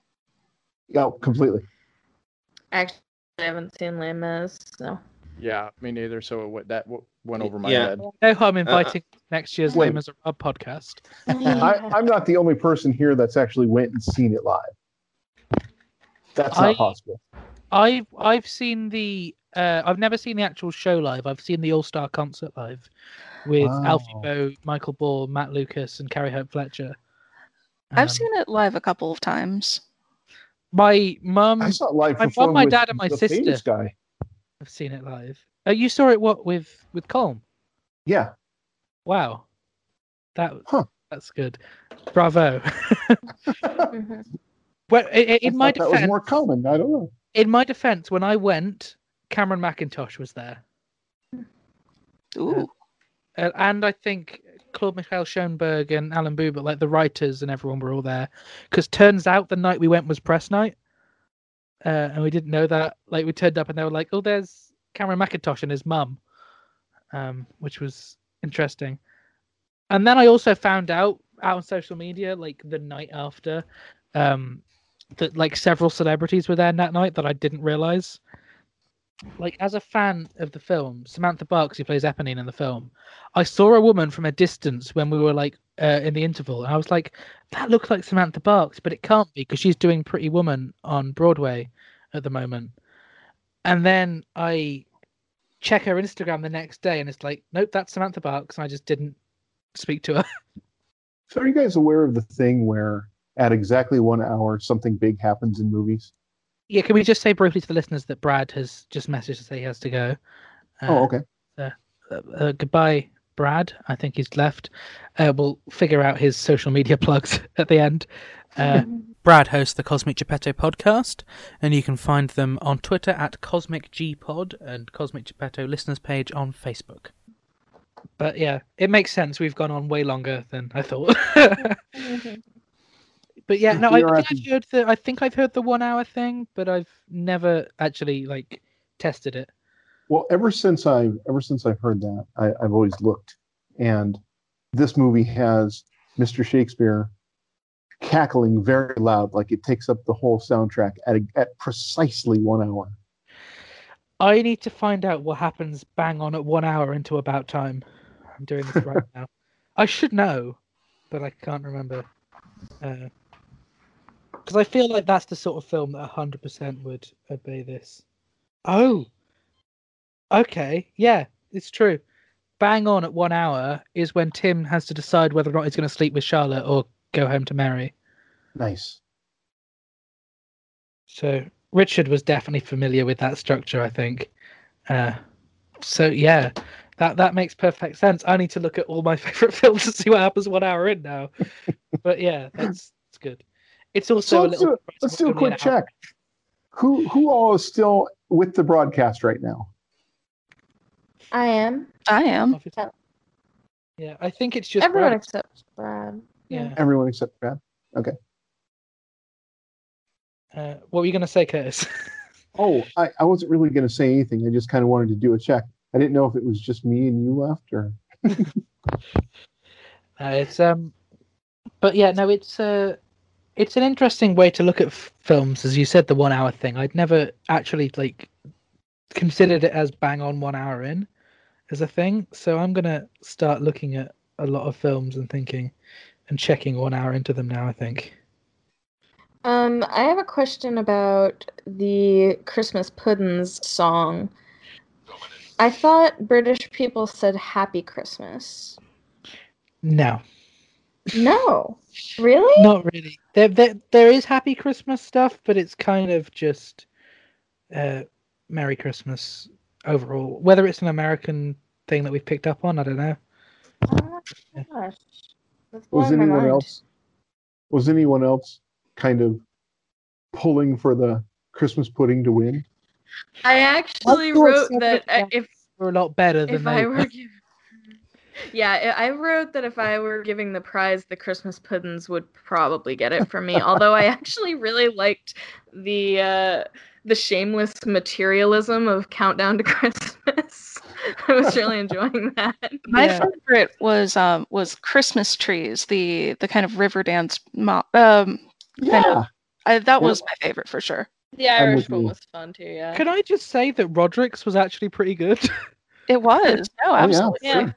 Yeah, completely. Actually, I haven't seen Les Mis, so. Yeah, me neither. So it went, that w- went over my Yeah. head. No harm inviting next year's Les Wait. Miserables podcast. I, I'm not the only person here that's actually went and seen it live. That's not I- possible. I've I've seen the uh, I've never seen the actual show live. I've seen the All Star concert live with Alfie Wow. Boe, Michael Ball, Matt Lucas, and Carrie Hope Fletcher. I've Um, seen it live a couple of times. my mum. I saw it live my performed mum, my dad, and my the sister. famous guy. have seen it live. Uh, you saw it what with with Colm? Yeah. Wow, that Huh. that's good. Bravo. well, i- i- I in my thought that was more common. I don't know. in my defense, when I went, Cameron Mackintosh was there. Ooh. Uh, and I think Claude-Michel Schönberg and Alan Boo, but like the writers and everyone were all there. Because turns out the night we went was press night, uh, and we didn't know that. Like we turned up and they were like, "Oh, there's Cameron Mackintosh and his mum," um, which was interesting. And then I also found out out on social media, like the night after, um, that like several celebrities were there that night that I didn't realize. Like as a fan of the film, Samantha Barks, who plays Eponine in the film, I saw a woman from a distance when we were like uh, in the interval, and I was like, "That looks like Samantha Barks," but it can't be because she's doing Pretty Woman on Broadway at the moment. And then I check her Instagram the next day, and it's like, "Nope, that's Samantha Barks," and I just didn't speak to her. So are you guys aware of the thing where at exactly one hour something big happens in movies? Yeah, can we just say briefly to the listeners that Brad has just messaged to say he has to go? Uh, oh, okay. uh, uh, goodbye, Brad. I think he's left. Uh, we'll figure out his social media plugs at the end. Uh, Brad hosts the Cosmic Geppetto podcast, and you can find them on Twitter at Cosmic G Pod and Cosmic Geppetto listeners page on Facebook. But yeah, it makes sense. We've gone on way longer than I thought. but yeah, no, I, We are I at think I've heard the I think I've heard the one hour thing, but I've never actually like tested it. Well, ever since I ever since I've heard that, I, I've always looked, and this movie has Mr. Shakespeare cackling very loud, like it takes up the whole soundtrack at a, at precisely one hour. I need to find out what happens bang on at one hour into about time. I'm doing this right now. I should know, but I can't remember. Uh, Because I feel like that's the sort of film that 100% would obey this. Oh! Okay, yeah, it's true. Bang on at one hour is when Tim has to decide whether or not he's going to sleep with Charlotte or go home to Mary. Nice. So Richard was definitely familiar with that structure. I think. Uh, so yeah, that that makes perfect sense. I need to look at all my favorite films to see what happens one hour in now. but yeah, that's that's good. It's also So a let's little. do, let's do a quick an hour. check. Who who all is still with the broadcast right now? I am. I am. Yeah, I think it's just Everyone Brad. except Brad. Yeah. Everyone except Brad. Okay. Uh, what were you going to say, Curtis? Oh, I, I wasn't really going to say anything. I just kind of wanted to do a check. I didn't know if it was just me and you left or. Uh, it's um, but yeah, no, it's uh, it's an interesting way to look at f- films, as you said, the one-hour thing. I'd never actually like considered it as bang on one hour in as a thing. So I'm gonna start looking at a lot of films and thinking and checking one hour into them now. I think. Um, I have a question about the Christmas Puddins song. I thought British people said Happy Christmas. No, No, really? not really. There, there, there is Happy Christmas stuff, but it's kind of just uh, Merry Christmas overall. Whether it's an American thing that we've picked up on, I don't know. Oh, gosh. Was blowing my anyone else? Was anyone else kind of pulling for the Christmas pudding to win? I actually wrote that but uh, yeah. if We're a lot better than if I were. were given, yeah, I I wrote that if I were giving the prize, the Christmas puddings would probably get it for me. Although I actually really liked the uh, the shameless materialism of Countdown to Christmas. I was really enjoying that. My Yeah. favorite was um was Christmas trees, the the kind of river dance. Mo- um, Yeah. I, that was my favorite for sure. The Irish one was fun too. Yeah. Can I just say that Roderick's was actually pretty good? It was no, Oh, yeah, absolutely. Yeah. sure.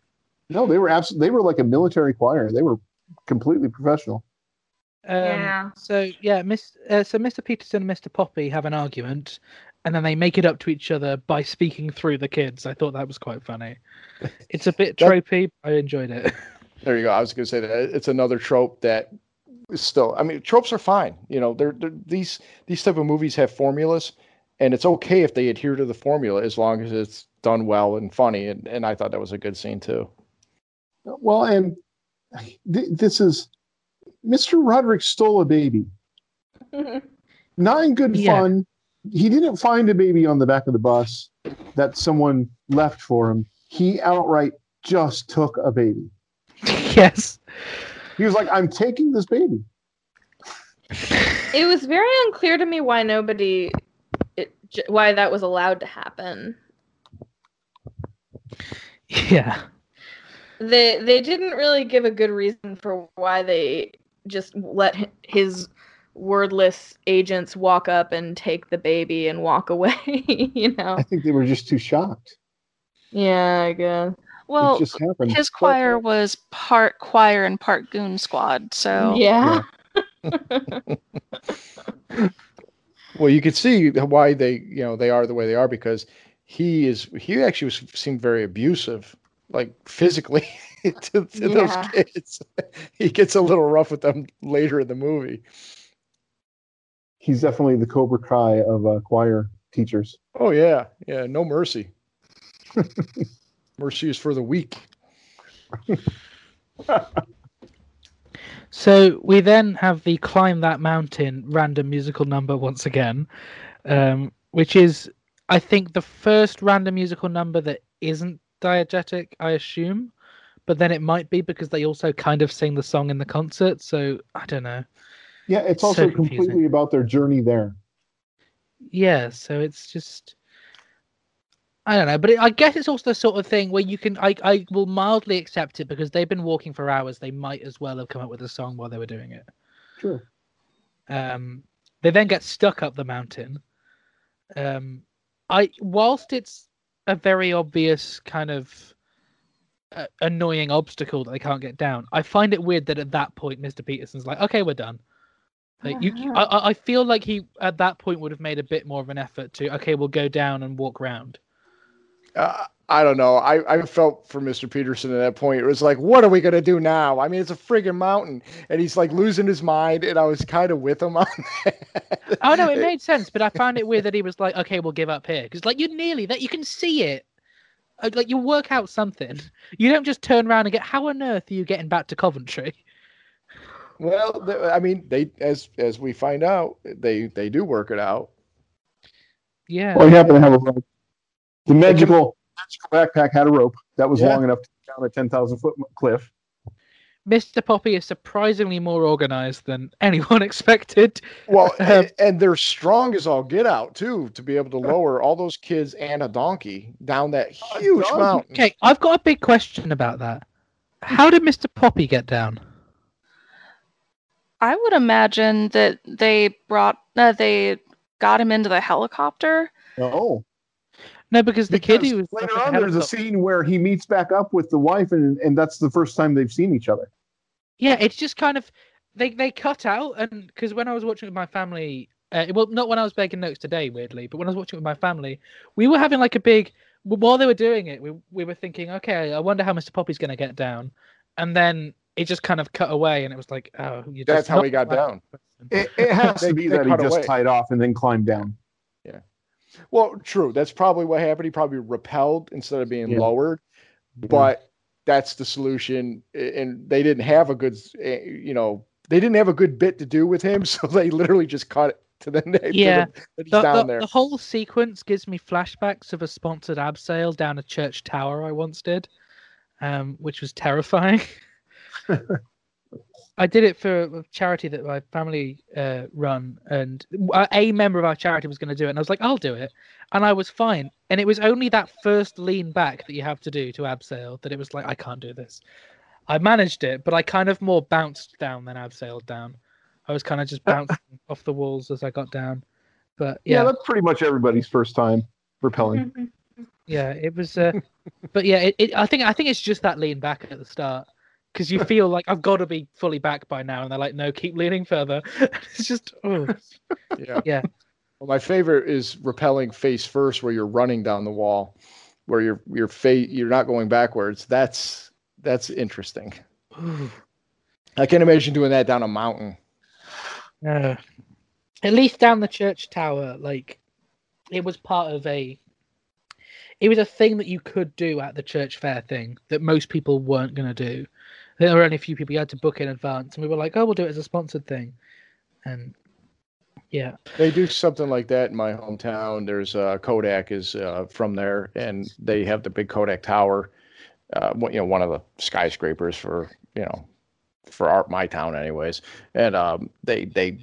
No, they were absolutely. They were like a military choir. They were completely professional. Um, Yeah. So yeah, Miss. Uh, so Mr. Peterson and Mr. Poppy have an argument, and then they make it up to each other by speaking through the kids. I thought that was quite funny. It's a bit That- tropey. but I enjoyed it. There you go. I was going to say that it's another trope that is still. I mean, tropes are fine. You know, they're, they're these these type of movies have formulas, and it's okay if they adhere to the formula as long as it's done well and funny. And and I thought that was a good scene too. Well, and th- this is Mr. Roderick stole a baby. Not in good Yeah. fun. He didn't find a baby on the back of the bus that someone left for him. He outright just took a baby. yes. He was like, "I'm taking this baby." It was very unclear to me why nobody, it, why that was allowed to happen. Yeah. They they didn't really give a good reason for why they just let his wordless agents walk up and take the baby and walk away. you know? I think they were just too shocked. Yeah, I guess. Well, just happened. his choir was part choir and part goon squad. So Yeah. Well, you could see why they you know they are the way they are because he is he actually was seemed very abusive, like physically to, to those kids. he gets a little rough with them later in the movie. He's definitely the Cobra Kai of uh, choir teachers. Oh yeah, yeah, no mercy. mercy is for the weak. So we then have the climb that mountain random musical number once again, um, which is I think the first random musical number that isn't diegetic. I assume, but then it might be because they also kind of sing the song in the concert. So I don't know. Yeah, it's So also confusing. completely about their journey there. Yeah, so it's just I don't know, but it, I guess it's also the sort of thing where you can I I will mildly accept it because they've been walking for hours. They might as well have come up with a song while they were doing it. Sure. Um, they then get stuck up the mountain. Um, I whilst it's a very obvious kind of uh, annoying obstacle that they can't get down, I find it weird that at that point Mr. Peterson's like, "Okay, we're done." Like you, I I feel like he at that point would have made a bit more of an effort to, okay, we'll go down and walk round. Uh, I don't know. I, I felt for Mr. Peterson at that point. It was like, what are we gonna do now? I mean, it's a friggin' mountain, and he's like losing his mind, and I was kind of with him on that. Oh no, it made sense, but I found it weird that he was like, "Okay, we'll give up here," because like you're nearly that. You can see it. Uh, Like you work out something. You don't just turn around and get. How on earth are you getting back to Coventry? Well, I mean, they as as we find out, they they do work it out. Yeah. Well, he happened to have a rope. The magical, magical backpack had a rope that was Yeah. long enough to down a 10,000 foot cliff. Mr. Poppy is surprisingly more organized than anyone expected. Well, Um, and, and they're strong as all get out too to be able to lower all those kids and a donkey down that huge donkey? mountain. Okay, I've got a big question about that. How did Mr. Poppy get down? I would imagine that they brought uh, they got him into the helicopter. Oh. No, because the kid who was later on, there's a scene where he meets back up with the wife, and, and that's the first time they've seen each other. Yeah, it's just kind of they they cut out and because when I was watching with my family, uh, well, not when I was making notes today, weirdly, but when I was watching with my family, we were having like a big while they were doing it, we we were thinking, okay, I wonder how Mr. Poppy's going to get down, and then it just kind of cut away, and it was like, oh, you That's just how he got down. It, it has to be that he just away. tied off and then climbed down. Well, true. That's probably what happened. He probably repelled instead of being Yeah. lowered. But that's the solution. And they didn't have a good, eh, you know, they didn't have a good bit to do with him, so they literally just cut it to the to Yeah. the, The, down the, there. the whole sequence gives me flashbacks of a sponsored abseil down a church tower I once did, um, which was terrifying. I did it for a charity that my family uh, run, and a member of our charity was going to do it, and I was like, "I'll do it," and I was fine. And it was only that first lean back that you have to do to abseil that it was like, "I can't do this." I managed it, but I kind of more bounced down than abseiled down. I was kind of just bouncing off the walls as I got down. But Yeah, yeah, that's pretty much everybody's first time repelling. yeah, it was. Uh, but yeah, it, it, I think I think it's just that lean back at the start because you feel like I've got to be fully back by now, and they're like, no, keep leaning further. it's just, oh, yeah. yeah, Well, my favorite is rappelling face first, where you're running down the wall, where you're you're fa- you're not going backwards. That's that's interesting. I can imagine doing that down a mountain. Uh, at least down the church tower, like it was part of a. It was a thing that you could do at the church fair thing that most people weren't going to do. There were only a few people you had to book in advance, and we were like, "Oh, we'll do it as a sponsored thing," and yeah, They do something like that in my hometown. There's uh, Kodak is uh, from there, and they have the big Kodak Tower. Uh, you know, one of the skyscrapers for you know, for our, my town, anyways. And um, they they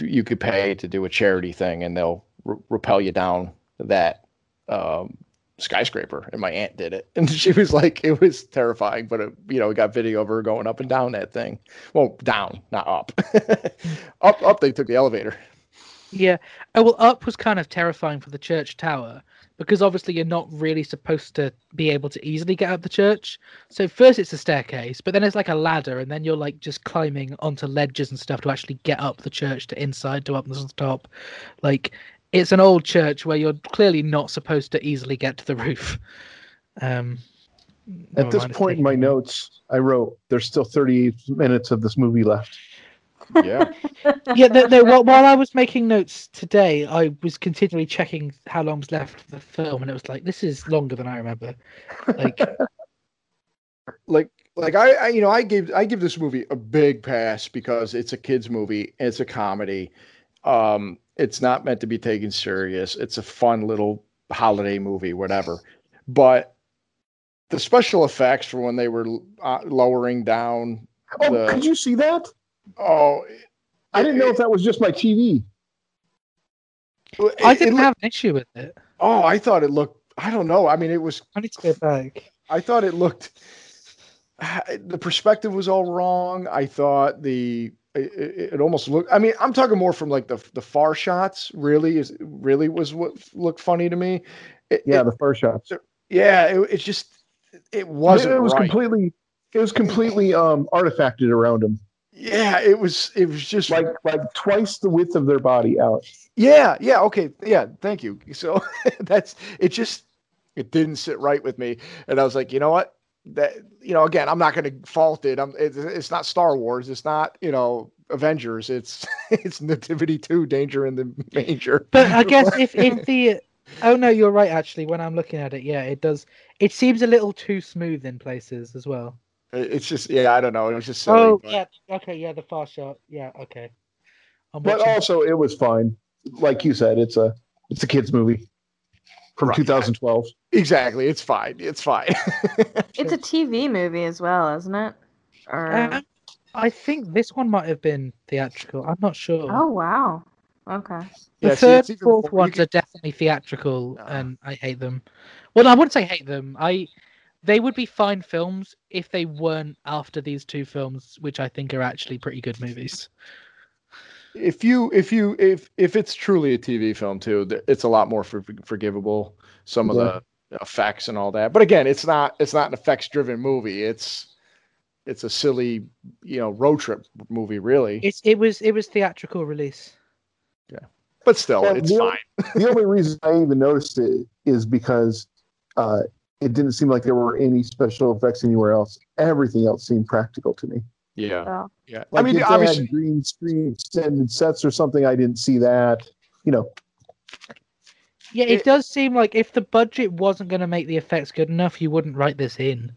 you could pay to do a charity thing, and they'll r- rappel you down that um, skyscraper. And my aunt did it, and she was like, it was terrifying, but it, you know, we got video of her going up and down that thing. Well, down, not up. up, up. They took the elevator. Yeah. Oh well, up was kind of terrifying for the church tower because obviously you're not really supposed to be able to easily get up the church. So first it's a staircase, but then it's like a ladder, and then you're like just climbing onto ledges and stuff to actually get up the church to inside to up the top. Like it's an old church where you're clearly not supposed to easily get to the roof. Um, At this point in my taking- notes, I wrote, "There's still 38 minutes of this movie left." Yeah. yeah, no, no, while, while I was making notes today, I was continually checking how long's left of the film, and it was like, this is longer than I remember. Like, like like I, I you know I gave I give this movie a big pass because it's a kids movie it's a comedy um it's not meant to be taken serious it's a fun little holiday movie whatever but the special effects for when they were uh, lowering down Oh, the could you see that? oh I didn't know if that was just my TV. it- I didn't look- have an issue with it. oh I thought it looked I don't know I mean it was I need to go back. I thought it looked the perspective was all wrong. I thought the it, it it almost looked. I mean, I'm talking more from like the the far shots. Really is really was what looked funny to me. It, Yeah, it- the far shots. yeah. It, it's just it wasn't. it was right. completely. It was completely um, artifacted around them, Yeah, it was. It was just like like twice the width of their body out. Yeah, yeah, okay, yeah. Thank you. So that's it. Just It didn't sit right with me, and I was like, you know what? That you know, again, I'm not going to fault it. I'm. It's, it's not Star Wars. It's not you know Avengers. It's it's Nativity Two, Danger in the Manger. But I guess if if the oh no, you're right. Actually, when I'm looking at it, yeah, it does. It seems a little too smooth in places as well. It's just yeah, I don't know. It was just silly. oh but- yeah, okay, yeah, the far shot, yeah, okay. I'm But also, it was fine. Like you said, it's a it's a kids movie from Right. 2012. Exactly. It's fine. It's fine. It's a TV movie as well, isn't it? Or Um, I think this one might have been theatrical. I'm not sure. oh wow, okay. the Yeah, third, it's even fourth more- ones can- are definitely theatrical, No. and I hate them. Well, I wouldn't say hate them. I they would be fine films if they weren't after these two films, which I think are actually pretty good movies. If you if you if if it's truly a TV film too, th- it's a lot more for, forgivable. Some of Yeah. the effects and all that. But again, it's not it's not an effects driven movie. It's it's a silly you know road trip movie really. It's it was it was theatrical release. Yeah, but still, Well, it's the- fine. the only reason I even noticed it is because uh, it didn't seem like there were any special effects anywhere else. Everything else seemed practical to me. Yeah, So yeah. Like I mean, if they obviously, had green screen extended sets or something. I didn't see that. You know, Yeah, it, It- does seem like if the budget wasn't going to make the effects good enough, you wouldn't write this in.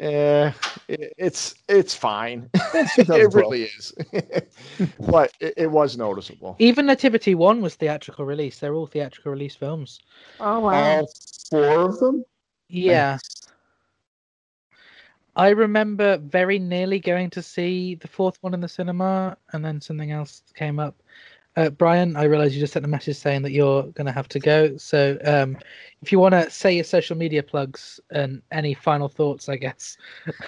eh, it, it's it's fine. It's it really is. but it, it was noticeable. Even Nativity One was theatrical release. They're all theatrical release films. oh wow. all four of them. Yeah. I remember very nearly going to see the fourth one in the cinema, and then something else came up. Uh, Brian, I realize you just sent a message saying that you're going to have to go. So, um, if you want to say your social media plugs and any final thoughts, I guess.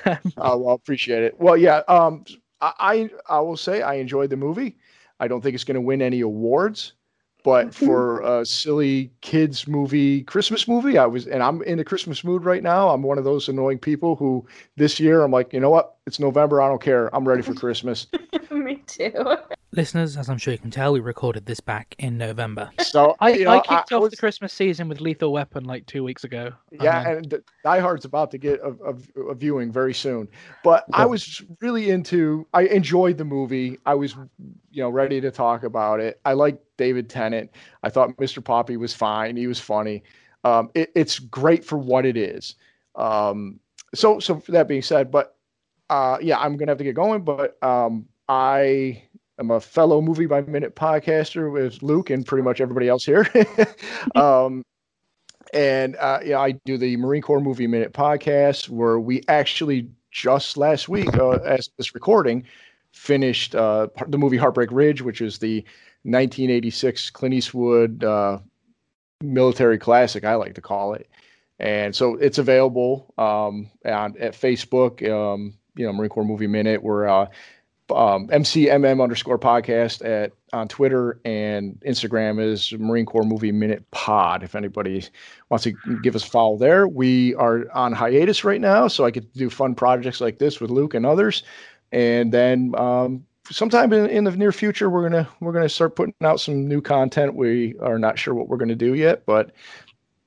Oh, well, appreciate it. Well, yeah. Um, I I will say I enjoyed the movie. I don't think it's going to win any awards, but for a silly kids movie, Christmas movie, I was, and I'm in a Christmas mood right now. I'm one of those annoying people who this year I'm like, you know what? It's November. I don't care. I'm ready for Christmas. Me too. Listeners, as I'm sure you can tell, we recorded this back in November. So I, you know, I kicked off was- the Christmas season with Lethal Weapon like two weeks ago. Yeah, Um, and D- Die Hard's about to get a, a, a viewing very soon. But I was really into. I enjoyed the movie. I was, you know, ready to talk about it. I like David Tennant. I thought Mr. Poppy was fine. He was funny. Um, it, it's great for what it is. Um, so, so that being said, but uh, yeah, I'm gonna have to get going. But um, I am a fellow movie by minute podcaster with Luke and pretty much everybody else here. um, and uh, yeah, I do the Marine Corps Movie Minute podcast, where we actually just last week, uh, as this recording, finished uh, the movie Heartbreak Ridge, which is the 1986 Clint Eastwood uh, military classic, I like to call it. And so it's available um, on at Facebook, um, you know, Marine Corps Movie Minute. We're uh, um, MCMM underscore podcast at on Twitter and Instagram is Marine Corps Movie Minute Pod. If anybody wants to give us a follow there, we are on hiatus right now, so I to do fun projects like this with Luke and others. And then um, sometime in, in the near future, we're gonna we're gonna start putting out some new content. We are not sure what we're gonna do yet, but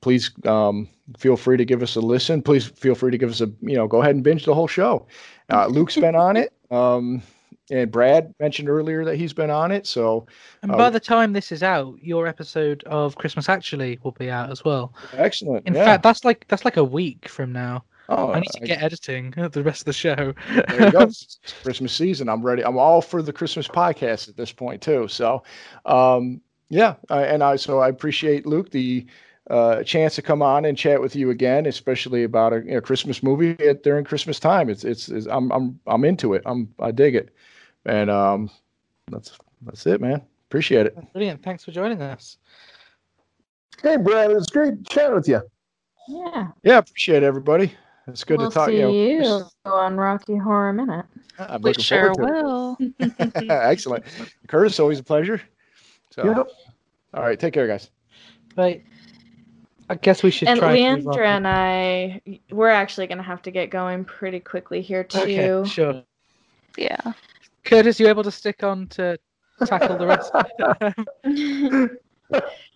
please um, feel free to give us a listen. Please feel free to give us a you know go ahead and binge the whole show. Uh, Luke's been on it. Um, and Brad mentioned earlier that he's been on it. So And Uh, by the time this is out, your episode of Christmas Actually will be out as well. excellent. In yeah. fact, that's like that's like a week from now. oh, I need to I- get editing the rest of the show. there you go. It's Christmas season. I'm ready. I'm all for the Christmas podcast at this point too. So, um, yeah, I, and I so I appreciate Luke the uh, chance to come on and chat with you again, especially about a you know, Christmas movie at, during Christmas time. It's, it's it's I'm I'm I'm into it. I'm I dig it, and um, that's that's it, man. Appreciate it. Brilliant. Thanks for joining us. Hey, Brad, it's great chatting with you. Yeah. Yeah, appreciate it, everybody. It's good we'll to talk. see you know, you on Rocky Horror Minute. I'm We looking sure forward to it. will. Excellent, Curtis. Always a pleasure. So, Yep. all right, take care, guys. Right. I guess we should And try. and Leandra and I, we're actually going to have to get going pretty quickly here too. Okay, sure. Yeah. Curtis, you able to stick on to tackle the rest?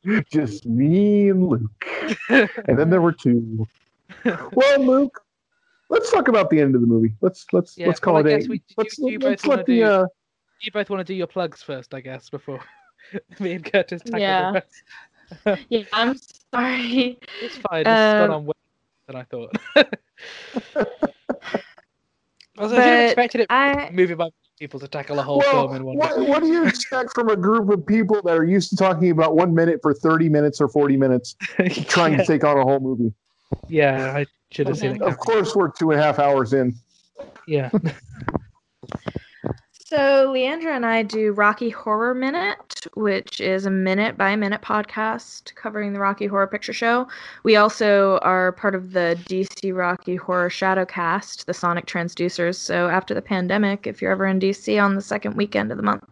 Just me and Luke. And then there were two. Well, Luke, let's talk about the end of the movie. Let's let's Yeah, let's call well, I it a. guess we- let's you- do you let's both wanna let the do- uh, You both want to do your plugs first, I guess, before me and Curtis tackle Yeah. the rest. Yeah, I'm sorry. It's fine. This has gone Um, on way than I thought. I was I should expected it I movie by people to tackle a whole well, film in one. what, what do you expect from a group of people that are used to talking about one minute for 30 minutes or 40 minutes trying yeah, to take on a whole movie? yeah, I should have seen it. Of course, we're two and a half hours in. Yeah. So Leandra and I do Rocky Horror Minute, which is a minute by minute podcast covering the Rocky Horror Picture Show. We also are part of the DC Rocky Horror Shadowcast, the Sonic Transducers. So after the pandemic, if you're ever in DC on the second weekend of the month,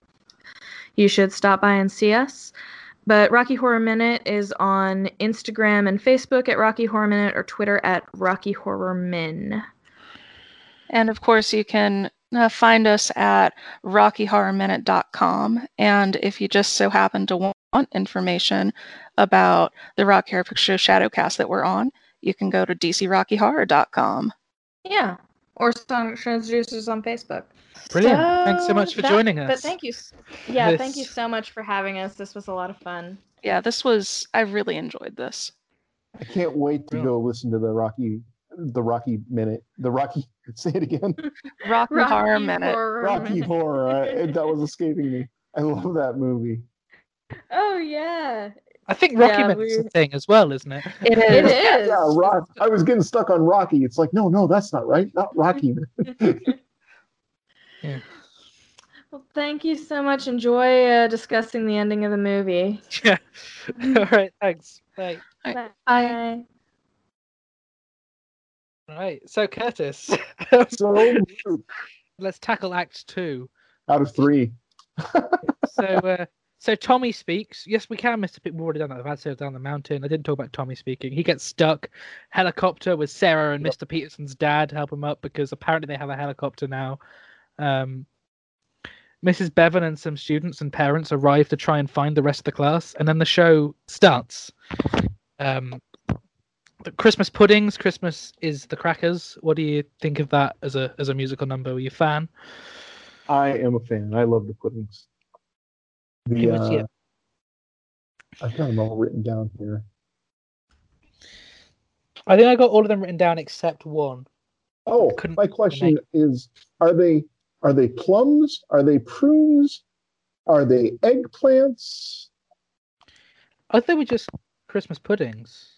you should stop by and see us. But Rocky Horror Minute is on Instagram and Facebook at Rocky Horror Minute or Twitter at Rocky Horror Min. And of course, you can uh, find us at rockyhorrorminute.com. And if you just so happen to want information about the Rock Horror Picture Show Shadowcast that we're on, you can go to dcrockyhorror.com. Yeah, or Sonic Transducers on Facebook. Brilliant. Thanks so much for that- joining us. But thank you. s- Yeah, thank you so much for having us. This was a lot of fun. Yeah, this was, I really enjoyed this. I can't wait to go listen to the Rocky, the Rocky minute, the Rocky. Say it again. Rocky, Horror Minute. Horror Rocky Minute. Horror. I, that was escaping me. I love that movie. Oh yeah, I think Rocky Yeah, Minute's a thing as well, isn't it? It it is. is. Yeah, Rock. I was getting stuck on Rocky. It's like, no, no, that's not right. Not Rocky. Yeah. Well, thank you so much. Enjoy uh, discussing the ending of the movie. Yeah. All right. Thanks. Bye. Bye. Bye. All right. So Curtis, so let's tackle Act Two. out of three. So, uh, so Tommy speaks. Yes, we can, Mister. We've already done that. I've had to down the mountain. I didn't talk about Tommy speaking. He gets stuck. Helicopter with Sarah and Mister Peterson's dad help him up because apparently they have a helicopter now. Um, Mrs. Bevan and some students and parents arrive to try and find the rest of the class, and then the show starts. Um, the Christmas puddings. Christmas is the crackers. What do you think of that as a as a musical number? Were you a fan? I am a fan. I love the puddings. The, was- yeah. uh, I've got them all written down here. I think I got all of them written down except one. Oh, my question is: Are they are they plums? Are they prunes? Are they eggplants? I thought they were just Christmas puddings.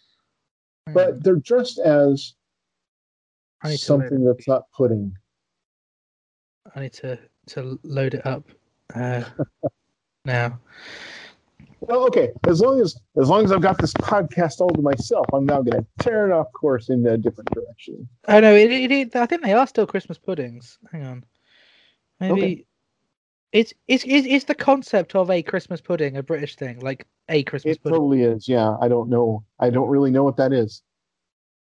But they're dressed as I need something that's not pudding. I need to to load it up uh, now. Well, okay. As long as as long as I've got this podcast all to myself, I'm now going to tear it off course in a different direction. Oh no, it, it, it, I think they are still Christmas puddings. Hang on, maybe Okay. It's, it's it's the concept of a Christmas pudding, a British thing, like a Christmas pudding. It pudding. totally is. Yeah, I don't know. I don't really know what that is.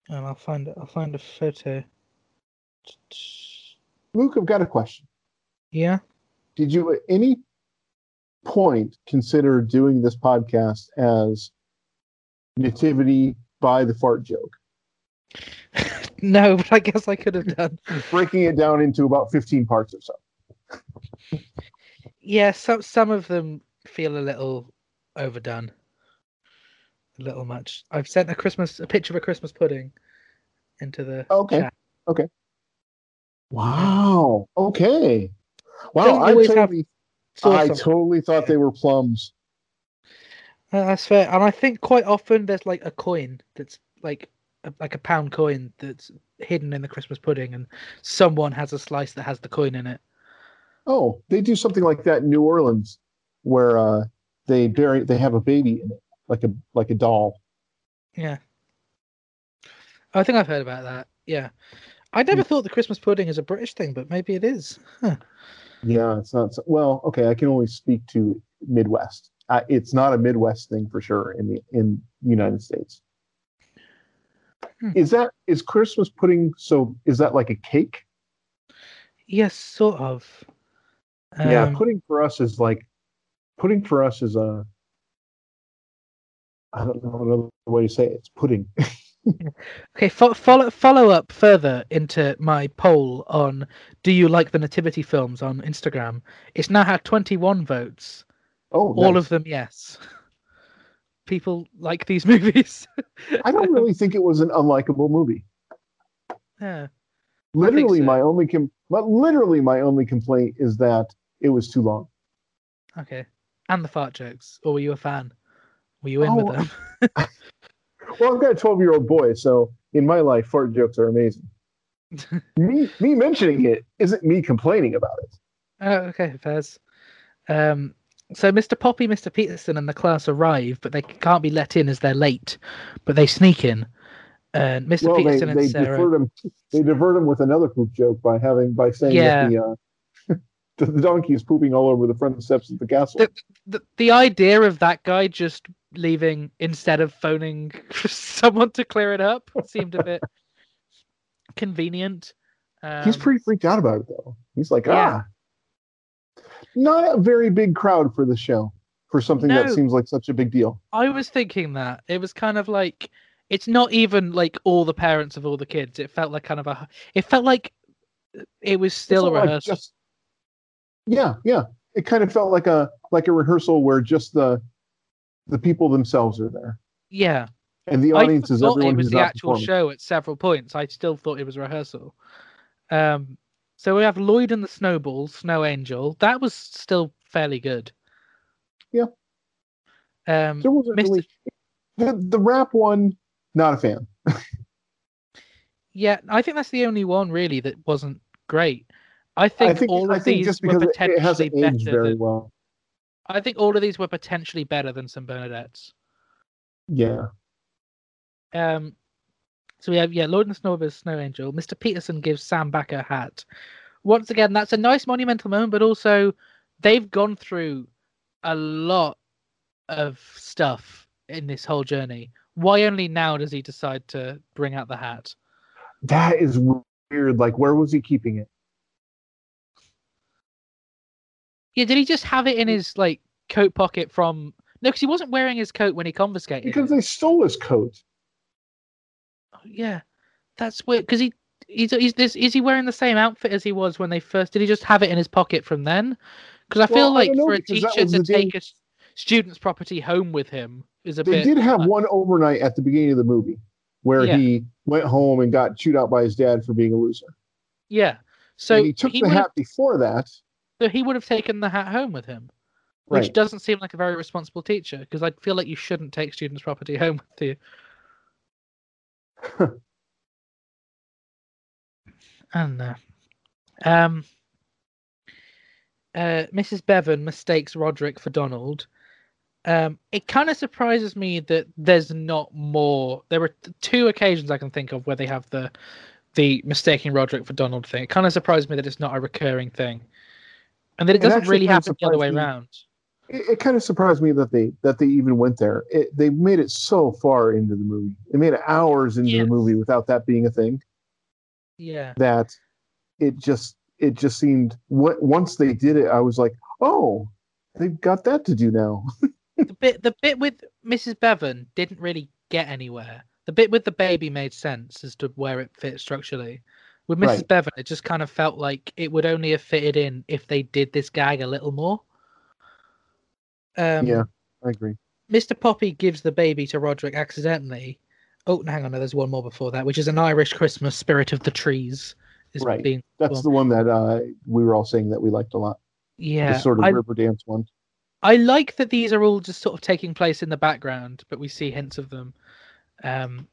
And I'll find it. I'll find a photo. Luke, I've got a question. Yeah. Did you at any point consider doing this podcast as nativity by the fart joke, No, but I guess I could have done. breaking it down into about 15 parts or so? Yeah, some some of them feel a little overdone. A little much. I've sent a Christmas a picture of a Christmas pudding into the Okay. chat. Okay. Wow. Okay. Wow. I totally, I totally thought they were plums. Uh, That's fair, and I think quite often there's like a coin that's like a, like a pound coin that's hidden in the Christmas pudding, and someone has a slice that has the coin in it. Oh, they do something like that in New Orleans, where uh, they bury, they have a baby in it, like a like a doll. Yeah, I think I've heard about that. Yeah, I never thought the Christmas pudding is a British thing, but maybe it is. Huh. Yeah, it's not. so- Well, okay, I can only speak to Midwest. Uh, it's not a Midwest thing for sure in the in United States. Hmm. Is that is Christmas pudding? So is that like a cake? Yes, sort of. Yeah, Um, pudding for us is like pudding for us is a I don't know another way to say it. It's pudding. Okay, fo- follow follow up further into my poll on do you like the nativity films on Instagram? It's now had 21 votes. Oh, All nice. of them yes. People like these movies. I don't really think it was an unlikable movie. yeah. Literally, so. my only com- but literally my only complaint is that it was too long. Okay. And the fart jokes. Or were you a fan? Were you in with Oh, them? Well, I've got a 12 year old boy, so in my life, fart jokes are amazing. me me mentioning it isn't me complaining about it. Oh, okay, Fez. Um, so Mr. Poppy, Mr. Peterson, and the class arrive, but they can't be let in as they're late. But they sneak in. And Mr. Well, Peterson they and Sarah. divert him. They divert him with another poop joke by having by saying Yeah. that the, uh, the donkey is pooping all over the front steps of the castle. The, the, the idea of that guy just leaving instead of phoning someone to clear it up seemed a bit convenient. Um, He's pretty freaked out about it though. He's like, Yeah. ah, not a very big crowd for the show for something that seems like such a big deal. I was thinking that it was kind of like it's not even like all the parents of all the kids. It felt like kind of a. It felt like it was still a not like rehearsal. just- yeah, yeah. It kind of felt like a like a rehearsal where just the the people themselves are there, Yeah, and the audience is everyone it was who's the actual show at several points. I still thought it was a rehearsal. Um, so we have Lloyd and the Snowballs, Snow Angel. That was still fairly good. Yeah. Um, There wasn't Mr. really the the rap one. Not a fan. Yeah, I think that's the only one really that wasn't great. I think, I think all of I think these just were because it, it potentially hasn't aged better. very Than, well. I think all of these were potentially better than some Bernadette's. Yeah. Um, so we have yeah, Lord and the Snowbird, Snow Angel. Mr. Peterson gives Sam back her hat. Once again, that's a nice monumental moment, but also they've gone through a lot of stuff in this whole journey. Why only now does he decide to bring out the hat? That is weird. Like, where was he keeping it? Yeah, did he just have it in his like coat pocket from? No, because he wasn't wearing his coat when he confiscated Because it. they stole his coat. Oh, yeah, that's weird. Because he he's, he's this is he wearing the same outfit as he was when they first? Did he just have it in his pocket from then? Because I feel Well, like don't know, for a teacher to take a student's property home with him is a They bit. did have one overnight at the beginning of the movie where Yeah. he went home and got chewed out by his dad for being a loser. Yeah, so and he took he the hat before that. So he would have taken the hat home with him, which Right. doesn't seem like a very responsible teacher. Because I feel like you shouldn't take students' property home with you. And know. Um, uh, Mrs. Bevan mistakes Roderick for Donald. Um, it kind of surprises me that there's not more. There were two occasions I can think of where they have the the mistaking Roderick for Donald thing. It kind of surprised me that it's not a recurring thing, and that it doesn't really happen the other way me. around. It, it kind of surprised me that they that they even went there. It, they made it so far into the movie. They made it hours into Yes. the movie without that being a thing. Yeah, That it just it just seemed. What once they did it, I was like, oh, they've got that to do now. the bit the bit with Mrs. Bevan didn't really get anywhere. The bit with the baby made sense as to where it fit structurally. With Mrs. Right. Bevan, it just kind of felt like it would only have fitted in if they did this gag a little more. Um, yeah, I agree. Mr. Poppy gives the baby to Roderick accidentally. Oh, hang on, no, there's one more before that, which is an Irish Christmas spirit of the trees. Is Right. being That's well, the one that uh, we were all saying that we liked a lot. yeah. the sort of I, river dance one. I like that these are all just sort of taking place in the background, but we see hints of them. Um,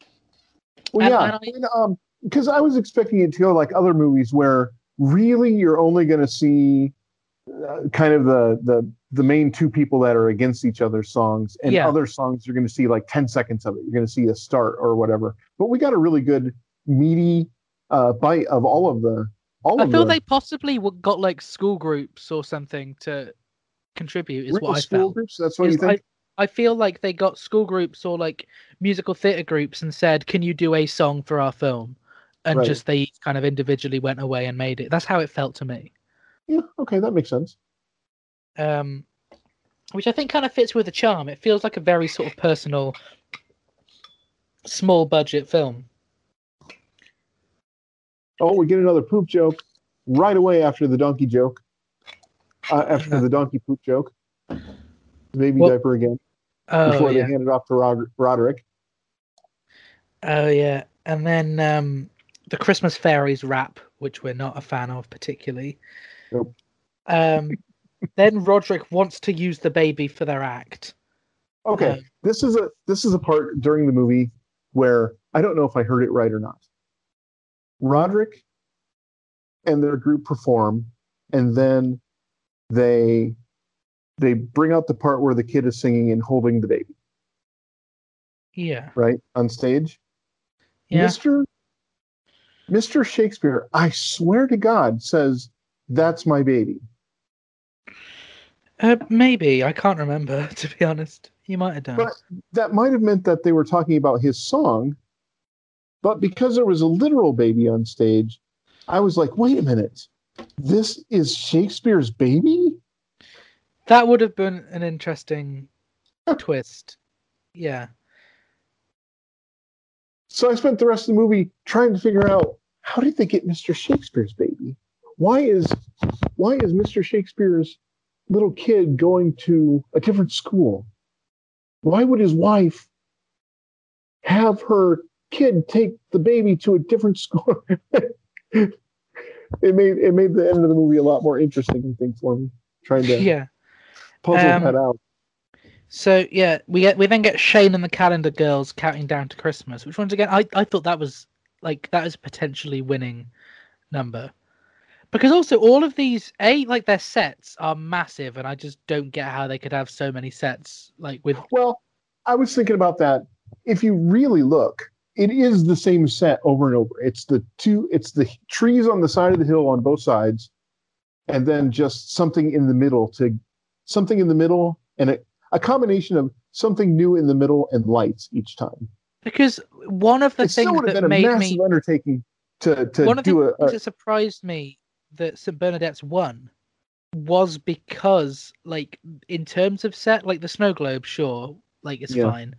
Well, And- yeah, and and, um, because I was expecting it to go like other movies where really you're only going to see uh, kind of the the the main two people that are against each other's songs, and Yeah. other songs you're going to see like ten seconds of it. You're going to see a start or whatever. But we got a really good meaty uh, bite of all of the all I of feel the they possibly got like school groups or something to contribute. Is what I school felt. groups. That's what Is you think. I, I feel like they got school groups or like musical theatre groups and said, "Can you do a song for our film?" And Right. just they kind of individually went away and made it. That's how it felt to me. yeah, okay, that makes sense. Um, which I think kind of fits with the charm. It feels like a very sort of personal, small budget film. Oh, we get another poop joke right away after the donkey joke. Uh, after Yeah. the donkey poop joke. Baby Well- diaper again Oh before yeah, they hand it off to Roderick. oh yeah, and then um, the Christmas fairies rap, which we're not a fan of particularly. Nope. Um, then Roderick wants to use the baby for their act. Okay, Um, this is a this is a part during the movie where I don't know if I heard it right or not. Roderick and their group perform, and then they they bring out the part where the kid is singing and holding the baby, Yeah, right on stage. yeah. Mr. Mr. Shakespeare, I swear to God, says that's my baby. Uh, maybe I can't remember to be honest. You might have done. But that might have meant that they were talking about his song, but because there was a literal baby on stage, I was like, wait a minute, this is Shakespeare's baby? That would have been an interesting twist. Yeah. So I spent the rest of the movie trying to figure out how did they get Mr. Shakespeare's baby? Why is why is Mr. Shakespeare's little kid going to a different school? Why would his wife have her kid take the baby to a different school? it made it made the end of the movie a lot more interesting, I think, for me. Trying to Yeah. puzzle Um, that out. So yeah, we get we then get Shane and the Calendar Girls counting down to Christmas, which once again I, I thought that was like that is potentially winning number. Because also all of these A, like their sets are massive and I just don't get how they could have so many sets like with Well, I was thinking about that. If you really look, it is the same set over and over. It's the two, it's the trees on the side of the hill on both sides, and then just something in the middle to something in the middle and a, a combination of something new in the middle and lights each time. because one of the it things that been a made massive me undertaking to to one of the do a, things a that surprised me that St Bernadette's won was because, like, in terms of set, like the snow globe, sure, like it's Yeah. fine,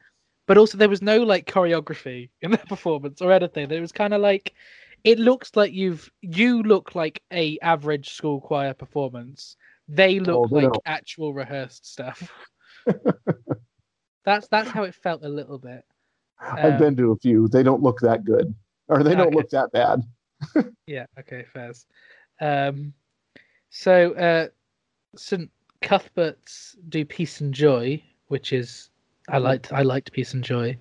but also there was no like choreography in their performance or anything. It was kind of like it looks like you've you look like a average school choir performance. They look Oh, like actual rehearsed stuff. that's that's how it felt a little bit. I've Um, been to a few. They don't look that good, or they don't Okay. look that bad. Yeah, okay, fairs. Um, so uh, St Cuthbert's do Peace and Joy, which is I liked I liked Peace and Joy.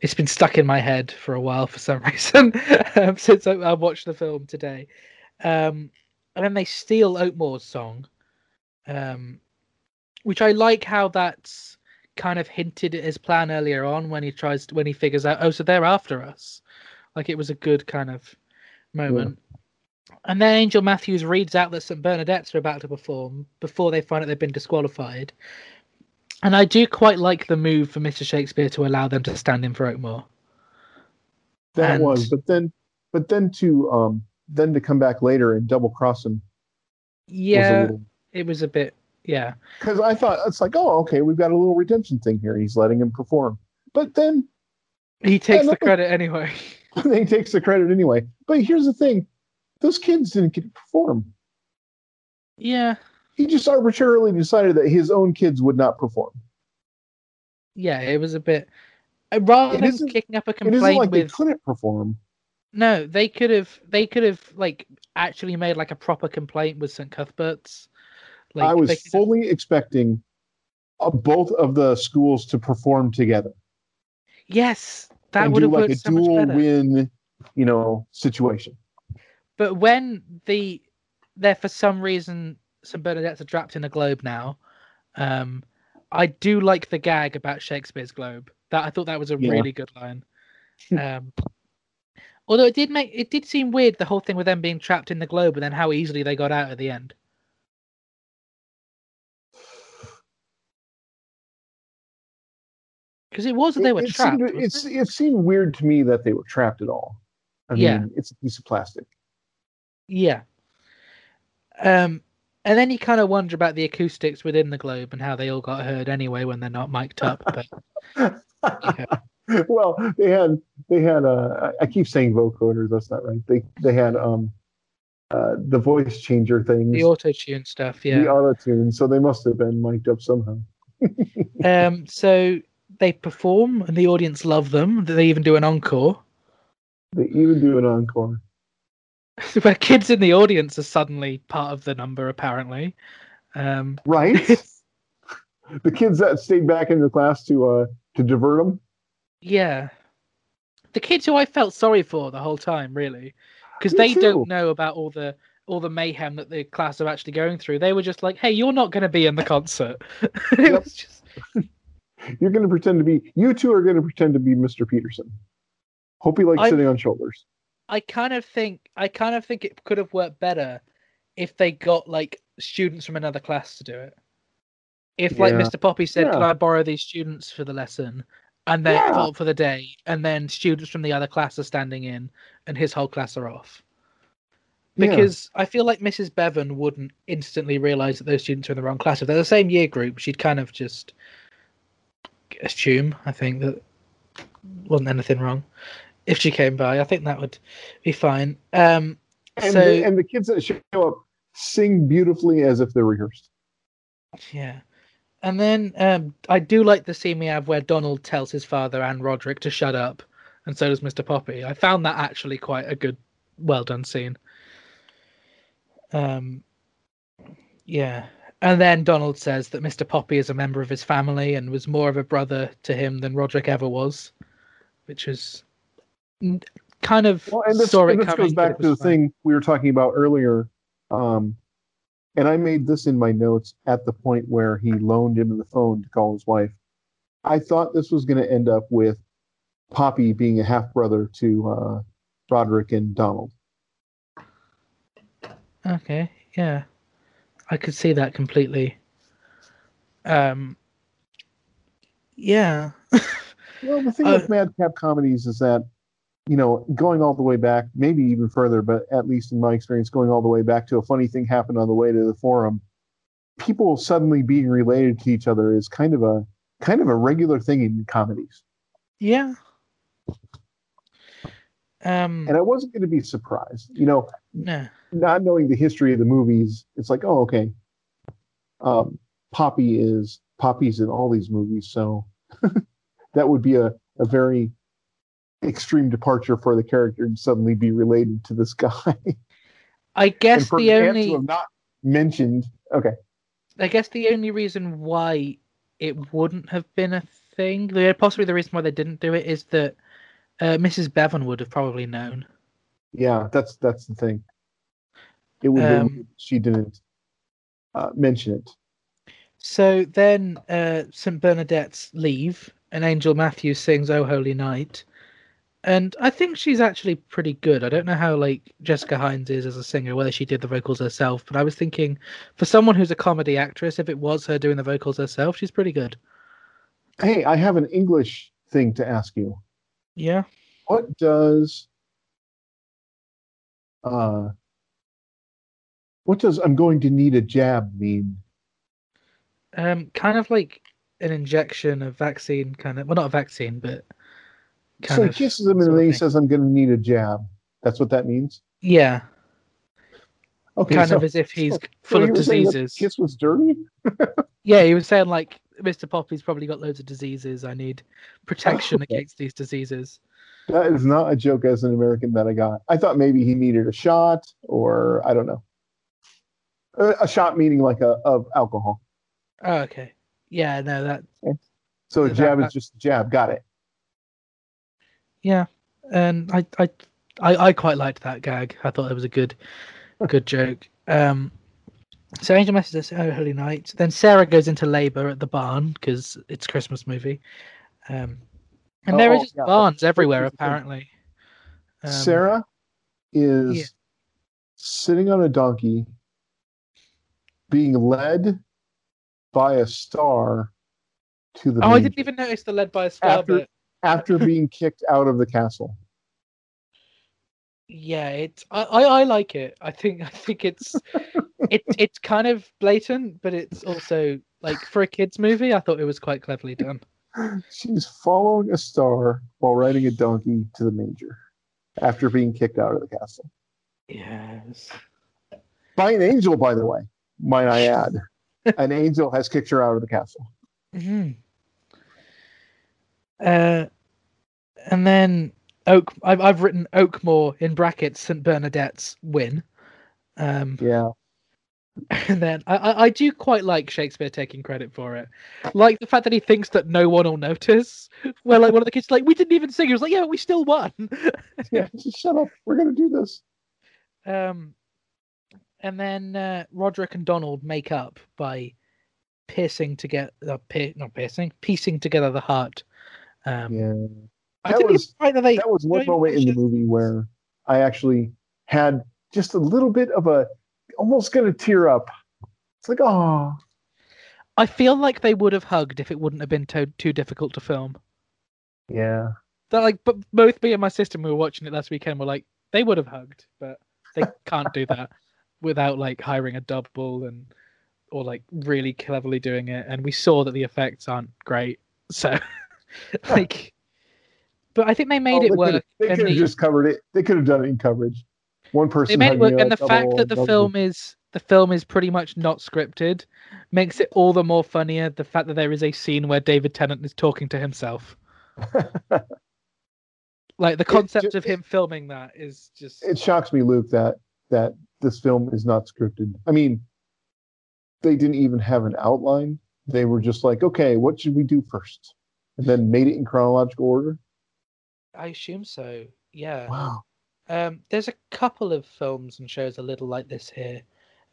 It's been stuck in my head for a while for some reason um, since I, I watched the film today. Um, and then they steal Oakmoor's song, um, which I like how that's kind of hinted at his plan earlier on when he tries to, when he figures out oh so they're after us. Like it was a good kind of moment. And then Angel Matthews reads out that St. Bernadette's are about to perform before they find out they've been disqualified. And I do quite like the move for Mr. Shakespeare to allow them to stand in for Oakmoor. That And- was, but then, but then to um, then to come back later and double cross him was Yeah, little it was a bit. Yeah, because I thought it's like, oh, okay, we've got a little redemption thing here. He's letting him perform, but then he takes the credit anyway. he takes the credit anyway. But here's the thing: those kids didn't get to perform. Yeah, He just arbitrarily decided that his own kids would not perform. yeah, it was a bit. uh, Rather It than kicking up a complaint, It isn't like they couldn't perform. no, they could have they could have like actually made like a proper complaint with St. Cuthbert's. Like, I was have- fully expecting uh, both of the schools to perform together yes, that would have like worked a so dual win, you know, situation. But when the they're for some reason St Bernadette's are trapped in a globe now, um, I do like the gag about Shakespeare's globe. That I thought that was a Yeah. really good line. Um, although it did make it did seem weird the whole thing with them being trapped in the globe and then how easily they got out at the end. Because it was that they were it, it trapped. Seemed, it's, it seemed weird to me that they were trapped at all. I Yeah. mean, it's a piece of plastic. Yeah. Um And then you kind of wonder about the acoustics within the globe and how they all got heard anyway when they're not mic'd up. But well, they had they had uh, I I keep saying vocoders. That's not right. They they had um uh the voice changer things, the auto tune stuff, Yeah, the auto tune. So they must have been mic'd up somehow. Um, so they perform and the audience love them. They even do an encore They even do an encore. where kids in the audience are suddenly part of the number, apparently. Um, Right. the kids that stayed back in the class to uh to divert them. Yeah. The kids who I felt sorry for the whole time, really, because they too. don't know about all the all the mayhem that the class are actually going through. They were just like, "Hey, you're not going to be in the concert." it Yep. was just You're going to pretend to be. You two are going to pretend to be Mr. Peterson. Hope he likes I'm- sitting on shoulders. I kind of think I kind of think it could have worked better if they got like students from another class to do it. If like Yeah. Mr. Poppy said, "Can I borrow these students for the lesson?" and then Yeah. for the day, and then students from the other class are standing in, and his whole class are off. Yeah. because I feel like Mrs. Bevan wouldn't instantly realize that those students are in the wrong class. If they're the same year group, she'd kind of just assume, I think, that wasn't anything wrong. If she came by, I think that would be fine. Um, And, so, the, and the kids that show up sing beautifully as if they're rehearsed. yeah. And then um, I do like the scene we have where Donald tells his father and Roderick to shut up, and so does Mr. Poppy. I found that actually quite a good, well done scene. Um, yeah. And then Donald says that Mr. Poppy is a member of his family and was more of a brother to him than Roderick ever was, which is kind of Well, and this, and this goes back to the thing we were talking about earlier. Um, and I made this in my notes at the point where he loaned him the phone to call his wife. I thought this was going to end up with Poppy being a half brother to uh, Roderick and Donald. Okay, yeah. I could see that completely. Um yeah. Well, the thing Uh, with madcap comedies is that, you know, going all the way back, maybe even further, but at least in my experience, going all the way back to a funny thing happened on the way to the forum, people suddenly being related to each other is kind of a kind of a regular thing in comedies. yeah. Um And I wasn't going to be surprised, you know, no. Not knowing the history of the movies. It's like, oh, okay, um, Poppy is Poppy's in all these movies, so that would be a, a very extreme departure for the character to suddenly be related to this guy. I guess the only have not mentioned. Okay, I guess the only reason why it wouldn't have been a thing, possibly the reason why they didn't do it is that uh, Mrs. Bevan would have probably known. yeah, that's that's the thing. It would Um, she didn't uh, mention it. So then uh, St. Bernadette's leave, and Angel Matthews sings "Oh Holy Night," and I think she's actually pretty good. I don't know how like Jessica Hynes is as a singer, whether she did the vocals herself, but I was thinking for someone who's a comedy actress, if it was her doing the vocals herself, she's pretty good. Hey, I have an English thing to ask you. Yeah. What does uh what does I'm going to need a jab mean? Um, kind of like an injection of vaccine, kind of. Well, not a vaccine, but kind so he kisses him and then he says, I'm gonna need a jab. That's what that means? Yeah, Okay. kind so, of as if he's so full you of were saying that the diseases. kiss was dirty? Yeah, he was saying like Mr. Poppy's probably got loads of diseases. I need protection Okay. against these diseases. That is not a joke as an American that I got. I thought maybe he needed a shot or I don't know. A, a shot meaning like a of alcohol. Oh, okay. Yeah, no, that So a jab that- is just a jab. Got it. yeah, and I, I, I, I quite liked that gag. I thought it was a good, good joke. Um, so Angel messages us, "Oh, holy night." Then Sarah goes into labour at the barn because it's a Christmas movie, um, and Oh, there are just yeah, barns everywhere that's the thing. apparently. Um, Sarah is yeah. sitting on a donkey being led by a star to the Oh, I didn't even notice the led by a star, After- but after being kicked out of the castle. Yeah, it's I, I, I like it. I think I think it's it it's kind of blatant, but it's also like for a kids movie. I thought it was quite cleverly done. She's following a star while riding a donkey to the manger after being kicked out of the castle. Yes. By an angel, by the way, might I add. an angel has kicked her out of the castle. hmm Uh, and then Oak. I've I've written Oakmoor in brackets. St Bernadette's win. Um, Yeah. and then I, I I do quite like Shakespeare taking credit for it, like the fact that he thinks that no one will notice. Where like one of the kids like we didn't even sing. He was like, yeah, we still won. Yeah, just shut up. We're gonna do this. Um, and then uh, Roderick and Donald make up by piercing together, uh, pier- not piercing, piecing together the heart. Um, Yeah. I That was- right that they. That was one moment in the movie where I actually had just a little bit of a almost gonna tear up. It's like, oh, I feel like they would have hugged if it wouldn't have been too too difficult to film. yeah. That like, but both me and my sister we were watching it last weekend were like, they would have hugged, but they can't do that without like hiring a double and or like really cleverly doing it. And we saw that the effects aren't great, so like. But I think they made Oh, it they work. They could have just covered it. They could have done it in coverage. One person. they made it work, and the oh, fact that the double- film is the film is pretty much not scripted makes it all the more funnier. The fact that there is a scene where David Tennant is talking to himself, like the concept ju- of him filming that is just it shocks me, Luke, that that this film is not scripted. I mean, they didn't even have an outline. They were just like, okay, what should we do first, and then made it in chronological order. I assume so. Yeah. Wow. Um, there's a couple of films and shows a little like this here.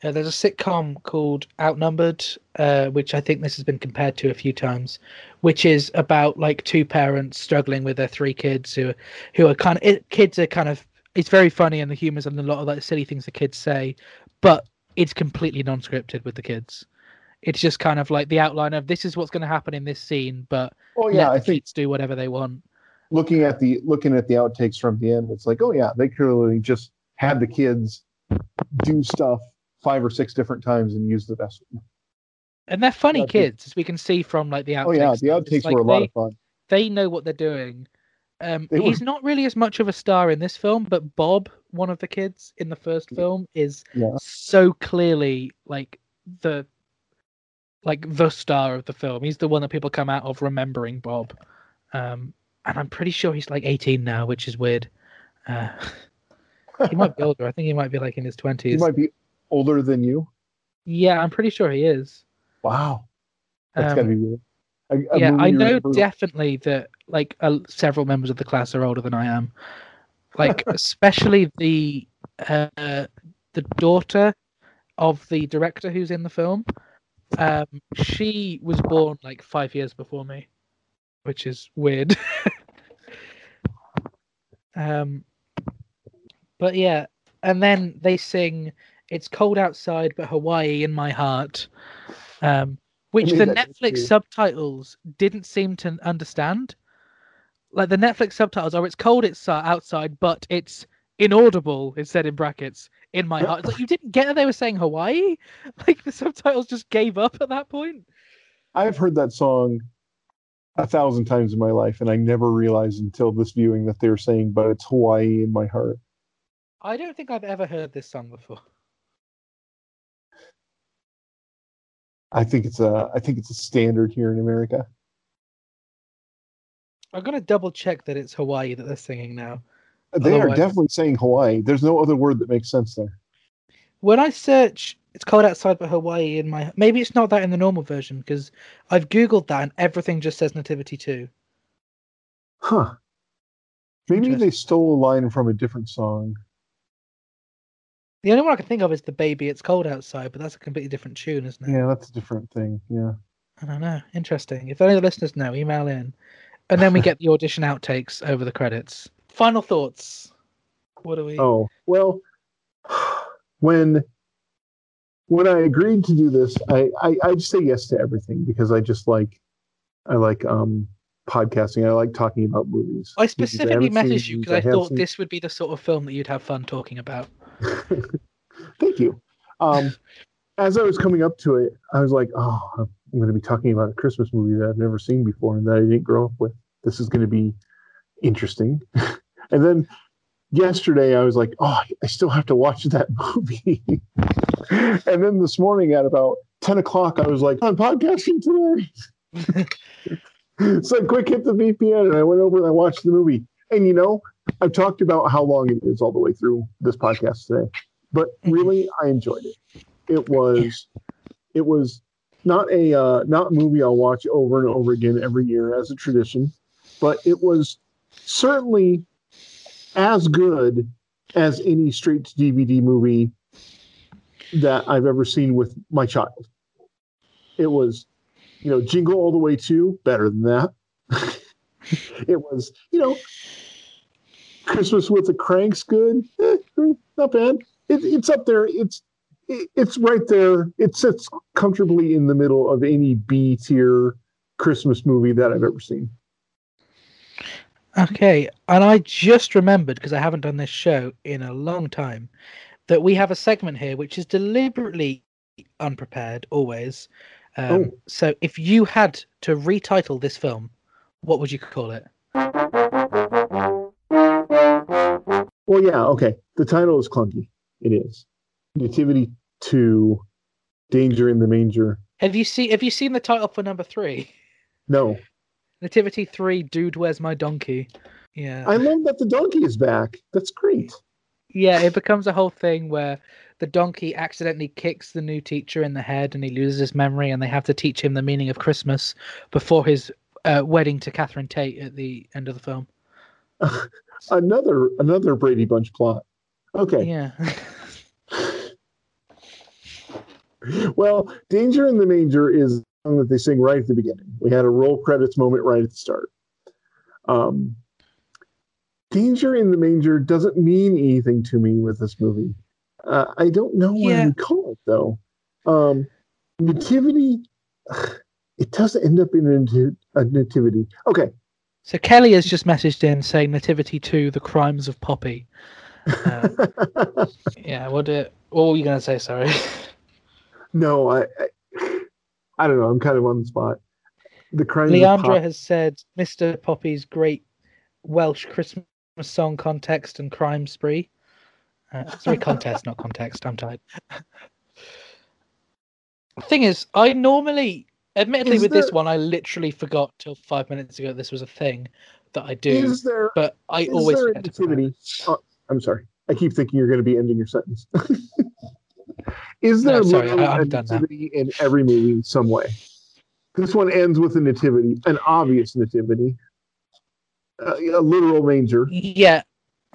Uh, there's a sitcom called Outnumbered, uh, which I think this has been compared to a few times, which is about like two parents struggling with their three kids who, who are kind of it, kids are kind of. It's very funny and the humor's and a lot of like silly things the kids say, but it's completely non-scripted with the kids. It's just kind of like the outline of this is what's going to happen in this scene, but Oh yeah, let I think do whatever they want. looking at the looking at the outtakes from the end, it's like, oh yeah, they clearly just had the kids do stuff five or six different times and use the best. one. And they're funny Yeah, kids, as we can see from like the outtakes. Oh yeah, the outtakes like were a lot they, of fun. They know what they're doing. Um, he's not really as much of a star in this film, but Bob, one of the kids in the first film, is Yeah. so clearly like the like the star of the film. He's the one that people come out of remembering Bob. Um, and I'm pretty sure he's like 18 now, which is weird. Uh, he might be older. I think he might be like in his 20s. He might be older than you. Yeah, I'm pretty sure he is. Wow, that's Um, gotta be weird. A- a yeah, I know definitely that like uh, several members of the class are older than I am. Like especially the uh, the daughter of the director who's in the film. Um, she was born like five years before me, which is weird. um, but yeah, and then they sing "It's Cold Outside, but Hawaii in My Heart." Um, which the Netflix subtitles didn't seem to understand. Like the Netflix subtitles are, "It's cold, it's uh, outside, but it's inaudible." It said in brackets in my heart. It's like you didn't get that they were saying Hawaii. Like the subtitles just gave up at that point. I've heard that song a thousand times in my life, and I never realized until this viewing that they were saying, "But it's Hawaii in my heart." I don't think I've ever heard this song before. I think it's a I think it's a standard here in America. I'm gonna double check that it's Hawaii that they're singing now. They are definitely saying Hawaii. There's no other word that makes sense there. When I search "It's cold outside, but Hawaii in my," maybe it's not that in the normal version because I've googled that and everything just says Nativity two. Huh. Maybe they stole a line from a different song. The only one I can think of is the "Baby, It's Cold Outside," but that's a completely different tune, isn't it? Yeah, that's a different thing. Yeah. I don't know. Interesting. If any of the listeners know, email in, and then we get the audition outtakes over the credits. Final thoughts. What do we? Oh well, when when I agreed to do this, I, I I just say yes to everything because I just like I like um podcasting. I like talking about movies. I specifically haven't messaged you because I have thought seen. this would be the sort of film that you'd have fun talking about. Thank you. Um, as I was coming up to it, I was like, oh, I'm going to be talking about a Christmas movie that I've never seen before and that I didn't grow up with. This is going to be interesting. and then yesterday, I was like, oh, I still have to watch that movie. and then this morning at about 10 o'clock, I was like, I'm podcasting today. so I quick hit the VPN and I went over and I watched the movie. And you know, I've talked about how long it is all the way through this podcast today, but really, I enjoyed it. It was, it was not a uh, not movie I'll watch over and over again every year as a tradition, but it was certainly as good as any straight to DVD movie that I've ever seen with my child. It was, you know, Jingle All the Way to better than that. it was, you know, Christmas with the Cranks good, eh, not bad. It, it's up there. It's it, it's right there. It sits comfortably in the middle of any B tier Christmas movie that I've ever seen. Okay, and I just remembered because I haven't done this show in a long time that we have a segment here which is deliberately unprepared always. Um, Oh. So if you had to retitle this film, what would you call it? Well, yeah, okay. The title is clunky. It is Nativity to Danger in the Manger. Have you seen Have you seen the title for number three? No, Nativity three. Dude, where's my donkey? Yeah. I love that the donkey is back. That's great. Yeah, it becomes a whole thing where the donkey accidentally kicks the new teacher in the head and he loses his memory, and they have to teach him the meaning of Christmas before his uh, wedding to Catherine Tate at the end of the film. Another another Brady Bunch plot. Okay. Yeah. Well, Danger in the Manger is that they sing right at the beginning. We had a roll credits moment right at the start. Um, Danger in the Manger doesn't mean anything to me with this movie. Uh, I don't know what Yeah. would call it though. Um, nativity, it does end up in a, a nativity. Okay, So Kelly has just messaged in saying Nativity 2, The Crimes of Poppy. Uh, yeah, what, do, what were you going to say? Sorry. no, I, I, I don't know. I'm kind of on the spot. The crimes Leandra Pop- has said Mr. Poppy's great Welsh Christmas song context and crime spree. Uh, sorry, contest, not context. I'm tired. Thing is, I normally, admittedly, Is with this one, I literally forgot till five minutes ago this was a thing that I do. Is there but I always there forget to put it. nativity? Oh, I'm sorry. I keep thinking you're going to be ending your sentence. is there No, sorry, literally a nativity in every movie in some way? This one ends with a nativity, an obvious nativity, uh, a literal manger, Yeah.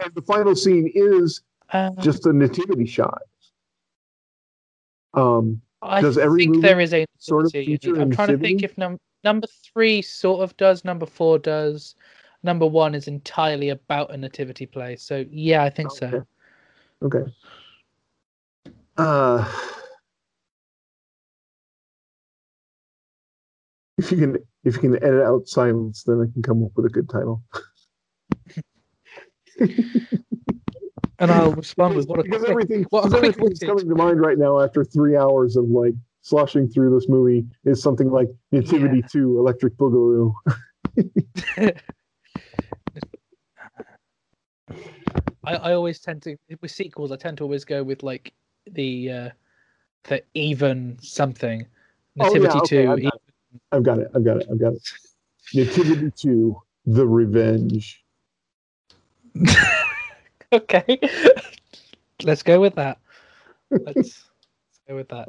and the final scene is Uh, just a nativity shot. Um, I does every think movie there is a sort of feature I'm a trying to think if num- number three sort of does, number four does, number one is entirely about a nativity play. So yeah, I think so. Okay. Uh, if you can, if you can edit out silence, then I can come up with a good title. And I'll respond with what a because quick, everything, what a because quick that's coming to mind right now after three hours of like sloshing through this movie is something like Nativity Two, Electric Boogaloo. I, I always tend to with sequels. I tend to always go with like the uh, the even something. Oh, yeah, Nativity okay, two. I've got it. I've got it. I've got it. I've got it. Nativity Two, The Revenge. okay. Let's go with that. Let's, let's go with that.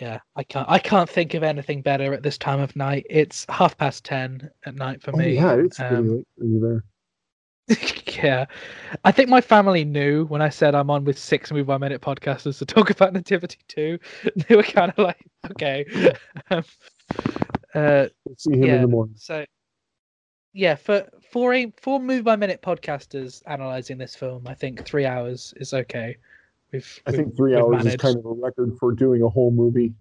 Yeah, I can't. I can't think of anything better at this time of night. It's half past ten at night for Oh, me. yeah, it's Um, really late there. yeah, I think my family knew when I said I'm on with six Movie by Minute podcasters to talk about Nativity too. They were kind of like, okay. um, uh, See him in yeah, the morning. So, yeah, for for a for Movie by Minute podcasters analyzing this film, I think three hours is okay. We've, I we've- think three we've hours is kind of a record for doing a whole movie.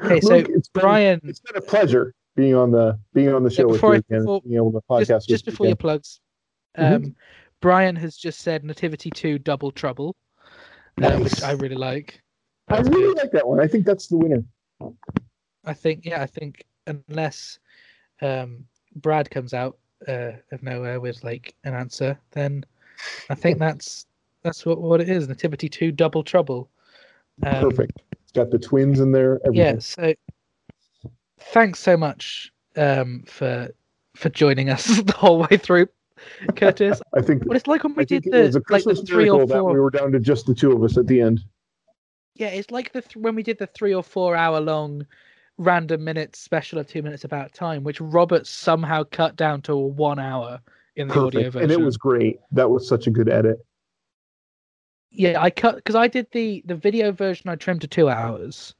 Okay, so it's been- Brian, it's been a pleasure being on the being on the show with before you I- before- being able to podcast just, with just before your plugs, Mhm. um, Brian has just said Nativity 2 Double Trouble, uh, which I really like. I really good. like that one. I think that's the winner. I think, yeah, I think unless um, Brad comes out uh, of nowhere with like an answer, then I think that's that's what, what it is. Nativity 2 Double Trouble. Um, Perfect. It's got the twins in there. Everything. Yeah, so thanks so much um, for for joining us the whole way through, Curtis. I think What it's like when we I did think it was the a like the three or that four. we were down to just the two of us at the end. Yeah, it's like the th- when we did the three or four hour long random minutes special of two minutes about time, which Robert somehow cut down to one hour in the audio version. And it was great. That was such a good edit. yeah, I cut because I did the the video version. I trimmed to two hours,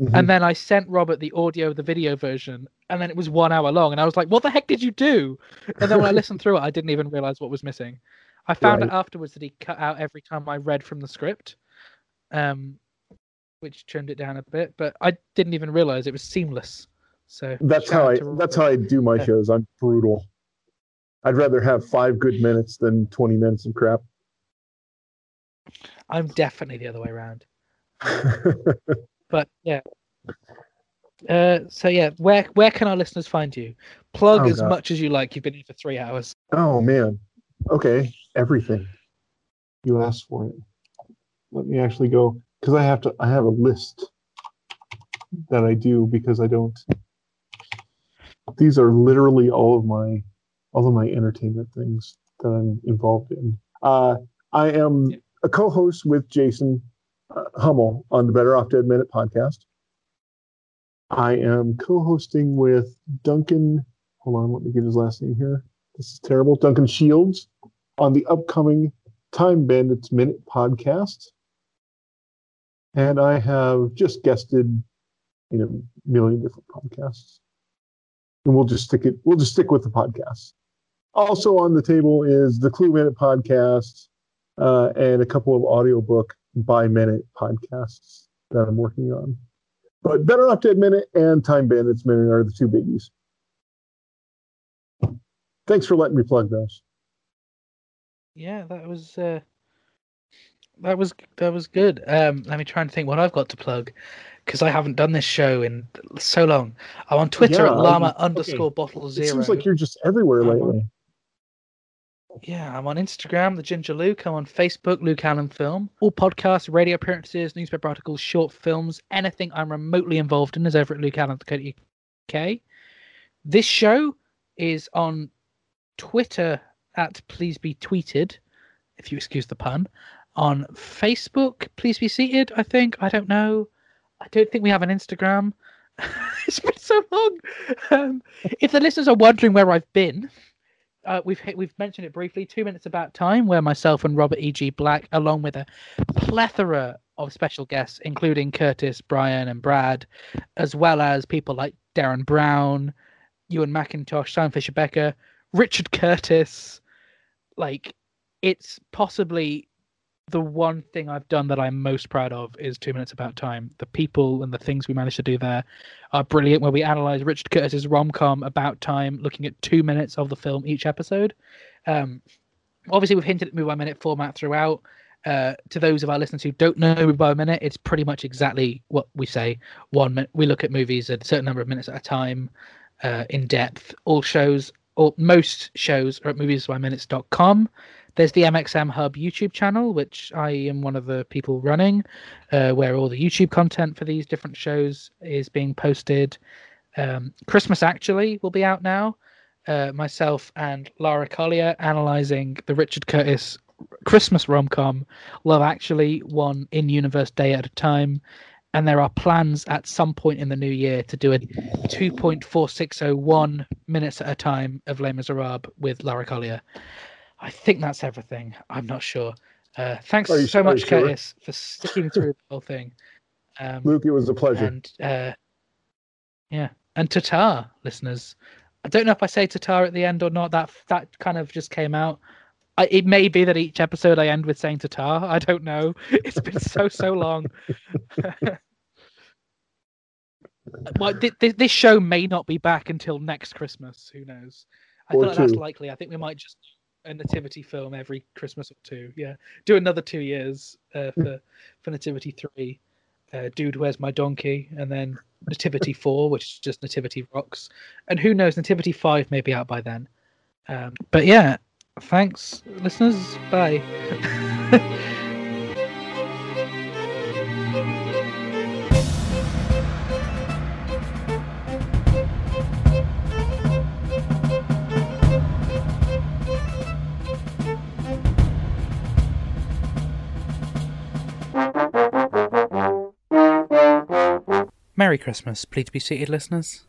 Mhm. and then I sent Robert the audio of the video version, and then it was one hour long, and I was like, "What the heck did you do?" And then when I listened through it, I didn't even realize what was missing. I found Right. out afterwards that he cut out every time I read from the script, um, which trimmed it down a bit, but I didn't even realize it was seamless. So That's how I that's how I do my Yeah. shows. I'm brutal. I'd rather have five good minutes than twenty minutes of crap. I'm definitely the other way around. But yeah. Uh, so yeah, where where can our listeners find you? Plug Oh, as God. much as you like. You've been here for three hours. oh man. Okay. Everything. You asked for it. Let me actually go because I have to I have a list that I do because I don't these are literally all of my all of my entertainment things that I'm involved in. Uh, I am a co-host with Jason Hummel on the Better Off Dead Minute podcast. I am co-hosting with Duncan. Hold on, let me get his last name here. This is terrible. Duncan Shields on the upcoming Time Bandits Minute podcast. And I have just guested in a million different podcasts. And we'll just stick it, we'll just stick with the podcast. Also on the table is the Clue Minute podcast uh, and a couple of audiobook by minute podcasts that I'm working on. But Better Off Dead Minute and Time Bandits Minute are the two biggies. Thanks for letting me plug those. Yeah, that was uh, that was that was good. Um, let me try and think what I've got to plug because I haven't done this show in so long. I'm on Twitter Yeah, at llama okay. underscore bottle It zero. seems like you're just everywhere on- lately. Yeah, I'm on Instagram, the Ginger Luke. I'm on Facebook, Luke Allen Film. All podcasts, radio appearances, newspaper articles, short films, anything I'm remotely involved in is over at lukeallen.co.uk. This show is on Twitter at Please Be Tweeted, if you excuse the pun. On Facebook, Please Be Seated, I think. I don't know. I don't think we have an Instagram. it's been so long. Um, if the listeners are wondering where I've been, uh, we've hit, we've mentioned it briefly. Two minutes about time, where myself and Robert E. G. Black, along with a plethora of special guests, including Curtis, Brian, and Brad, as well as people like Derren Brown, Ewan McIntosh, Simon Fisher Becker, Richard Curtis. Like, it's possibly the one thing I've done that I'm most proud of is Two Minutes About Time. The people and the things we managed to do there are brilliant. Where we analyze Richard Curtis's rom com About Time, looking at two minutes of the film each episode. Um, obviously, we've hinted at movie by minute format throughout. Uh, to those of our listeners who don't know movie by minute, it's pretty much exactly what we say. One minute, we look at movies a certain number of minutes at a time, uh, in depth. All shows, or most shows, are at moviesbyminutes.com. There's the MXM Hub YouTube channel, which I am one of the people running, uh, where all the YouTube content for these different shows is being posted. Um, Christmas Actually will be out now. Uh, myself and Lara Collier analyzing the Richard Curtis Christmas rom com, Love Actually, one in universe day at a time. And there are plans at some point in the new year to do a 2.4601 minutes at a time of Les Miserables with Lara Collier. I think that's everything. I'm not sure. Uh, thanks so much, sure? Curtis, for sticking through the whole thing. Um, Luke, it was a pleasure. and uh, yeah, and Tatar listeners. I don't know if I say Tatar at the end or not. That that kind of just came out. I, it may be that each episode I end with saying Tatar. I don't know. It's been so so long. well, th- th- this show may not be back until next Christmas. Who knows? I Or thought that's likely. I think we might just a nativity film every Christmas or two. Yeah, do another two years uh, for for Nativity three. Uh, Dude, where's my donkey? And then Nativity four, which is just Nativity rocks. And who knows? Nativity five may be out by then. Um, but yeah, thanks, listeners. Bye. Merry Christmas. Please be seated, listeners.